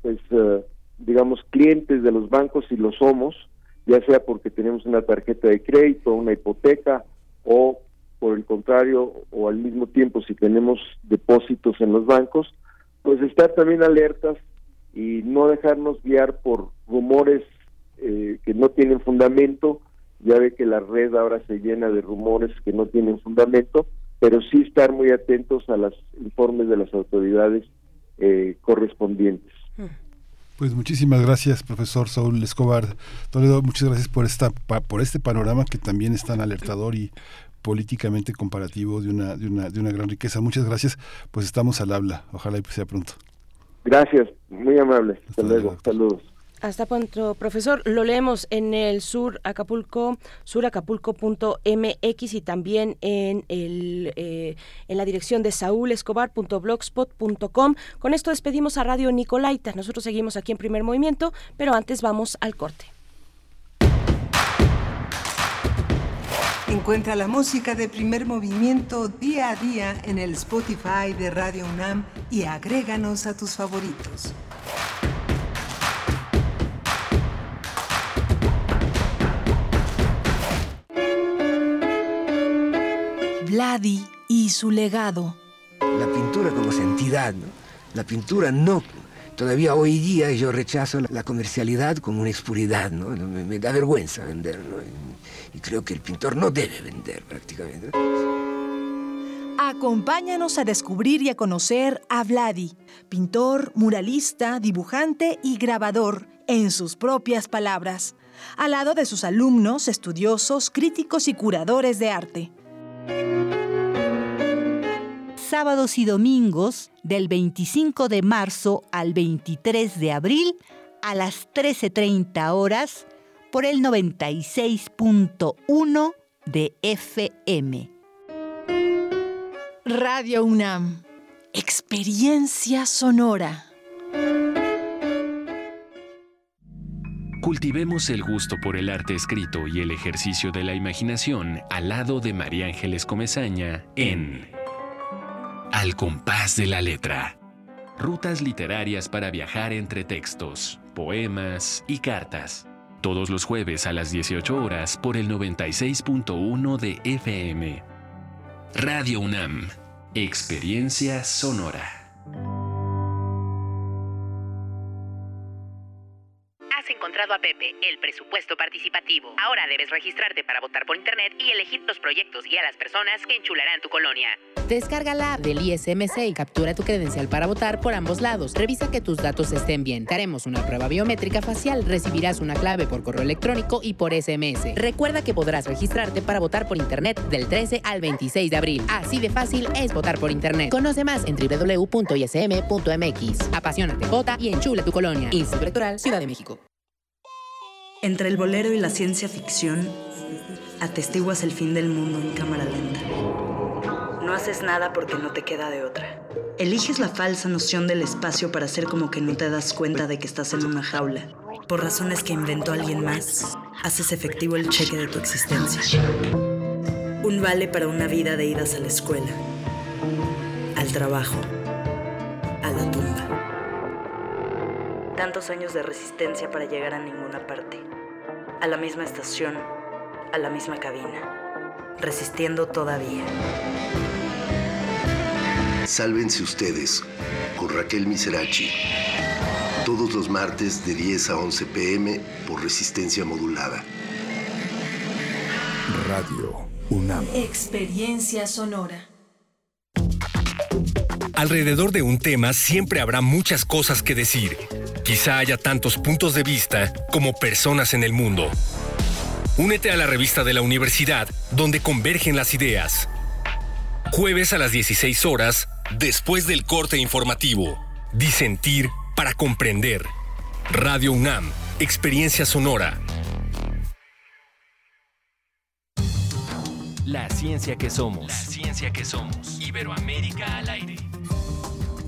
pues eh, digamos clientes de los bancos si lo somos ya sea porque tenemos una tarjeta de crédito una hipoteca o por el contrario, o al mismo tiempo si tenemos depósitos en los bancos, pues estar también alertas y no dejarnos guiar por rumores eh, que no tienen fundamento. Ya ve que la red ahora se llena de rumores que no tienen fundamento, pero sí estar muy atentos a los informes de las autoridades eh, correspondientes. Pues muchísimas gracias, profesor Saúl Escobar Toledo. Muchas gracias por esta por este panorama que también es tan alertador y políticamente comparativo de una, de una, de una gran riqueza. Muchas gracias, pues estamos al habla, ojalá y sea pronto. Gracias, muy amable. Hasta, luego, saludos. Hasta pronto, profesor. Lo leemos en el sur Acapulco, suracapulco.mx y también en el eh, en la dirección de saulescobar.blogspot.com. Con esto despedimos a Radio Nicolaita. Nosotros seguimos aquí en Primer Movimiento, pero antes vamos al corte. Encuentra la música de primer movimiento día a día en el Spotify de Radio UNAM y agréganos a tus favoritos. Vladi y su legado. La pintura como entidad, ¿no? La pintura no todavía hoy día yo rechazo la comercialidad como una expuridad, ¿no? Me, da vergüenza vender, Y, creo que el pintor no debe vender prácticamente. Acompáñanos a descubrir y a conocer a Vladi, pintor, muralista, dibujante y grabador, en sus propias palabras, al lado de sus alumnos, estudiosos, críticos y curadores de arte sábados y domingos del 25 de marzo al 23 de abril a las 13.30 horas por el 96.1 de FM. Radio UNAM. Experiencia sonora. Cultivemos el gusto por el arte escrito y el ejercicio de la imaginación al lado de María Ángeles Comezaña en al compás de la letra. Rutas literarias para viajar entre textos, poemas y cartas. Todos los jueves a las 18 horas por el 96.1 de FM. Radio UNAM. Experiencia sonora. Encontrado a Pepe, el presupuesto participativo. Ahora debes registrarte para votar por internet y elegir los proyectos y a las personas que enchularán tu colonia. Descarga la del ISMC y captura tu credencial para votar por ambos lados. Revisa que tus datos estén bien. Haremos una prueba biométrica facial. Recibirás una clave por correo electrónico y por SMS. Recuerda que podrás registrarte para votar por internet del 13 al 26 de abril. Así de fácil es votar por internet. Conoce más en www.ism.mx. Apasionate, vota y enchula tu colonia. Instituto Electoral Ciudad de México. Entre el bolero y la ciencia ficción, atestiguas el fin del mundo en cámara lenta. No haces nada porque no te queda de otra. Eliges la falsa noción del espacio para hacer como que no te das cuenta de que estás en una jaula. Por razones que inventó alguien más, haces efectivo el cheque de tu existencia. Un vale para una vida de idas a la escuela, al trabajo, a la tumba. Tantos años de resistencia para llegar a ninguna parte. A la misma estación, a la misma cabina. Resistiendo todavía. Sálvense ustedes con Raquel Miserachi. Todos los martes de 10 a 11 pm por resistencia modulada. Radio UNAM. Experiencia sonora. Alrededor de un tema siempre habrá muchas cosas que decir. Quizá haya tantos puntos de vista como personas en el mundo. Únete a la revista de la universidad donde convergen las ideas. Jueves a las 16 horas, después del corte informativo. Disentir para comprender. Radio UNAM, Experiencia Sonora. La ciencia que somos. La ciencia que somos. Iberoamérica al aire.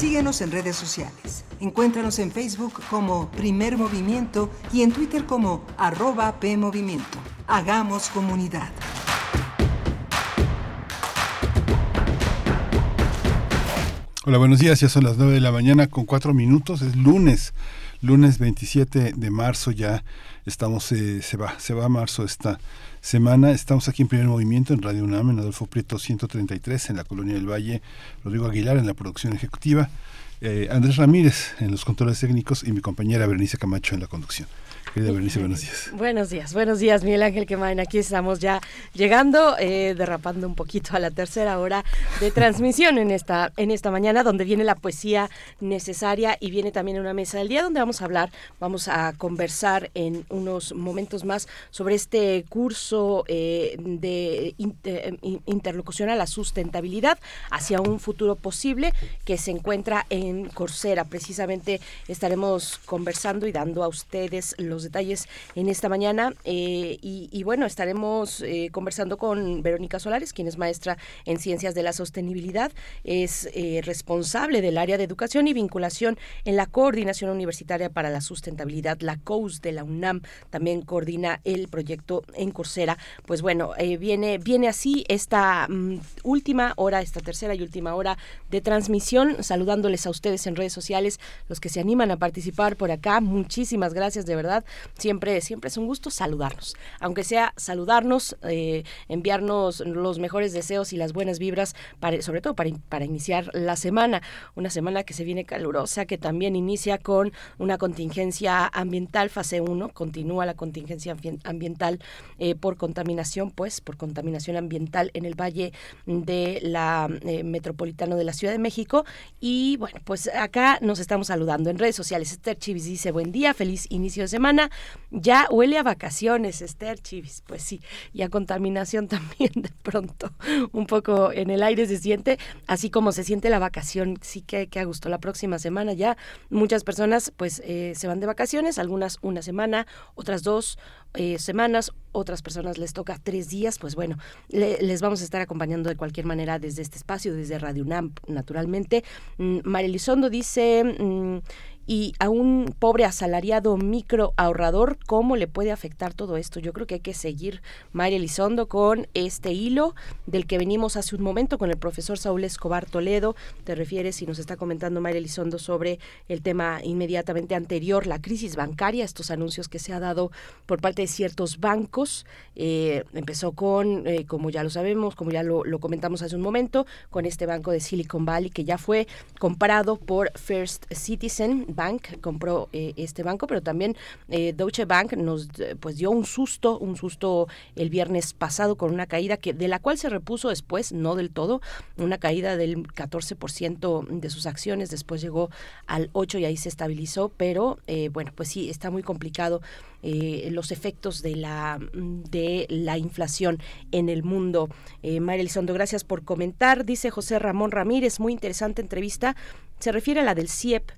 Síguenos en redes sociales. Encuéntranos en Facebook como Primer Movimiento y en Twitter como arroba PMovimiento. Hagamos comunidad. Hola, buenos días. Ya son las 9 de la mañana con 4 minutos. Es lunes, lunes 27 de marzo. Ya estamos, eh, se va, se va a marzo esta semana. Estamos aquí en primer movimiento en Radio UNAM, en Adolfo Prieto 133, en la Colonia del Valle. Rodrigo Aguilar en la producción ejecutiva. eh, Andrés Ramírez en los controles técnicos y mi compañera Berenice Camacho en la conducción. Querida Berenice, buenos días. Buenos días, buenos días, Miguel Ángel Quemain. Aquí estamos ya llegando, eh, derrapando un poquito a la tercera hora de transmisión en esta, en esta mañana, donde viene la poesía necesaria y viene también una mesa del día donde vamos a hablar, vamos a conversar en unos momentos más sobre este curso eh, de inter- interlocución a la sustentabilidad hacia un futuro posible que se encuentra en Coursera. Precisamente estaremos conversando y dando a ustedes los detalles en esta mañana. eh, y, bueno, estaremos eh, conversando con Verónica Solares, quien es maestra en Ciencias de la Sostenibilidad, es eh, responsable del área de educación y vinculación en la Coordinación Universitaria para la Sustentabilidad, la COUS de la UNAM. También coordina el proyecto en Coursera. Pues bueno, viene, viene así esta mm, última hora, esta tercera y última hora de transmisión, saludándoles a ustedes en redes sociales, los que se animan a participar por acá. Muchísimas gracias, de verdad. Siempre, siempre es un gusto saludarnos, aunque sea saludarnos, eh, enviarnos los mejores deseos y las buenas vibras, para, sobre todo para, para iniciar la semana, una semana que se viene calurosa, que también inicia con una contingencia ambiental, fase 1, continúa la contingencia ambien- ambiental eh, por contaminación, pues por contaminación ambiental en el valle de la eh, metropolitano de la Ciudad de México. Y bueno, pues acá nos estamos saludando en redes sociales. Esther Chivis dice, buen día, feliz inicio de semana. Ya huele a vacaciones, Esther Chivis. Pues sí, y a contaminación también de pronto. Un poco en el aire se siente, así como se siente la vacación. Sí que, que a gusto. La próxima semana ya muchas personas pues eh, se van de vacaciones, algunas una semana, otras dos eh, semanas, otras personas les toca tres días, pues bueno, le- les vamos a estar acompañando de cualquier manera desde este espacio, desde Radio UNAM, naturalmente. Mm, María Elizondo dice, mm, y a un pobre asalariado micro ahorrador, ¿cómo le puede afectar todo esto? Yo creo que hay que seguir, María Elizondo, con este hilo del que venimos hace un momento con el profesor Saúl Escobar Toledo. Te refieres y nos está comentando María Elizondo sobre el tema inmediatamente anterior, la crisis bancaria, estos anuncios que se ha dado por parte de ciertos bancos. Eh, empezó con, eh, como ya lo sabemos, como ya lo comentamos hace un momento, con este banco de Silicon Valley que ya fue comprado por First Citizen Bank compró este banco, pero también Deutsche Bank nos pues dio un susto, un susto el viernes pasado con una caída que de la cual se repuso después, no del todo, una caída del 14% de sus acciones, después llegó al 8 y ahí se estabilizó, pero bueno, pues sí, está muy complicado eh, los efectos de la, de la inflación en el mundo. Eh, María Elizondo, gracias por comentar. Dice José Ramón Ramírez, muy interesante entrevista. Se refiere a la del CIEP,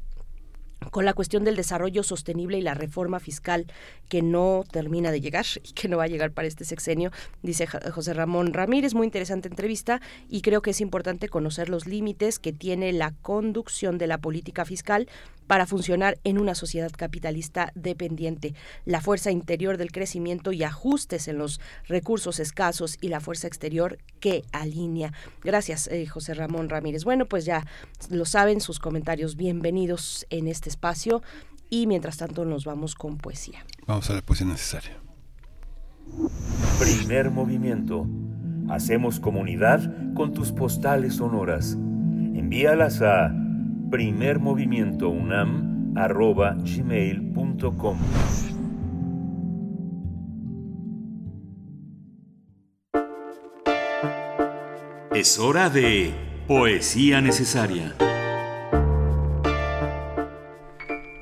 con la cuestión del desarrollo sostenible y la reforma fiscal que no termina de llegar y que no va a llegar para este sexenio, dice José Ramón Ramírez. Muy interesante entrevista y creo que es importante conocer los límites que tiene la conducción de la política fiscal para funcionar en una sociedad capitalista dependiente. La fuerza interior del crecimiento y ajustes en los recursos escasos y la fuerza exterior que alinea. Gracias, eh, José Ramón Ramírez. Bueno, pues ya lo saben, sus comentarios bienvenidos en este espacio y mientras tanto nos vamos con poesía. Vamos a la poesía necesaria. Primer movimiento. Hacemos comunidad con tus postales sonoras. Envíalas a primermovimientounam.gmail.com Es hora de Poesía Necesaria.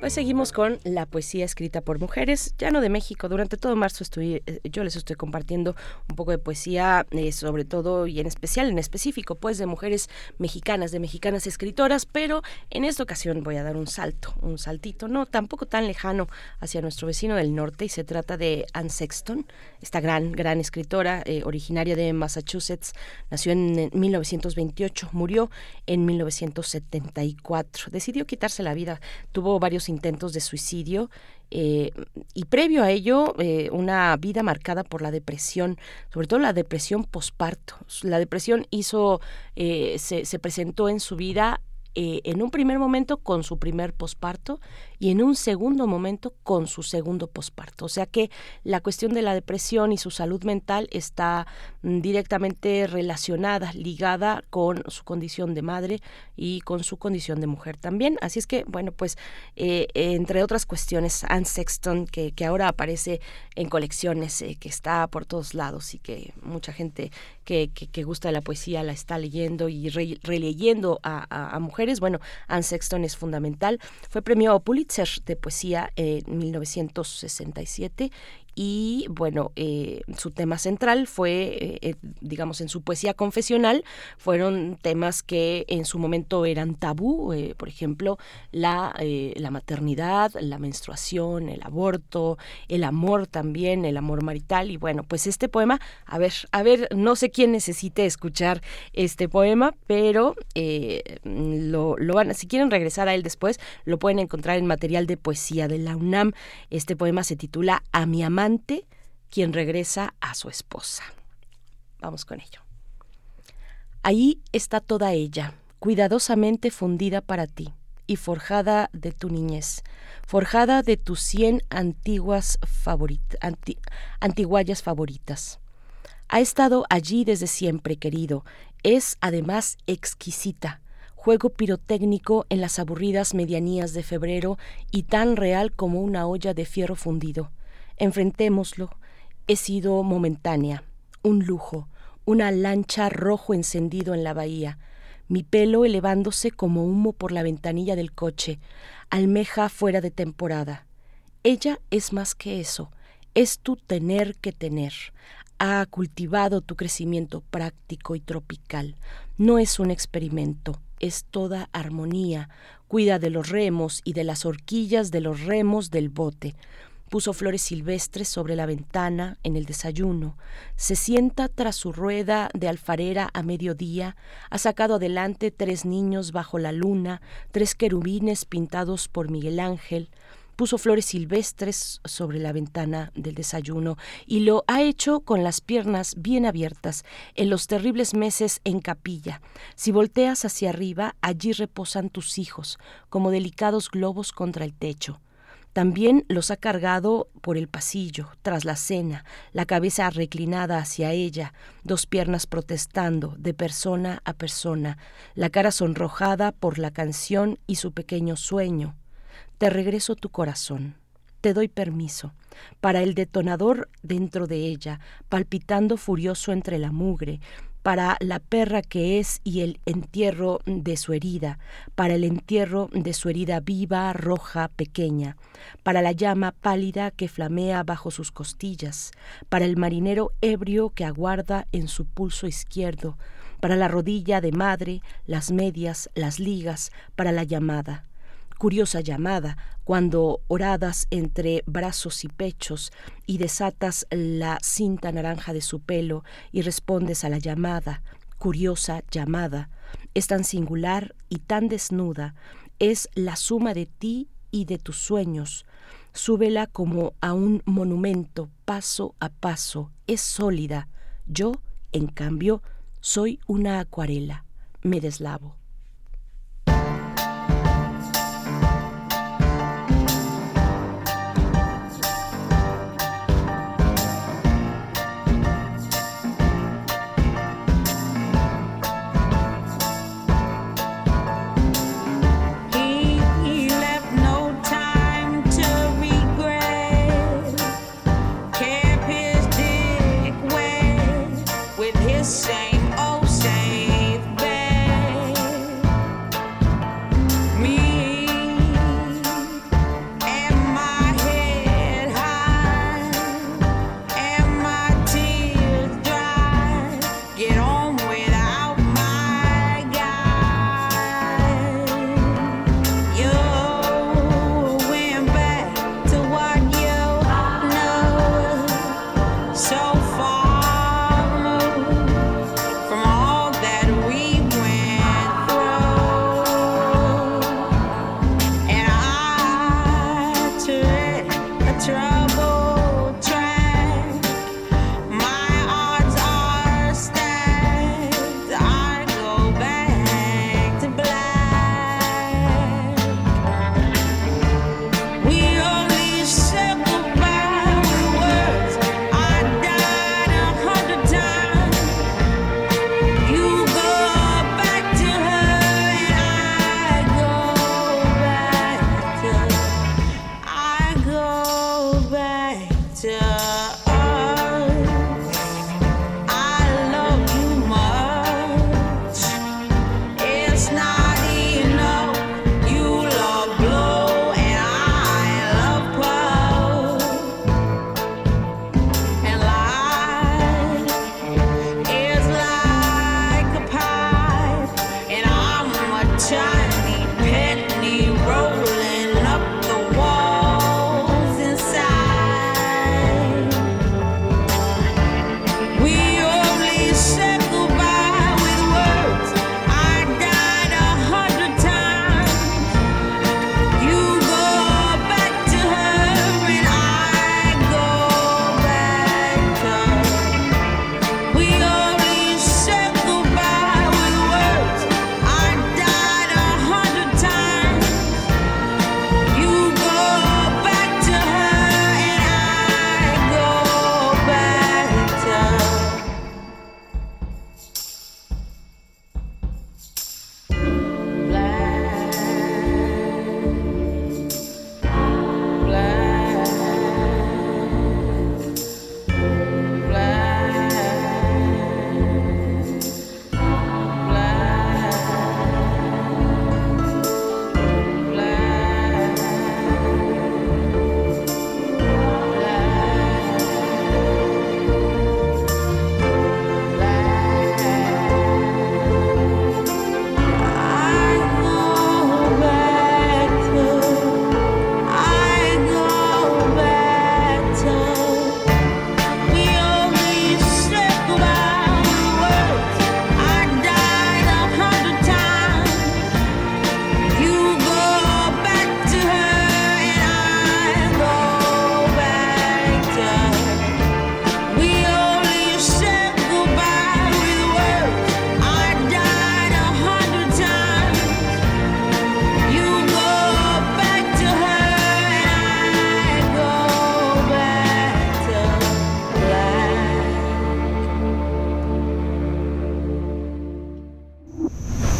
Pues seguimos con la poesía escrita por mujeres, ya no de México. Durante todo marzo estoy, eh, yo les estoy compartiendo un poco de poesía, eh, sobre todo y en especial, en específico, pues de mujeres mexicanas, de mexicanas escritoras, pero en esta ocasión voy a dar un salto, un saltito, no tampoco tan lejano hacia nuestro vecino del norte, y se trata de Anne Sexton, esta gran, gran escritora, eh, originaria de Massachusetts, nació en 1928, murió en 1974, decidió quitarse la vida, tuvo varios intentos de suicidio eh, y previo a ello eh, una vida marcada por la depresión, sobre todo la depresión posparto. La depresión hizo, eh, se, se presentó en su vida en un primer momento con su primer posparto y en un segundo momento con su segundo posparto. O sea que la cuestión de la depresión y su salud mental está mm, directamente relacionada, ligada con su condición de madre y con su condición de mujer también. Así es que, bueno, pues eh, entre otras cuestiones, Anne Sexton, que, que ahora aparece en colecciones, eh, que está por todos lados y que mucha gente que, que, gusta de la poesía la está leyendo y releyendo a, a, mujeres, bueno, Anne Sexton es fundamental. Fue premio Pulitzer de poesía en 1967 y bueno, eh, su tema central fue, eh, eh, digamos, en su poesía confesional, fueron temas que en su momento eran tabú, por ejemplo, la, la maternidad, la menstruación, el aborto, el amor también, el amor marital, y bueno, pues este poema, a ver, a ver, no sé quién necesite escuchar este poema, pero lo, lo van, si quieren regresar a él después, lo pueden encontrar en material de poesía de la UNAM. Este poema se titula A mi amante quien regresa a su esposa. Vamos con ello. Ahí está toda ella, cuidadosamente fundida para ti y forjada de tu niñez, forjada de tus cien antiguas antiguallas favoritas. Ha estado allí desde siempre, querido. Es además exquisita, juego pirotécnico en las aburridas medianías de febrero y tan real como una olla de fierro fundido. Enfrentémoslo. He sido momentánea, un lujo, una lancha rojo encendido en la bahía, mi pelo elevándose como humo por la ventanilla del coche, almeja fuera de temporada. Ella es más que eso, es tu tener que tener. Ha cultivado tu crecimiento práctico y tropical. No es un experimento, es toda armonía. Cuida de los remos y de las horquillas de los remos del bote puso flores silvestres sobre la ventana en el desayuno, se sienta tras su rueda de alfarera a mediodía, ha sacado adelante tres niños bajo la luna, tres querubines pintados por Miguel Ángel, puso flores silvestres sobre la ventana del desayuno y lo ha hecho con las piernas bien abiertas en los terribles meses en capilla. Si volteas hacia arriba, allí reposan tus hijos, como delicados globos contra el techo. También los ha cargado por el pasillo, tras la cena, la cabeza reclinada hacia ella, dos piernas protestando de persona a persona, la cara sonrojada por la canción y su pequeño sueño. te regreso tu corazón. Te doy permiso. Para el detonador dentro de ella, palpitando furioso entre la mugre, para la perra que es y el entierro de su herida, para el entierro de su herida viva, roja, pequeña, para la llama pálida que flamea bajo sus costillas, para el marinero ebrio que aguarda en su pulso izquierdo, para la rodilla de madre, las medias, las ligas, para la llamada curiosa llamada, cuando oradas entre brazos y pechos y desatas la cinta naranja de su pelo y respondes a la llamada, curiosa llamada, es tan singular y tan desnuda, es la suma de ti y de tus sueños. Súbela como a un monumento, paso a paso, es sólida. Yo, en cambio, soy una acuarela, me deslavo.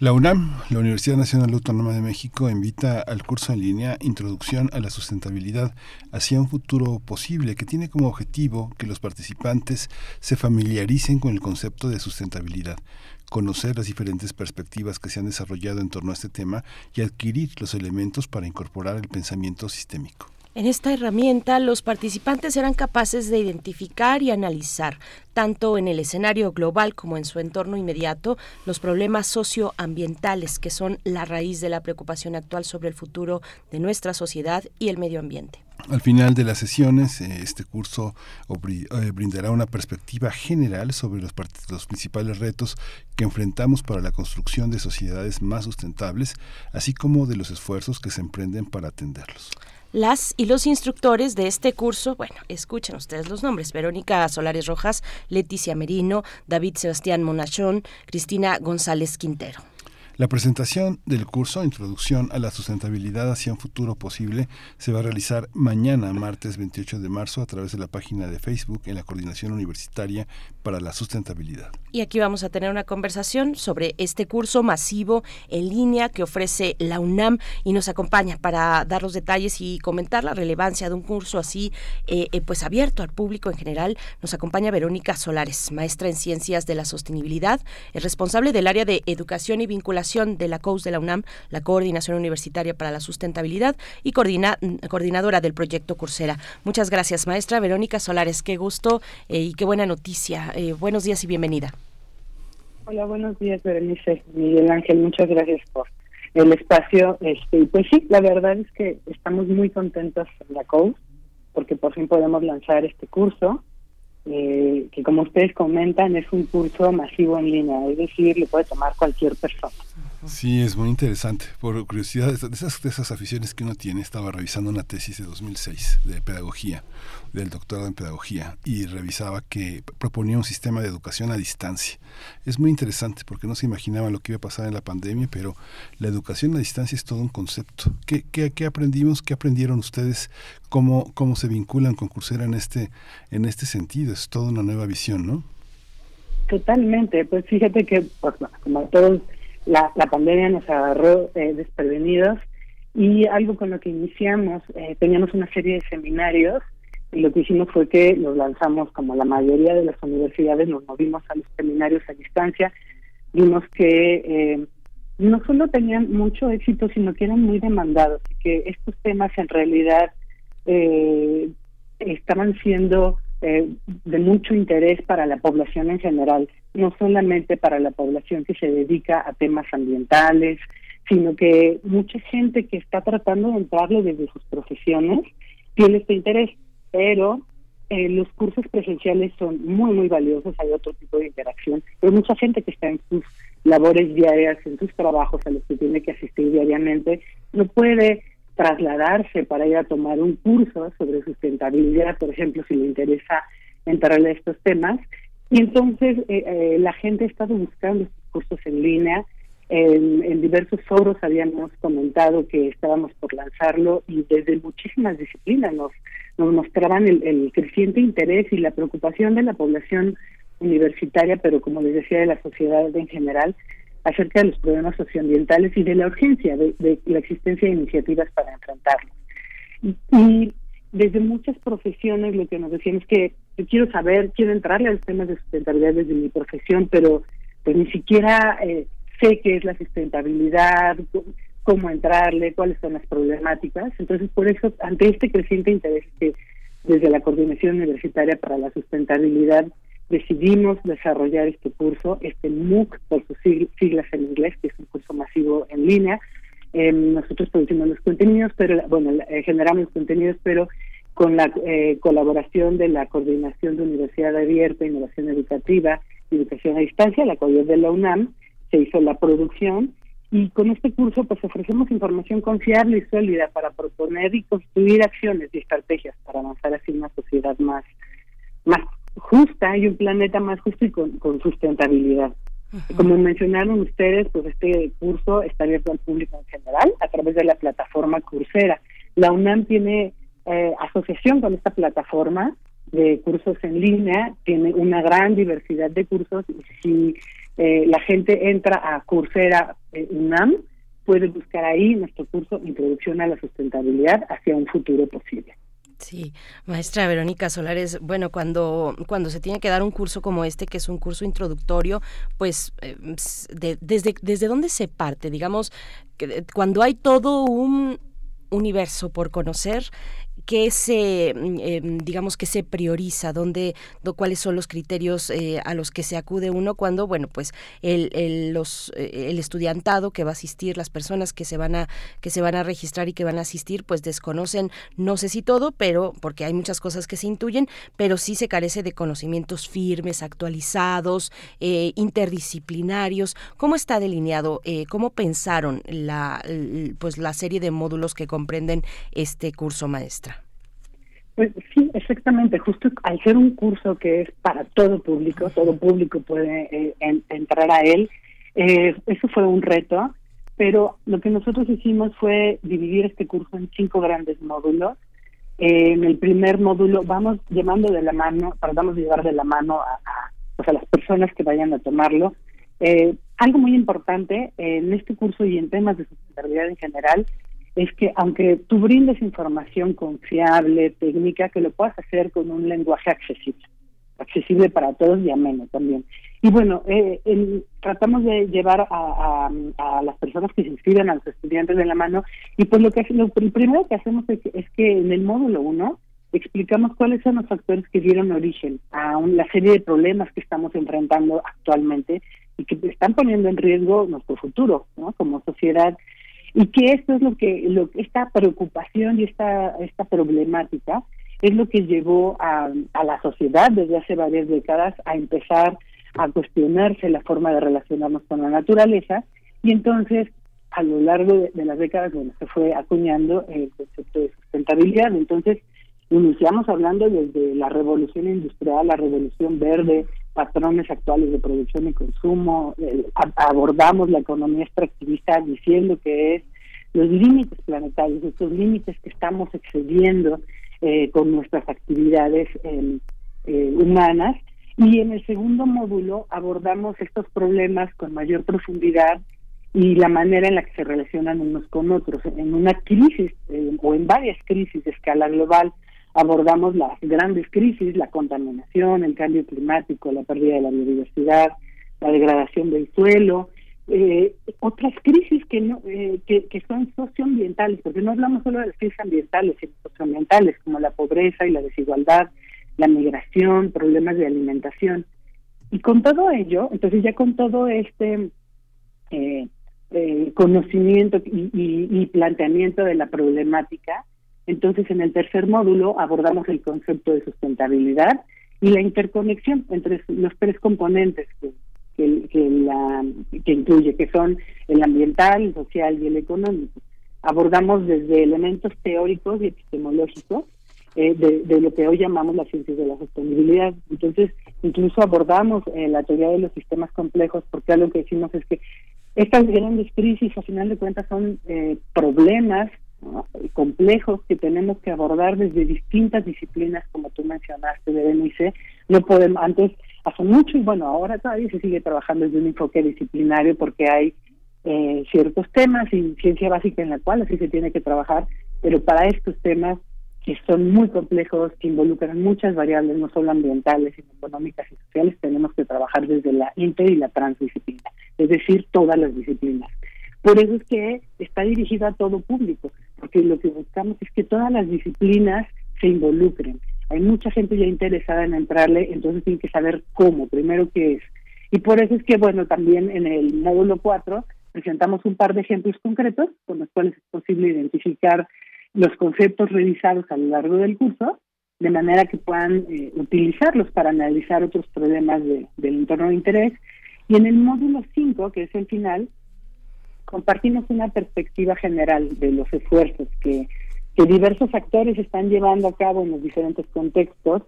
La UNAM, la Universidad Nacional Autónoma de México, invita al curso en línea Introducción a la Sustentabilidad hacia un futuro posible, que tiene como objetivo que los participantes se familiaricen con el concepto de sustentabilidad, conocer las diferentes perspectivas que se han desarrollado en torno a este tema y adquirir los elementos para incorporar el pensamiento sistémico. En esta herramienta, los participantes serán capaces de identificar y analizar, tanto en el escenario global como en su entorno inmediato, los problemas socioambientales que son la raíz de la preocupación actual sobre el futuro de nuestra sociedad y el medio ambiente. Al final de las sesiones, eh, este curso eh, brindará una perspectiva general sobre los, los, principales retos que enfrentamos para la construcción de sociedades más sustentables, así como de los esfuerzos que se emprenden para atenderlos. Las y los instructores de este curso, bueno, escuchen ustedes los nombres, Verónica Solares Rojas, Leticia Merino, David Sebastián Monachón, Cristina González Quintero. La presentación del curso Introducción a la Sustentabilidad hacia un futuro posible se va a realizar mañana, martes 28 de marzo, a través de la página de Facebook en la Coordinación Universitaria para la Sustentabilidad. Y aquí vamos a tener una conversación sobre este curso masivo en línea que ofrece la UNAM y nos acompaña para dar los detalles y comentar la relevancia de un curso así, eh, eh, pues abierto al público en general. Nos acompaña Verónica Solares, maestra en Ciencias de la Sostenibilidad, es responsable del área de Educación y Vinculación de la COUS de la UNAM, la Coordinación Universitaria para la Sustentabilidad y coordinadora del proyecto Coursera. Muchas gracias, maestra Verónica Solares. Qué gusto eh, y qué buena noticia. Eh, buenos días y bienvenida. Hola, buenos días, Berenice. Miguel Ángel, muchas gracias por el espacio. Este, pues sí, la verdad es que estamos muy contentos en la COUS porque por fin podemos lanzar este curso eh, que como ustedes comentan es un curso masivo en línea, es decir, le puede tomar cualquier persona. Sí, es muy interesante. Por curiosidad, de esas, aficiones que uno tiene, estaba revisando una tesis de 2006 de pedagogía, del doctorado en pedagogía, y revisaba que proponía un sistema de educación a distancia. Es muy interesante porque no se imaginaba lo que iba a pasar en la pandemia, pero la educación a distancia es todo un concepto. ¿Qué, qué, qué aprendimos? ¿Qué aprendieron ustedes? ¿Cómo, ¿Cómo se vinculan con Coursera en este, en este sentido? Es toda una nueva visión, ¿no? Totalmente. Pues fíjate que, pues, como todos la, pandemia nos agarró eh, desprevenidos y algo con lo que iniciamos, eh, teníamos una serie de seminarios y lo que hicimos fue que los lanzamos como la mayoría de las universidades, nos movimos a los seminarios a distancia, vimos que eh, no solo tenían mucho éxito, sino que eran muy demandados y que estos temas en realidad eh, estaban siendo eh, de mucho interés para la población en general, no solamente para la población que se dedica a temas ambientales, sino que mucha gente que está tratando de entrarle desde sus profesiones tiene este interés, pero eh, los cursos presenciales son muy, muy valiosos, hay otro tipo de interacción, pero mucha gente que está en sus labores diarias, en sus trabajos a los que tiene que asistir diariamente, no puede trasladarse para ir a tomar un curso sobre sustentabilidad, por ejemplo, si le interesa entrarle a estos temas. Y entonces eh, eh, la gente ha estado buscando estos cursos en línea. En, diversos foros habíamos comentado que estábamos por lanzarlo y desde muchísimas disciplinas nos, nos mostraban el, el creciente interés y la preocupación de la población universitaria, pero como les decía, de la sociedad en general, acerca de los problemas socioambientales y de la urgencia de, la existencia de iniciativas para enfrentarlos. Y, desde muchas profesiones lo que nos decían es que yo quiero saber, quiero entrarle a los temas de sustentabilidad desde mi profesión, pero pues ni siquiera eh, sé qué es la sustentabilidad, cómo entrarle, cuáles son las problemáticas. Entonces, por eso, ante este creciente interés que desde la Coordinación Universitaria para la Sustentabilidad decidimos desarrollar este curso, este MOOC por sus siglas en inglés, que es un curso masivo en línea. Eh, nosotros producimos los contenidos, pero bueno, eh, generamos contenidos, pero con la eh, colaboración de la Coordinación de Universidad Abierta, Innovación Educativa Educación a Distancia, la CODIOR de la UNAM, se hizo la producción y con este curso pues ofrecemos información confiable y sólida para proponer y construir acciones y estrategias para avanzar hacia una sociedad más justa y un planeta más justo y con, sustentabilidad. Como mencionaron ustedes, pues este curso está abierto al público en general a través de la plataforma Coursera. La UNAM tiene eh, asociación con esta plataforma de cursos en línea, tiene una gran diversidad de cursos y si eh, la gente entra a Coursera eh, UNAM, puede buscar ahí nuestro curso Introducción a la Sustentabilidad hacia un futuro posible. Sí, maestra Verónica Solares, bueno, cuando, cuando se tiene que dar un curso como este, que es un curso introductorio, pues eh, desde, desde dónde se parte, digamos, que, cuando hay todo un universo por conocer, qué se, mm, em, digamos que se prioriza, dónde, cuáles son los criterios eh, a los que se acude uno cuando, bueno, pues el, el, los, eh, el estudiantado que va a asistir, las personas que se van a que se van a registrar y que van a asistir, pues desconocen, no sé si todo, pero porque hay muchas cosas que se intuyen, pero sí se carece de conocimientos firmes, actualizados, eh, interdisciplinarios. ¿Cómo está delineado? ¿Cómo pensaron la, pues la serie de módulos que comprenden este curso, maestra? Pues sí, exactamente. Justo al ser un curso que es para todo público, todo público puede eh, entrar a él, eh, eso fue un reto, pero lo que nosotros hicimos fue dividir este curso en cinco grandes módulos. Eh, en el primer módulo vamos llevando de la mano, tratamos de llevar de la mano a, pues a las personas que vayan a tomarlo. algo muy importante en este curso y en temas de sustentabilidad en general es que aunque tú brindes información confiable, técnica, que lo puedas hacer con un lenguaje accesible, accesible para todos y ameno también. Y bueno, eh, tratamos de llevar a, las personas que se inscriben, a los estudiantes de la mano, y pues lo que lo, primero que hacemos es que, en el módulo 1 explicamos cuáles son los factores que dieron origen a la serie de problemas que estamos enfrentando actualmente y que están poniendo en riesgo nuestro futuro, ¿no? Como sociedad y que esto es lo que lo, esta preocupación y esta esta problemática es lo que llevó a, a la sociedad desde hace varias décadas a empezar a cuestionarse la forma de relacionarnos con la naturaleza. Y entonces a lo largo de, las décadas bueno se fue acuñando el concepto de sustentabilidad. Entonces iniciamos hablando desde la revolución industrial la revolución verde patrones actuales de producción y consumo, abordamos la economía extractivista diciendo que es los límites planetarios, estos límites que estamos excediendo eh, con nuestras actividades em, eh, humanas. Y en el segundo módulo abordamos estos problemas con mayor profundidad y la manera en la que se relacionan unos con otros. En una crisis eh, o en varias crisis de escala global, abordamos las grandes crisis, la contaminación, el cambio climático, la pérdida de la biodiversidad, la degradación del suelo, eh, otras crisis que, no, eh, que, que, son socioambientales, porque no hablamos solo de las crisis ambientales, sino socioambientales, como la pobreza y la desigualdad, la migración, problemas de alimentación. Y con todo ello, entonces ya con todo este eh, conocimiento y planteamiento de la problemática, entonces, en el tercer módulo abordamos el concepto de sustentabilidad y la interconexión entre los tres componentes que, que, la, que incluye, que son el ambiental, el social y el económico. Abordamos desde elementos teóricos y epistemológicos eh, de, lo que hoy llamamos las ciencias de la sostenibilidad. Entonces, incluso abordamos eh, la teoría de los sistemas complejos, porque algo que decimos es que estas grandes crisis, a final de cuentas, son eh, problemas complejos que tenemos que abordar desde distintas disciplinas, como tú mencionaste, de Berenice. No podemos, antes, hace mucho, y bueno, ahora todavía se sigue trabajando desde un enfoque disciplinario porque hay eh, ciertos temas y ciencia básica en la cual así se tiene que trabajar, pero para estos temas que son muy complejos, que involucran muchas variables, no solo ambientales, sino económicas y sociales, tenemos que trabajar desde la inter y la transdisciplina, es decir, todas las disciplinas. Por eso es que está dirigido a todo público, porque lo que buscamos es que todas las disciplinas se involucren. Hay mucha gente ya interesada en entrarle, entonces tienen que saber cómo, primero qué es. Y por eso es que, bueno, también en el módulo 4 presentamos un par de ejemplos concretos con los cuales es posible identificar los conceptos revisados a lo largo del curso, de manera que puedan eh, utilizarlos para analizar otros problemas del entorno de interés. Y en el módulo 5, que es el final, compartimos una perspectiva general de los esfuerzos que, diversos actores están llevando a cabo en los diferentes contextos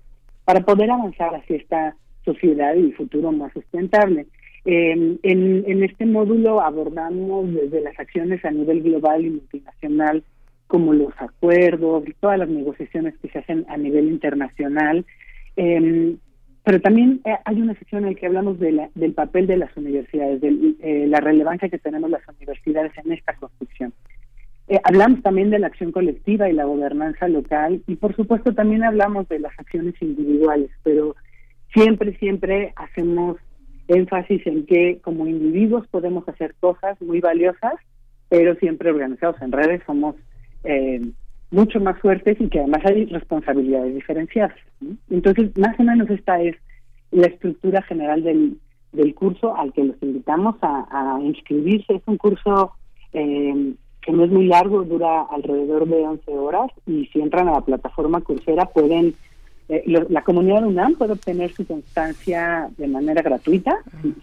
para poder avanzar hacia esta sociedad y futuro más sustentable. en, en este módulo abordamos desde las acciones a nivel global y multinacional, como los acuerdos, todas las negociaciones que se hacen a nivel internacional, eh, pero también eh, hay una sección en la que hablamos de del papel de las universidades, de eh, la relevancia que tenemos las universidades en esta construcción. Eh, hablamos también de la acción colectiva y la gobernanza local y por supuesto también hablamos de las acciones individuales, pero siempre, siempre hacemos énfasis en que como individuos podemos hacer cosas muy valiosas, pero siempre organizados en redes somos mucho más fuertes y que además hay responsabilidades diferenciadas. Entonces, más o menos esta es la estructura general del, del curso al que los invitamos a, inscribirse. Es un curso eh, que no es muy largo, dura alrededor de 11 horas y si entran a la plataforma Coursera pueden, eh, la comunidad UNAM puede obtener su constancia de manera gratuita,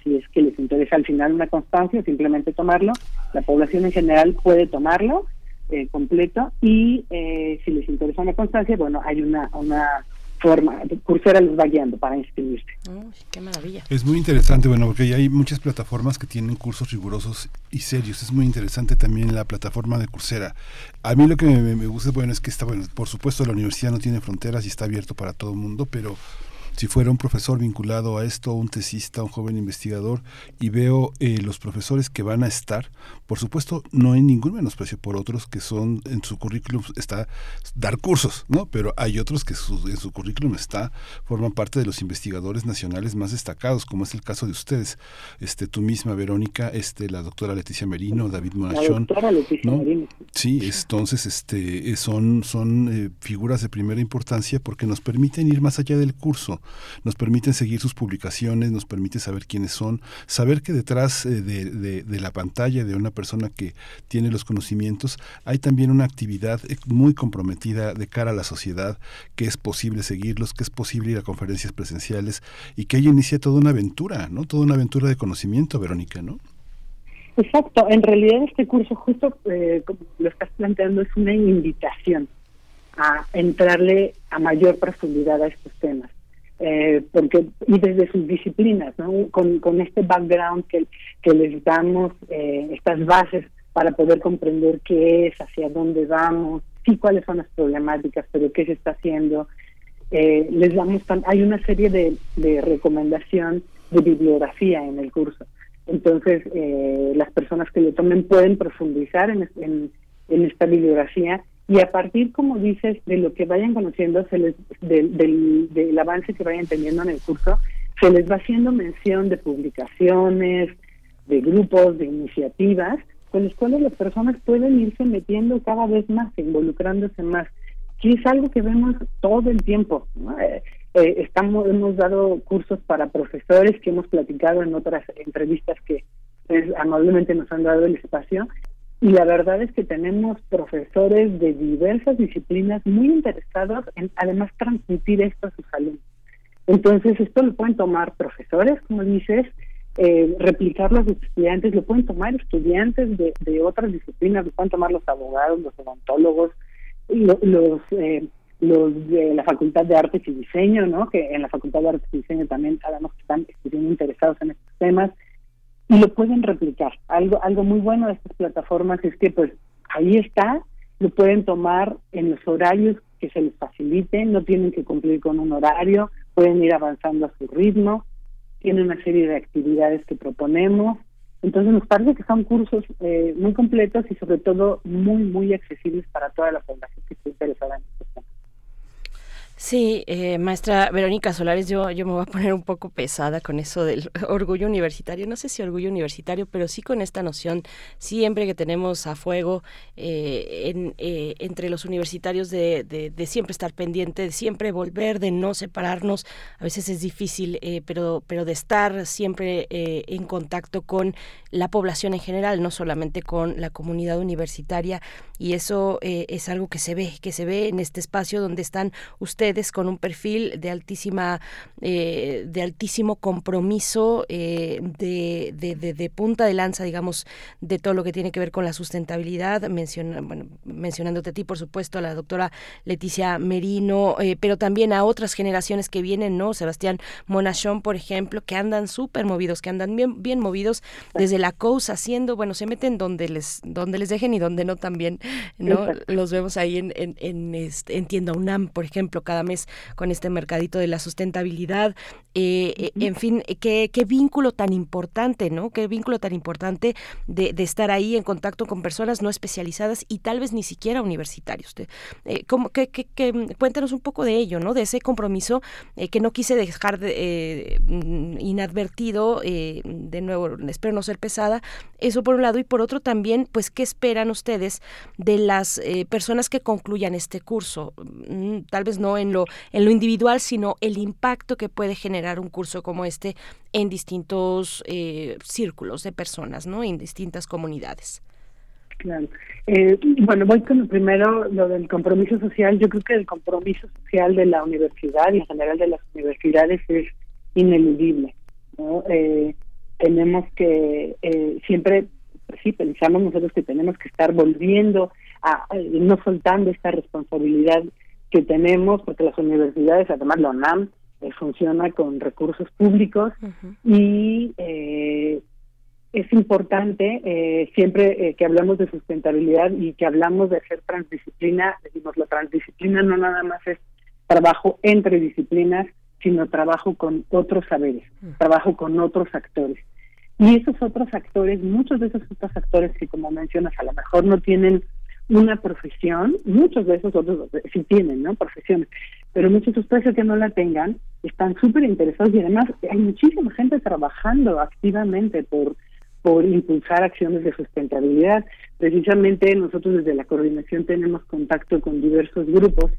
si, es que les interesa al final una constancia, simplemente tomarlo. La población en general puede tomarlo eh, completo y eh, si les interesa una constancia, bueno, hay una, una forma, Coursera los va guiando para inscribirse. qué maravilla. Es muy interesante, bueno, porque hay muchas plataformas que tienen cursos rigurosos y serios. Es muy interesante también la plataforma de Coursera. A mí lo que me, me gusta, bueno, es que está, bueno, por supuesto la universidad no tiene fronteras y está abierto para todo el mundo, pero si fuera un profesor vinculado a esto, un tesista, un joven investigador, y veo eh, los profesores que van a estar, por supuesto, no hay ningún menosprecio por otros que son, en su currículum está dar cursos, ¿no? Pero hay otros que en su currículum está, forman parte de los investigadores nacionales más destacados, como es el caso de ustedes, este, tú misma, Verónica, este, la doctora Leticia Merino, David Monachón. Sí, entonces, este, son, son eh, figuras de primera importancia porque nos permiten ir más allá del curso nos permiten seguir sus publicaciones, nos permite saber quiénes son, saber que detrás eh, de, la pantalla de una persona que tiene los conocimientos hay también una actividad eh, muy comprometida de cara a la sociedad, que es posible seguirlos, que es posible ir a conferencias presenciales y que ella inicia toda una aventura, ¿no? Toda una aventura de conocimiento, Verónica, ¿no? Exacto, en realidad este curso justo eh, como lo estás planteando es una invitación a entrarle a mayor profundidad a estos temas eh, porque y desde sus disciplinas, ¿no? con, con este background que, que les damos, eh, estas bases para poder comprender qué es, hacia dónde vamos, sí cuáles son las problemáticas, pero qué se está haciendo. Eh, les damos hay una serie de, de recomendación de bibliografía en el curso. Entonces, eh, las personas que lo tomen pueden profundizar en, en, en esta bibliografía y a partir, como dices, de lo que vayan conociendo, se les, del, del, avance que vayan teniendo en el curso, se les va haciendo mención de publicaciones, de grupos, de iniciativas, con los cuales las personas pueden irse metiendo cada vez más, involucrándose más. Y es algo que vemos todo el tiempo. Eh, eh, estamos, hemos dado cursos para profesores que hemos platicado en otras entrevistas que pues, amablemente nos han dado el espacio y la verdad es que tenemos profesores de diversas disciplinas muy interesados en además transmitir esto a sus alumnos. Entonces, esto lo pueden tomar profesores, como dices, eh, replicarlo a sus estudiantes, lo pueden tomar estudiantes de, de otras disciplinas, lo pueden tomar los abogados, los odontólogos, los, eh, los de la Facultad de Artes y Diseño, ¿no? que en la Facultad de Artes y Diseño también sabemos que están estudiando interesados en estos temas, y lo pueden replicar. Algo, algo muy bueno de estas plataformas es que pues ahí está, lo pueden tomar en los horarios que se les faciliten, no tienen que cumplir con un horario, pueden ir avanzando a su ritmo, tienen una serie de actividades que proponemos. Entonces nos parece que son cursos eh, muy completos y sobre todo muy, muy accesibles para toda la población que esté interesada en estos temas. Sí, eh, maestra Verónica Solares, yo, yo me voy a poner un poco pesada con eso del orgullo universitario. No sé si orgullo universitario, pero sí con esta noción siempre que tenemos a fuego eh, en, eh, entre los universitarios de, de, siempre estar pendiente, de siempre volver, de no separarnos. A veces es difícil, pero, pero de estar siempre en contacto con la población en general, no solamente con la comunidad universitaria. Y eso es algo que se ve, que se ve en este espacio donde están ustedes ustedes con un perfil de altísima, eh, de altísimo compromiso, eh, de, de, punta de lanza, digamos, de todo lo que tiene que ver con la sustentabilidad, bueno, mencionándote a ti, por supuesto, a la doctora Leticia Merino, pero también a otras generaciones que vienen, ¿no? Sebastián Monachón, por ejemplo, que andan súper movidos, que andan bien, bien movidos desde la COUS haciendo, bueno, se meten donde les, donde les dejen y donde no también, ¿no? Los vemos ahí en, en, en, este, en tienda UNAM, por ejemplo, cada mes con este mercadito de la sustentabilidad. Eh, eh, en fin, qué, qué vínculo tan importante, ¿no? Qué vínculo tan importante de, de, estar ahí en contacto con personas no especializadas y tal vez ni siquiera universitarios. Eh, ¿cómo, que, que, cuéntanos un poco de ello, ¿no? De ese compromiso que no quise dejar de, inadvertido, de nuevo, espero no ser pesada, eso por un lado, y por otro también, pues, ¿qué esperan ustedes de las personas que concluyan este curso? Mm, tal vez no en en lo individual, sino el impacto que puede generar un curso como este en distintos eh, círculos de personas, ¿no? En distintas comunidades. Claro. Eh, bueno, voy con primero, lo del compromiso social. Yo creo que el compromiso social de la universidad y en general de las universidades es ineludible. Eh, tenemos que siempre, sí, pensamos nosotros que tenemos que estar volviendo a, no soltando esta responsabilidad que tenemos, porque las universidades, además la UNAM, eh, funciona con recursos públicos y eh, es importante eh, siempre que hablamos de sustentabilidad y que hablamos de hacer transdisciplina, decimos la transdisciplina no nada más es trabajo entre disciplinas, sino trabajo con otros saberes, trabajo con otros actores. Y esos otros actores, muchos de esos otros actores que como mencionas a lo mejor no tienen una profesión, muchos de esos otros sí tienen, ¿no? Profesiones, pero muchos de ustedes que no la tengan están súper interesados y además hay muchísima gente trabajando activamente por por impulsar acciones de sustentabilidad. Precisamente nosotros desde la coordinación tenemos contacto con diversos grupos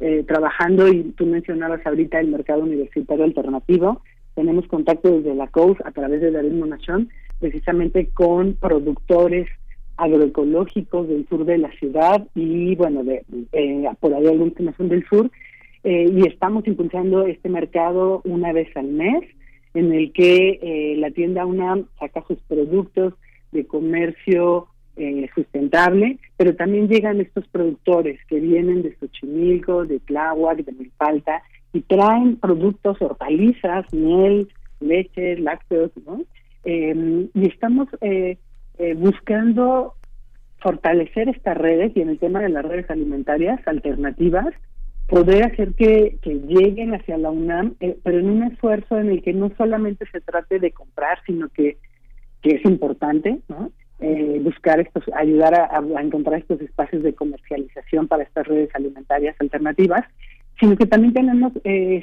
eh, trabajando y tú mencionabas ahorita el mercado universitario alternativo. Tenemos contacto desde la COUS a través de David Monachón precisamente con productores agroecológicos del sur de la ciudad y bueno, de, por ahí alguna información del sur, eh, y estamos impulsando este mercado una vez al mes, en el que eh, la tienda UNAM saca sus productos de comercio eh, sustentable, pero también llegan estos productores que vienen de Xochimilco, de Tláhuac, de Milpalta, y traen productos, hortalizas, miel, leches, lácteos, ¿no? y estamos eh, eh, buscando fortalecer estas redes y en el tema de las redes alimentarias alternativas, poder hacer que, lleguen hacia la UNAM, eh, pero en un esfuerzo en el que no solamente se trate de comprar, sino que, que es importante, ¿no? Eh, buscar estos, ayudar a, encontrar estos espacios de comercialización para estas redes alimentarias alternativas, sino que también tenemos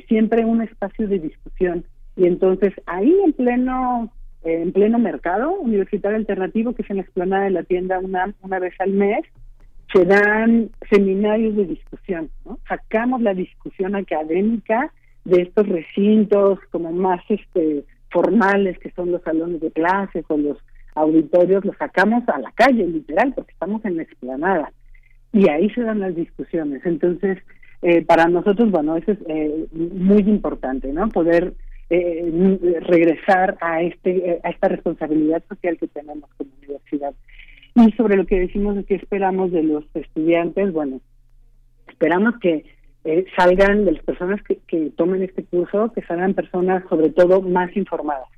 siempre un espacio de discusión. Y entonces ahí en pleno en pleno mercado universitario alternativo, que es en la explanada de la tienda una, una vez al mes, se dan seminarios de discusión. Sacamos la discusión académica de estos recintos como más este formales que son los salones de clases o los auditorios, los sacamos a la calle, literal, porque estamos en la explanada. Y ahí se dan las discusiones. Entonces, eh, para nosotros, bueno, eso es eh, muy importante, ¿no? Poder eh, regresar a este a esta responsabilidad social que tenemos como universidad. Y sobre lo que decimos de que esperamos de los estudiantes, bueno, esperamos que eh, salgan de las personas que, que tomen este curso, que salgan personas sobre todo más informadas.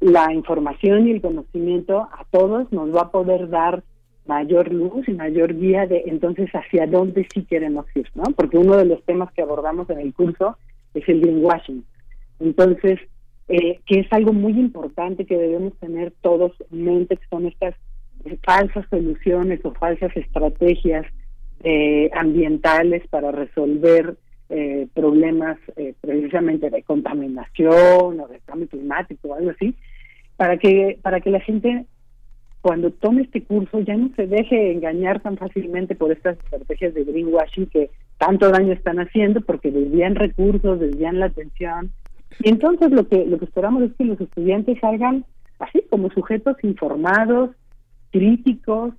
La información y el conocimiento a todos nos va a poder dar mayor luz y mayor guía de entonces hacia dónde sí queremos ir, ¿no? Porque uno de los temas que abordamos en el curso es el greenwashing. Entonces, eh, que es algo muy importante que debemos tener todos en mente, que son estas falsas soluciones o falsas estrategias eh, ambientales para resolver eh, problemas precisamente de contaminación o de cambio climático o algo así, para que, para que la gente cuando tome este curso ya no se deje engañar tan fácilmente por estas estrategias de greenwashing que tanto daño están haciendo porque desvían recursos, desvían la atención, y entonces lo que, lo que esperamos es que los estudiantes salgan así como sujetos informados, críticos,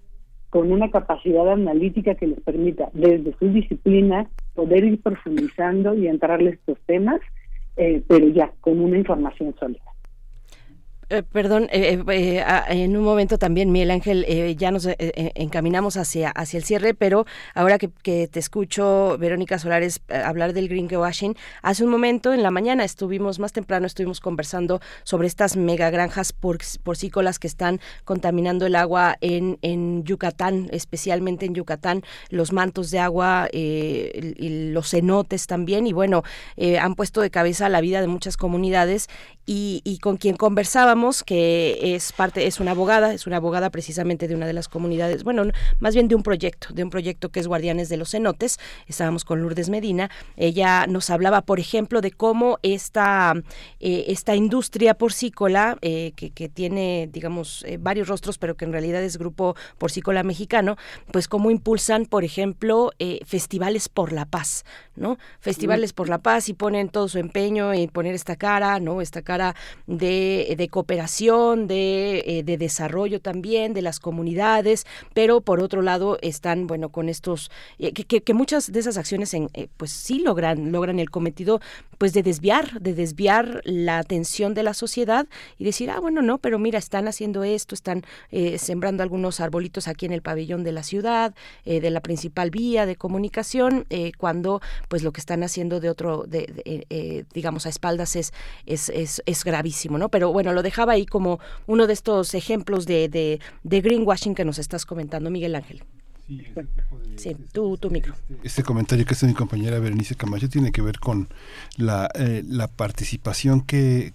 con una capacidad analítica que les permita desde su disciplina poder ir profundizando y entrarle estos temas, eh, pero ya con una información sólida. Eh, perdón, eh, eh, en un momento también, Miguel Ángel, ya nos encaminamos hacia, hacia el cierre, pero ahora que, te escucho, Verónica Solares, hablar del greenwashing, hace un momento en la mañana estuvimos, más temprano estuvimos conversando sobre estas megagranjas por, porcícolas que están contaminando el agua en, en Yucatán, especialmente en Yucatán, los mantos de agua y los cenotes también, y bueno, han puesto de cabeza la vida de muchas comunidades y, y con quien conversábamos que es parte, es una abogada, es una abogada precisamente de una de las comunidades, bueno, más bien de un proyecto, de un proyecto que es Guardianes de los Cenotes. Estábamos con Lourdes Medina. Ella nos hablaba, por ejemplo, de cómo esta, eh, esta industria porcícola, eh, que, que, tiene, digamos, eh, varios rostros, pero que en realidad es grupo porcícola mexicano, pues cómo impulsan, por ejemplo, festivales por la paz, ¿no? Festivales por la paz y ponen todo su empeño en poner esta cara, ¿no? Esta cara de, de cooperación, de, eh, de, desarrollo también de las comunidades, pero por otro lado están, bueno, con estos, eh, que, que, muchas de esas acciones, en, eh, pues sí logran, logran el cometido, pues de desviar, de desviar la atención de la sociedad y decir, ah, bueno, no, pero mira, están haciendo esto, están sembrando algunos arbolitos aquí en el pabellón de la ciudad, de la principal vía de comunicación, cuando pues lo que están haciendo de otro, de, digamos, a espaldas es, es, es, es gravísimo, ¿no? Pero bueno, lo dejamos ahí como uno de estos ejemplos de, de, greenwashing que nos estás comentando, Miguel Ángel. Sí, tu, tu micro. Este comentario que hace mi compañera Berenice Camacho tiene que ver con la, eh, la participación que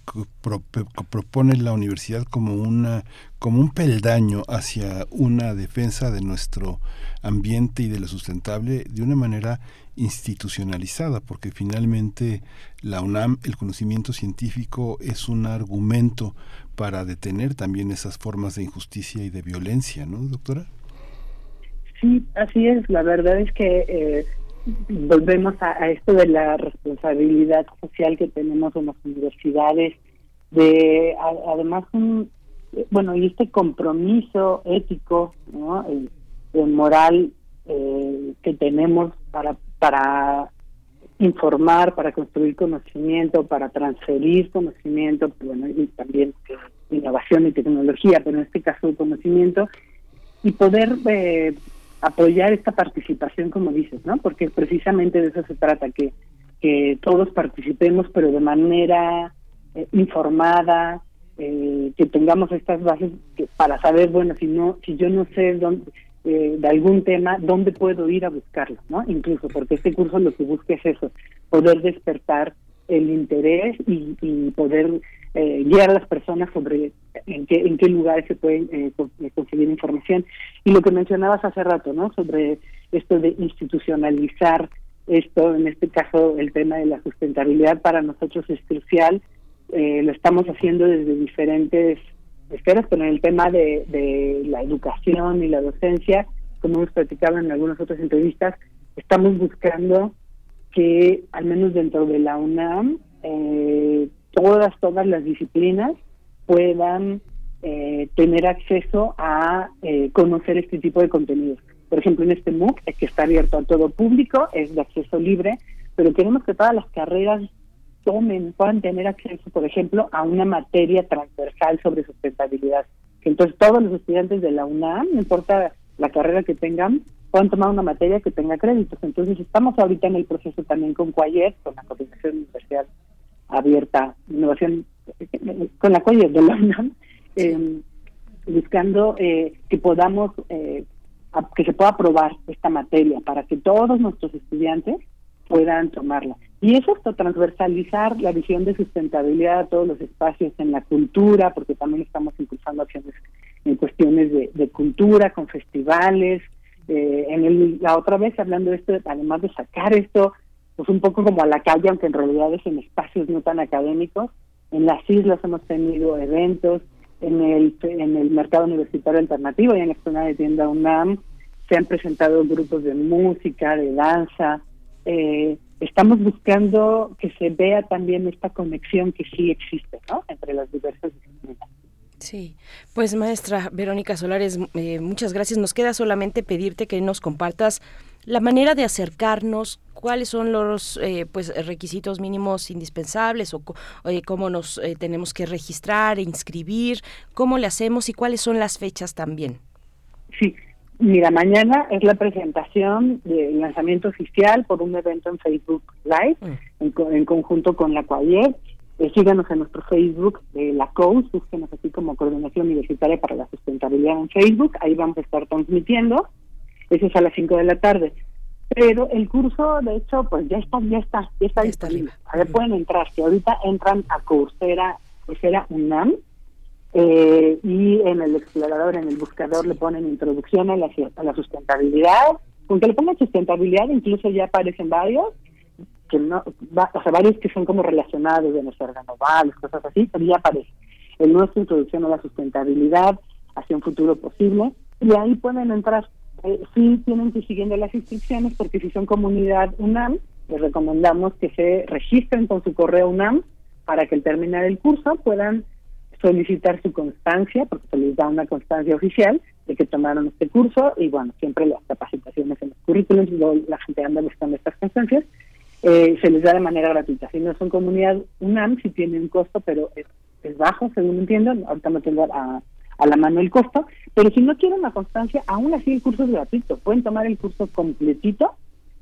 propone la universidad como, una, como un peldaño hacia una defensa de nuestro ambiente y de lo sustentable de una manera institucionalizada, porque finalmente la UNAM, el conocimiento científico es un argumento para detener también esas formas de injusticia y de violencia, ¿no, doctora? Sí, así es. La verdad es que eh, volvemos a, esto de la responsabilidad social que tenemos en las universidades, de además un, bueno, y este compromiso ético, ¿no? El, moral eh, que tenemos para para informar, para construir conocimiento, para transferir conocimiento, bueno, y también innovación y tecnología, pero en este caso conocimiento, y poder eh, apoyar esta participación, como dices, ¿no? Porque precisamente de eso se trata, que, que todos participemos, pero de manera eh, informada, eh, que tengamos estas bases para saber, bueno, si no, si yo no sé dónde, eh, de algún tema, ¿dónde puedo ir a buscarlo? ¿no? Incluso porque este curso lo que busca es eso, poder despertar el interés y, poder eh, guiar a las personas sobre en qué, en qué lugares se puede eh, conseguir información. Y lo que mencionabas hace rato, ¿no? Sobre esto de institucionalizar esto, en este caso el tema de la sustentabilidad para nosotros es crucial. lo estamos haciendo desde diferentes esferas, pero en el tema de, la educación y la docencia, como hemos platicado en algunas otras entrevistas, estamos buscando que al menos dentro de la UNAM eh, todas todas las disciplinas puedan eh, tener acceso a eh, conocer este tipo de contenidos. Por ejemplo, en este MOOC, que está abierto a todo público, es de acceso libre, pero queremos que todas las carreras tomen, puedan tener acceso, por ejemplo, a una materia transversal sobre sustentabilidad. Que entonces todos los estudiantes de la UNAM, no importa la carrera que tengan, puedan tomar una materia que tenga créditos. Entonces estamos ahorita en el proceso también con CUAYER, con la Coordinación Universidad Abierta, Innovación, con la CUAYER de la UNAM, em, buscando eh, que podamos, eh, que se pueda aprobar esta materia para que todos nuestros estudiantes puedan tomarla. Y es transversalizar la visión de sustentabilidad a todos los espacios en la cultura, porque también estamos impulsando acciones en cuestiones de, cultura, con festivales. Eh, en el, la otra vez hablando de esto, además de sacar esto, pues un poco como a la calle, aunque en realidad es en espacios no tan académicos. En las islas hemos tenido eventos, en el, en el mercado universitario alternativo y en la zona de tienda UNAM se han presentado grupos de música, de danza, eh, estamos buscando que se vea también esta conexión que sí existe ¿no? entre las diversas disciplinas. Sí, pues maestra Verónica Solares, eh, muchas gracias. Nos queda solamente pedirte que nos compartas la manera de acercarnos, cuáles son los eh, pues requisitos mínimos indispensables o eh, cómo nos tenemos que registrar, e inscribir, cómo le hacemos y cuáles son las fechas también. Sí, mira, mañana es la presentación del lanzamiento oficial por un evento en Facebook Live mm. en, conjunto con la CUAYER eh, síganos en nuestro Facebook de la COUS, búsquenos así como Coordinación Universitaria para la Sustentabilidad en Facebook, ahí vamos a estar transmitiendo, eso es a las 5 de la tarde. Pero el curso, de hecho, pues ya está, ya está, ya está disponible. A ver, pueden entrar, si ahorita entran a Coursera, Coursera UNAM, eh, y en el explorador, en el buscador, le ponen introducción a la, a la sustentabilidad. Aunque le pongan sustentabilidad, incluso ya aparecen varios, que no, o sea, varios que son como relacionados de nuestras renovables, cosas así, pero ya aparece. El nuestra introducción a la sustentabilidad hacia un futuro posible, y ahí pueden entrar. Eh, sí tienen que ir siguiendo las instrucciones, porque si son comunidad UNAM, les recomendamos que se registren con su correo UNAM para que al terminar el curso puedan solicitar su constancia, porque se les da una constancia oficial de que tomaron este curso, y bueno, siempre las capacitaciones en los currículums, la gente anda buscando estas constancias, eh, se les da de manera gratuita. Si no son comunidad UNAM, si tiene un costo, pero es, bajo, según entiendo, ahorita no tengo a, a la mano el costo, pero si no quieren la constancia, aún así el curso es gratuito, pueden tomar el curso completito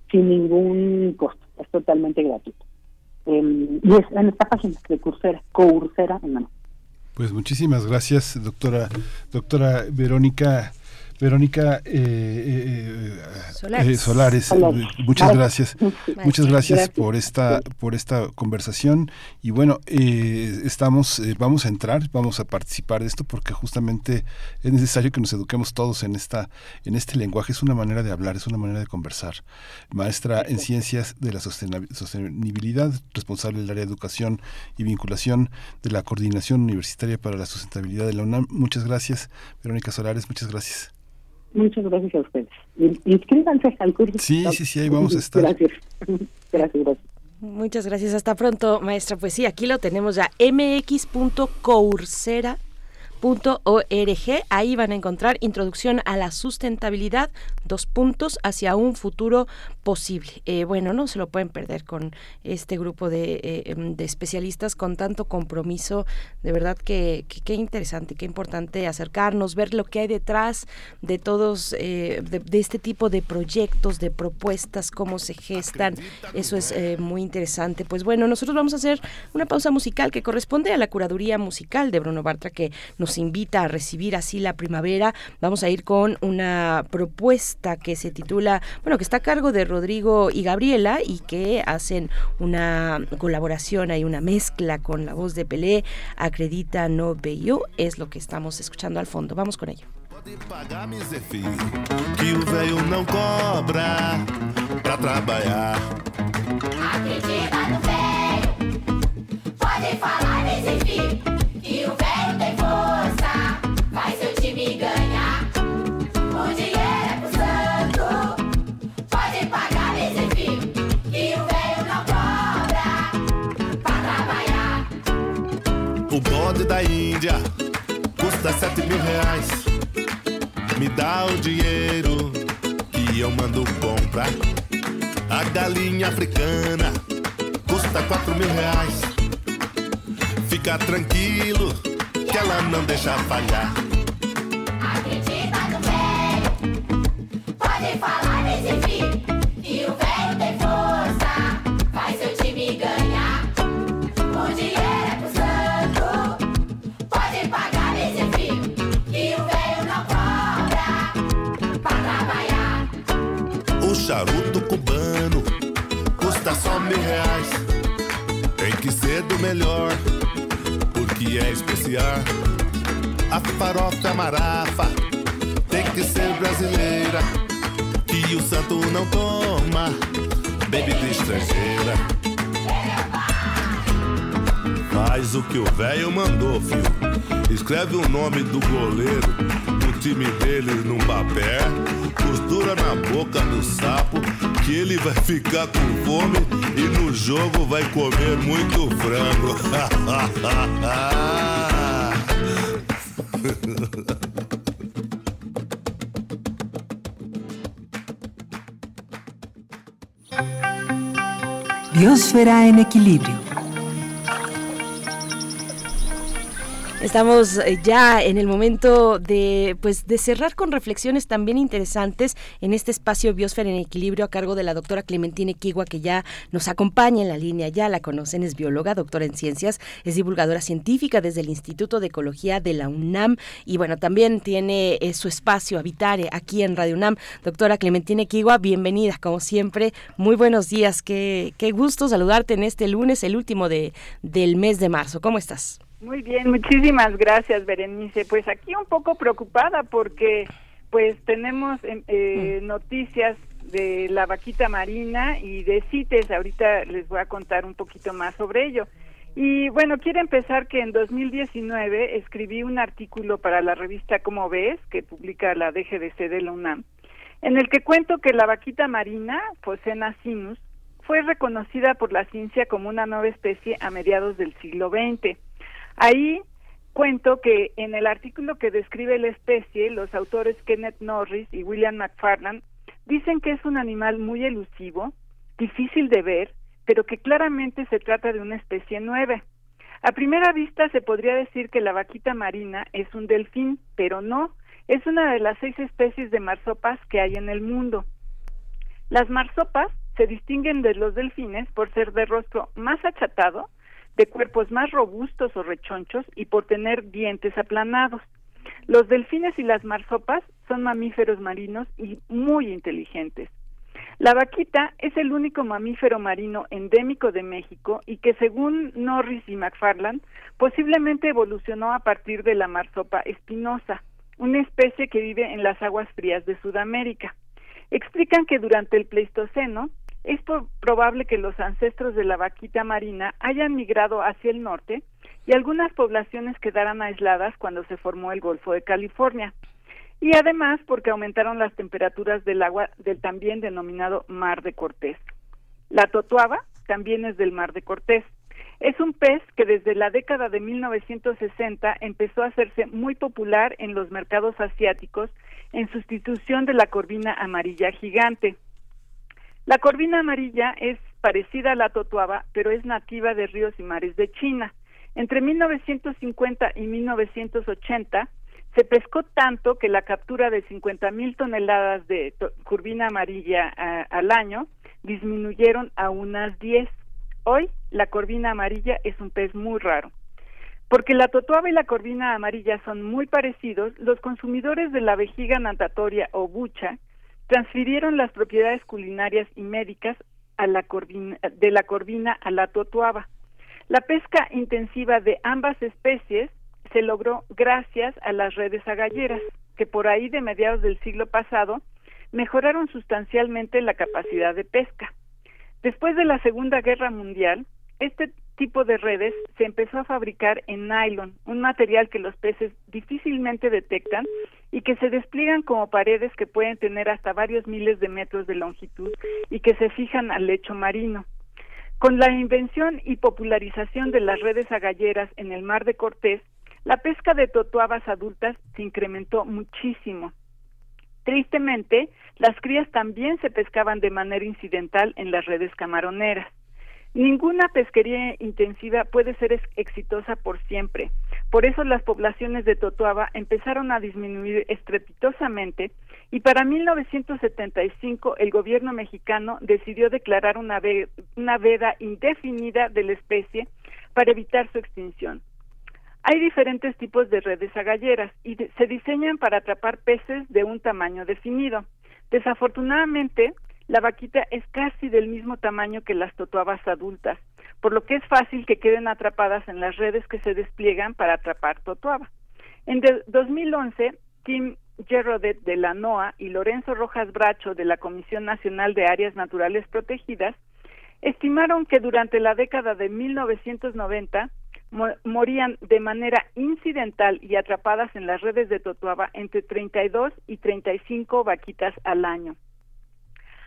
sin ningún costo, es totalmente gratuito. Em, y es en esta página de Coursera, Coursera en mano. Pues muchísimas gracias, doctora, doctora Verónica Verónica eh, eh, eh, Solares, muchas gracias, muchas gracias, por esta por esta conversación. Y bueno estamos vamos a entrar, vamos a participar de esto porque justamente es necesario que nos eduquemos todos en esta en este lenguaje. Es una manera de hablar, es una manera de conversar. Maestra en ciencias de la sostenibilidad, responsable del área de educación y vinculación de la coordinación universitaria para la sustentabilidad de la UNAM. Muchas gracias, Verónica Solares, muchas gracias. Muchas gracias a ustedes. Inscríbanse al curso. Sí, sí, sí, ahí vamos a estar. Gracias. Gracias, gracias. Muchas gracias. Hasta pronto, maestra. Pues sí, aquí lo tenemos ya. mx.coursera .org. Ahí van a encontrar introducción a la sustentabilidad, puntos hacia un futuro posible. Eh, bueno, no se lo pueden perder con este grupo de, eh, em, de especialistas con tanto compromiso. De verdad que qué interesante, qué importante acercarnos, ver lo que hay detrás de todos, eh, de, este tipo de proyectos, de propuestas, cómo se gestan. Eso es muy interesante. Pues bueno, nosotros vamos a hacer una pausa musical que corresponde a la curaduría musical de Bruno Bartra que nos invita a recibir así la primavera. Vamos a ir con una propuesta que se titula, bueno, que está a cargo de Rodrigo y Gabriela y que hacen una colaboración, hay una mezcla con la voz de Pelé, Acredita No Veio, es lo que estamos escuchando al fondo. Vamos con ello. bonde Índia custa sete mil reais. Me dá o dinheiro e eu mando comprar. A galinha africana custa quatro mil reais. Fica tranquilo que ela não deixa falhar. Acredita no velho, pode falar desse filho. Charuto cubano custa só mil reais. Tem que ser do melhor, porque é especial. A farofa é marafa, tem que ser brasileira. Que o santo não toma bebida estrangeira. Faz o que o velho mandou, filho. Escreve o nome do goleiro time dele num papel costura na boca do sapo, que ele vai ficar com fome e no jogo vai comer muito frango. Biosfera en equilibrio. Estamos eh, ya en el momento de pues de cerrar con reflexiones también interesantes en este espacio Biosfera en Equilibrio a cargo de la doctora Clementina Equigua que ya nos acompaña en la línea, ya la conocen, es bióloga, doctora en ciencias, es divulgadora científica desde el Instituto de Ecología de la UNAM y bueno, también tiene eh, su espacio Habitare aquí en Radio UNAM. Doctora Clementina Equigua, bienvenida como siempre. Muy buenos días, qué, qué gusto saludarte en este lunes, el último de, del mes de marzo. ¿Cómo estás? Muy bien, muchísimas gracias, Berenice. Pues aquí un poco preocupada porque pues tenemos em, eh, noticias de la vaquita marina y de CITES. Ahorita les voy a contar un poquito más sobre ello. Y bueno, quiero empezar que en 2019 escribí un artículo para la revista Como ves, que publica la DGDC de la UNAM, en el que cuento que la vaquita marina, Phocena sinus, fue reconocida por la ciencia como una nueva especie a mediados del siglo XX. Ahí cuento que en el artículo que describe la especie, los autores Kenneth Norris y William McFarland dicen que es un animal muy elusivo, difícil de ver, pero que claramente se trata de una especie nueva. A primera vista se podría decir que la vaquita marina es un delfín, pero no, es una de las seis especies de marsopas que hay en el mundo. Las marsopas se distinguen de los delfines por ser de rostro más achatado, de cuerpos más robustos o rechonchos y por tener dientes aplanados. Los delfines y las marsopas son mamíferos marinos y muy inteligentes. La vaquita es el único mamífero marino endémico de México y que según Norris y McFarland posiblemente evolucionó a partir de la marsopa espinosa, una especie que vive en las aguas frías de Sudamérica. Explican que durante el Pleistoceno es probable que los ancestros de la vaquita marina hayan migrado hacia el norte y algunas poblaciones quedaran aisladas cuando se formó el Golfo de California. Y además porque aumentaron las temperaturas del agua del también denominado Mar de Cortés. La totuaba también es del Mar de Cortés. Es un pez que desde la década de 1960 empezó a hacerse muy popular en los mercados asiáticos en sustitución de la corvina amarilla gigante. La corvina amarilla es parecida a la totuaba, pero es nativa de ríos y mares de China. Entre 1950 y 1980 se pescó tanto que la captura de 50 mil toneladas de corvina amarilla al año disminuyeron a unas 10. Hoy la corvina amarilla es un pez muy raro. Porque la totuaba y la corvina amarilla son muy parecidos, los consumidores de la vejiga natatoria o bucha transfirieron las propiedades culinarias y médicas a la de la corvina a la totuaba. La pesca intensiva de ambas especies se logró gracias a las redes agalleras, que por ahí de mediados del siglo pasado mejoraron sustancialmente la capacidad de pesca. Después de la Segunda Guerra Mundial, este tipo de redes se empezó a fabricar en nylon, un material que los peces difícilmente detectan y que se despliegan como paredes que pueden tener hasta varios miles de metros de longitud y que se fijan al lecho marino. Con la invención y popularización de las redes agalleras en el mar de Cortés, la pesca de totuabas adultas se incrementó muchísimo. Tristemente, las crías también se pescaban de manera incidental en las redes camaroneras. Ninguna pesquería intensiva puede ser exitosa por siempre. Por eso las poblaciones de Totuaba empezaron a disminuir estrepitosamente y para 1975 el gobierno mexicano decidió declarar una, veda indefinida de la especie para evitar su extinción. Hay diferentes tipos de redes agalleras y se diseñan para atrapar peces de un tamaño definido. Desafortunadamente, la vaquita es casi del mismo tamaño que las totuabas adultas, por lo que es fácil que queden atrapadas en las redes que se despliegan para atrapar totuaba. En 2011, Tim Gerrodet de la NOAA y Lorenzo Rojas Bracho de la Comisión Nacional de Áreas Naturales Protegidas estimaron que durante la década de 1990 morían de manera incidental y atrapadas en las redes de Totuaba entre 32 y 35 vaquitas al año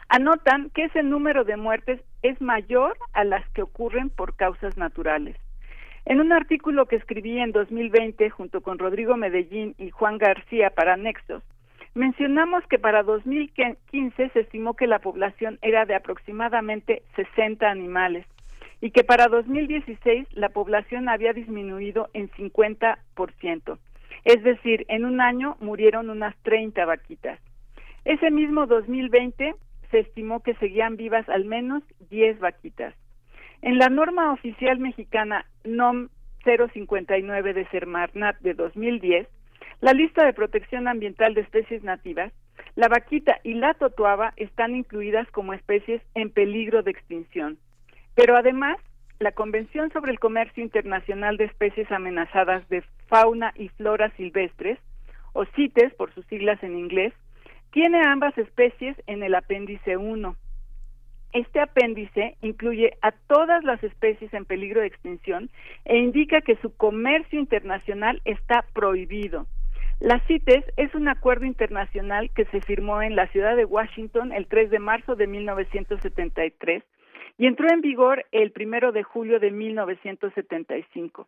anotan que ese número de muertes es mayor a las que ocurren por causas naturales. En un artículo que escribí en 2020 junto con Rodrigo Medellín y Juan García para Nexos, mencionamos que para 2015 se estimó que la población era de aproximadamente 60 animales y que para 2016 la población había disminuido en 50%. Es decir, en un año murieron unas 30 vaquitas. Ese mismo 2020 se estimó que seguían vivas al menos 10 vaquitas. En la norma oficial mexicana NOM 059 de Semarnat de 2010, la lista de protección ambiental de especies nativas, la vaquita y la totuaba están incluidas como especies en peligro de extinción. Pero además, la Convención sobre el Comercio Internacional de Especies Amenazadas de Fauna y Flora Silvestres, o CITES por sus siglas en inglés, tiene ambas especies en el apéndice 1. Este apéndice incluye a todas las especies en peligro de extinción e indica que su comercio internacional está prohibido. La CITES es un acuerdo internacional que se firmó en la ciudad de Washington el 3 de marzo de 1973 y entró en vigor el 1 de julio de 1975.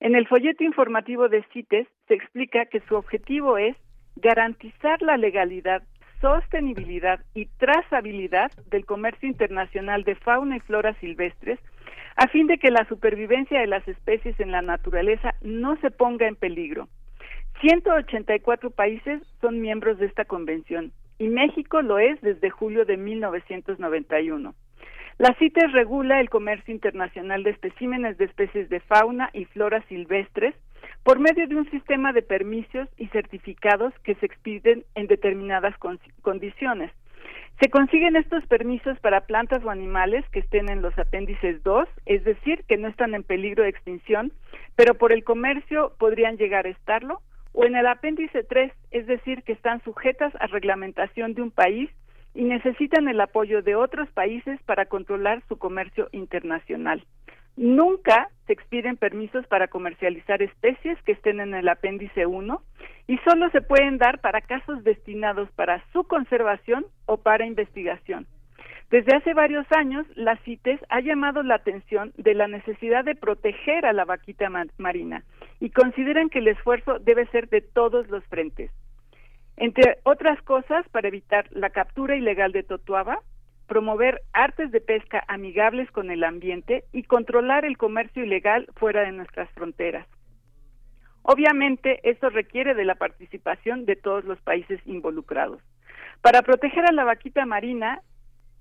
En el folleto informativo de CITES se explica que su objetivo es garantizar la legalidad, sostenibilidad y trazabilidad del comercio internacional de fauna y flora silvestres, a fin de que la supervivencia de las especies en la naturaleza no se ponga en peligro. 184 países son miembros de esta convención y México lo es desde julio de 1991. La CITES regula el comercio internacional de especímenes de especies de fauna y flora silvestres por medio de un sistema de permisos y certificados que se expiden en determinadas condiciones. Se consiguen estos permisos para plantas o animales que estén en los apéndices 2, es decir, que no están en peligro de extinción, pero por el comercio podrían llegar a estarlo, o en el apéndice 3, es decir, que están sujetas a reglamentación de un país y necesitan el apoyo de otros países para controlar su comercio internacional. Nunca se expiden permisos para comercializar especies que estén en el apéndice 1 y solo se pueden dar para casos destinados para su conservación o para investigación. Desde hace varios años, la CITES ha llamado la atención de la necesidad de proteger a la vaquita marina y consideran que el esfuerzo debe ser de todos los frentes. Entre otras cosas, para evitar la captura ilegal de totuaba, promover artes de pesca amigables con el ambiente y controlar el comercio ilegal fuera de nuestras fronteras. Obviamente, esto requiere de la participación de todos los países involucrados. Para proteger a la vaquita marina,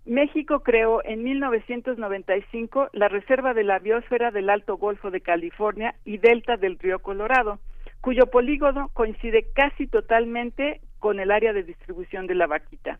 México creó en 1995 la Reserva de la Biosfera del Alto Golfo de California y Delta del Río Colorado, cuyo polígono coincide casi totalmente con el área de distribución de la vaquita.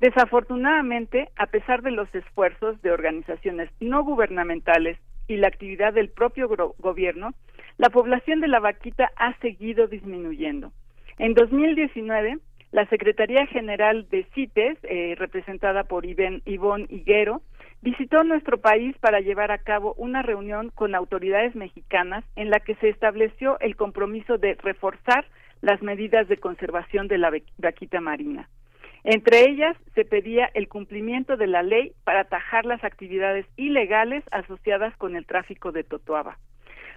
Desafortunadamente, a pesar de los esfuerzos de organizaciones no gubernamentales y la actividad del propio gobierno, la población de la vaquita ha seguido disminuyendo. En 2019, la Secretaría General de CITES, eh, representada por Ivonne Higuero, visitó nuestro país para llevar a cabo una reunión con autoridades mexicanas en la que se estableció el compromiso de reforzar las medidas de conservación de la vaquita marina. Entre ellas se pedía el cumplimiento de la ley para atajar las actividades ilegales asociadas con el tráfico de totoaba.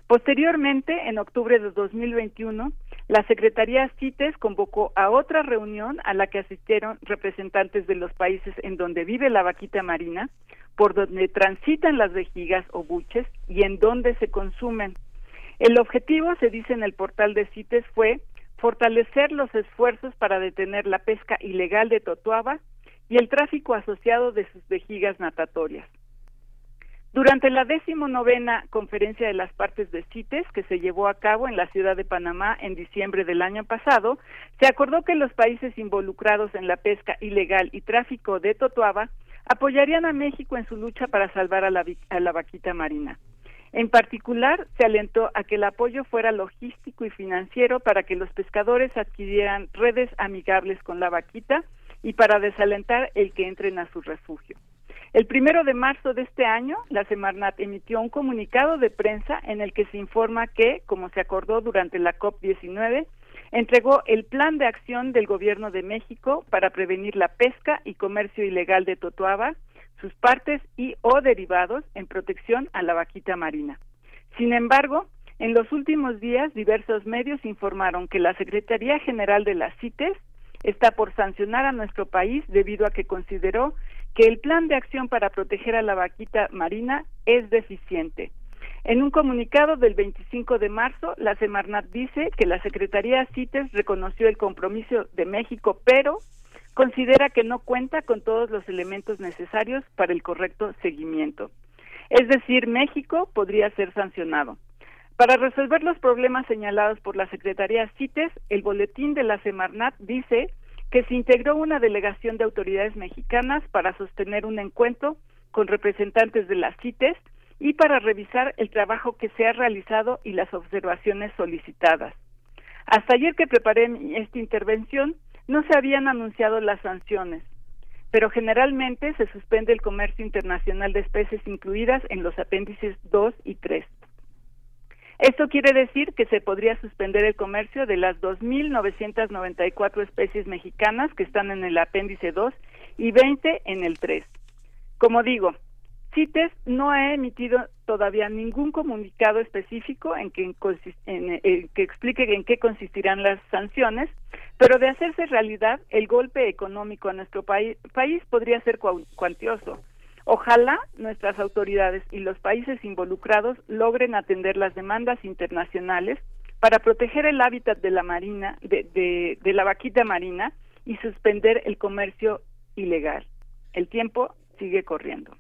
Posteriormente, en octubre de 2021, la Secretaría CITES convocó a otra reunión a la que asistieron representantes de los países en donde vive la vaquita marina, por donde transitan las vejigas o buches y en donde se consumen. El objetivo, se dice en el portal de CITES, fue fortalecer los esfuerzos para detener la pesca ilegal de totuaba y el tráfico asociado de sus vejigas natatorias. Durante la decimonovena conferencia de las partes de CITES, que se llevó a cabo en la ciudad de Panamá en diciembre del año pasado, se acordó que los países involucrados en la pesca ilegal y tráfico de totuaba apoyarían a México en su lucha para salvar a la, a la vaquita marina. En particular, se alentó a que el apoyo fuera logístico y financiero para que los pescadores adquirieran redes amigables con la vaquita y para desalentar el que entren a su refugio. El primero de marzo de este año, la Semarnat emitió un comunicado de prensa en el que se informa que, como se acordó durante la COP19, entregó el plan de acción del Gobierno de México para prevenir la pesca y comercio ilegal de totuaba, sus partes y o derivados en protección a la vaquita marina. Sin embargo, en los últimos días diversos medios informaron que la Secretaría General de las CITES está por sancionar a nuestro país debido a que consideró que el plan de acción para proteger a la vaquita marina es deficiente. En un comunicado del 25 de marzo, la Semarnat dice que la Secretaría CITES reconoció el compromiso de México, pero considera que no cuenta con todos los elementos necesarios para el correcto seguimiento. Es decir, México podría ser sancionado. Para resolver los problemas señalados por la Secretaría CITES, el boletín de la Semarnat dice que se integró una delegación de autoridades mexicanas para sostener un encuentro con representantes de las CITES y para revisar el trabajo que se ha realizado y las observaciones solicitadas. Hasta ayer que preparé esta intervención, no se habían anunciado las sanciones, pero generalmente se suspende el comercio internacional de especies incluidas en los apéndices 2 y 3. Esto quiere decir que se podría suspender el comercio de las 2.994 especies mexicanas que están en el apéndice 2 y 20 en el 3. Como digo, CITES no ha emitido todavía ningún comunicado específico en que, en, que explique en qué consistirán las sanciones, pero de hacerse realidad, el golpe económico a nuestro país podría ser cuantioso. Ojalá nuestras autoridades y los países involucrados logren atender las demandas internacionales para proteger el hábitat de la marina, de, de la vaquita marina y suspender el comercio ilegal. El tiempo sigue corriendo.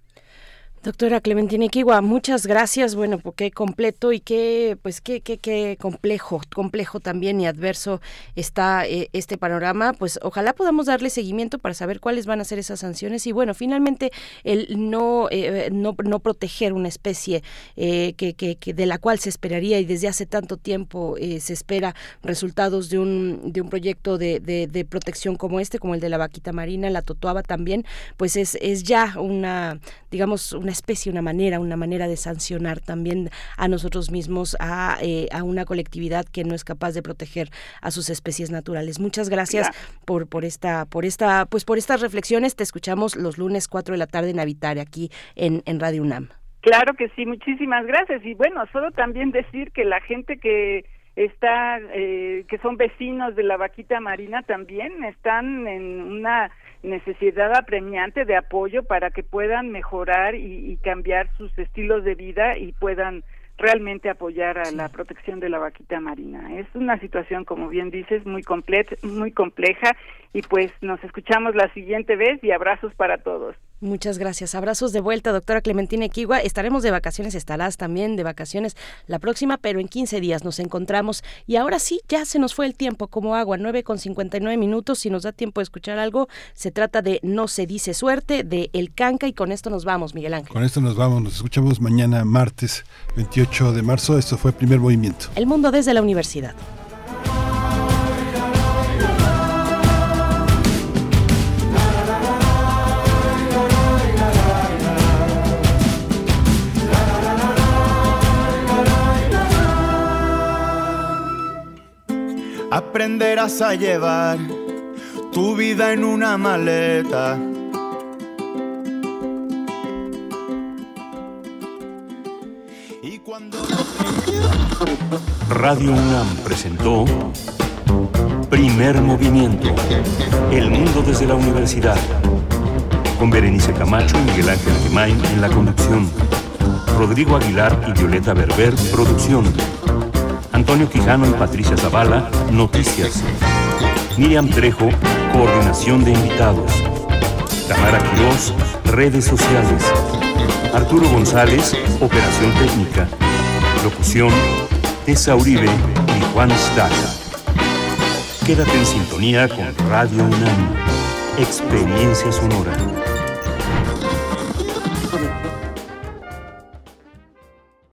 Doctora Clementina Iquigua, muchas gracias. Bueno, pues qué completo y qué, pues qué, qué, qué complejo, complejo también y adverso está eh, este panorama. Pues ojalá podamos darle seguimiento para saber cuáles van a ser esas sanciones y bueno, finalmente el no eh, no, no, proteger una especie eh, que, que, de la cual se esperaría y desde hace tanto tiempo se espera resultados de un de un proyecto de, de, de, protección como este, como el de la vaquita marina, la totoaba también, pues es es ya una digamos una especie, una manera, una manera de sancionar también a nosotros mismos, a, eh, a una colectividad que no es capaz de proteger a sus especies naturales. Muchas gracias por, por esta, por esta, pues por estas reflexiones. Te escuchamos los lunes 4 de la tarde en Habitar aquí en, en Radio UNAM. Claro que sí, muchísimas gracias. Y bueno, solo también decir que la gente que está, eh, que son vecinos de la vaquita marina también están en una necesidad apremiante de apoyo para que puedan mejorar y, cambiar sus estilos de vida y puedan realmente apoyar a la protección de la vaquita marina. Es una situación, como bien dices, muy, muy compleja y pues nos escuchamos la siguiente vez y abrazos para todos. Muchas gracias. Abrazos de vuelta, doctora Clementina Equigua. Estaremos de vacaciones, estarás también de vacaciones la próxima, pero en 15 días nos encontramos. Y ahora sí, ya se nos fue el tiempo como agua, 9 con 59 minutos. Si nos da tiempo de escuchar algo, se trata de No se dice suerte, de El Canca, y con esto nos vamos, Miguel Ángel. Con esto nos vamos, nos escuchamos mañana, martes 28 de marzo. Esto fue el primer movimiento. El mundo desde la universidad. Aprenderás a llevar tu vida en una maleta. Y cuando Radio UNAM presentó Primer Movimiento, El Mundo desde la Universidad, con Berenice Camacho y Miguel Ángel Gemain en la conducción, Rodrigo Aguilar y Violeta Berber, producción. Antonio Quijano y Patricia Zavala, Noticias. Miriam Trejo, Coordinación de Invitados. Tamara Quirós, Redes Sociales. Arturo González, Operación Técnica. Locución, Tessa Uribe y Juan Staca. Quédate en sintonía con Radio UNAM. Experiencia sonora.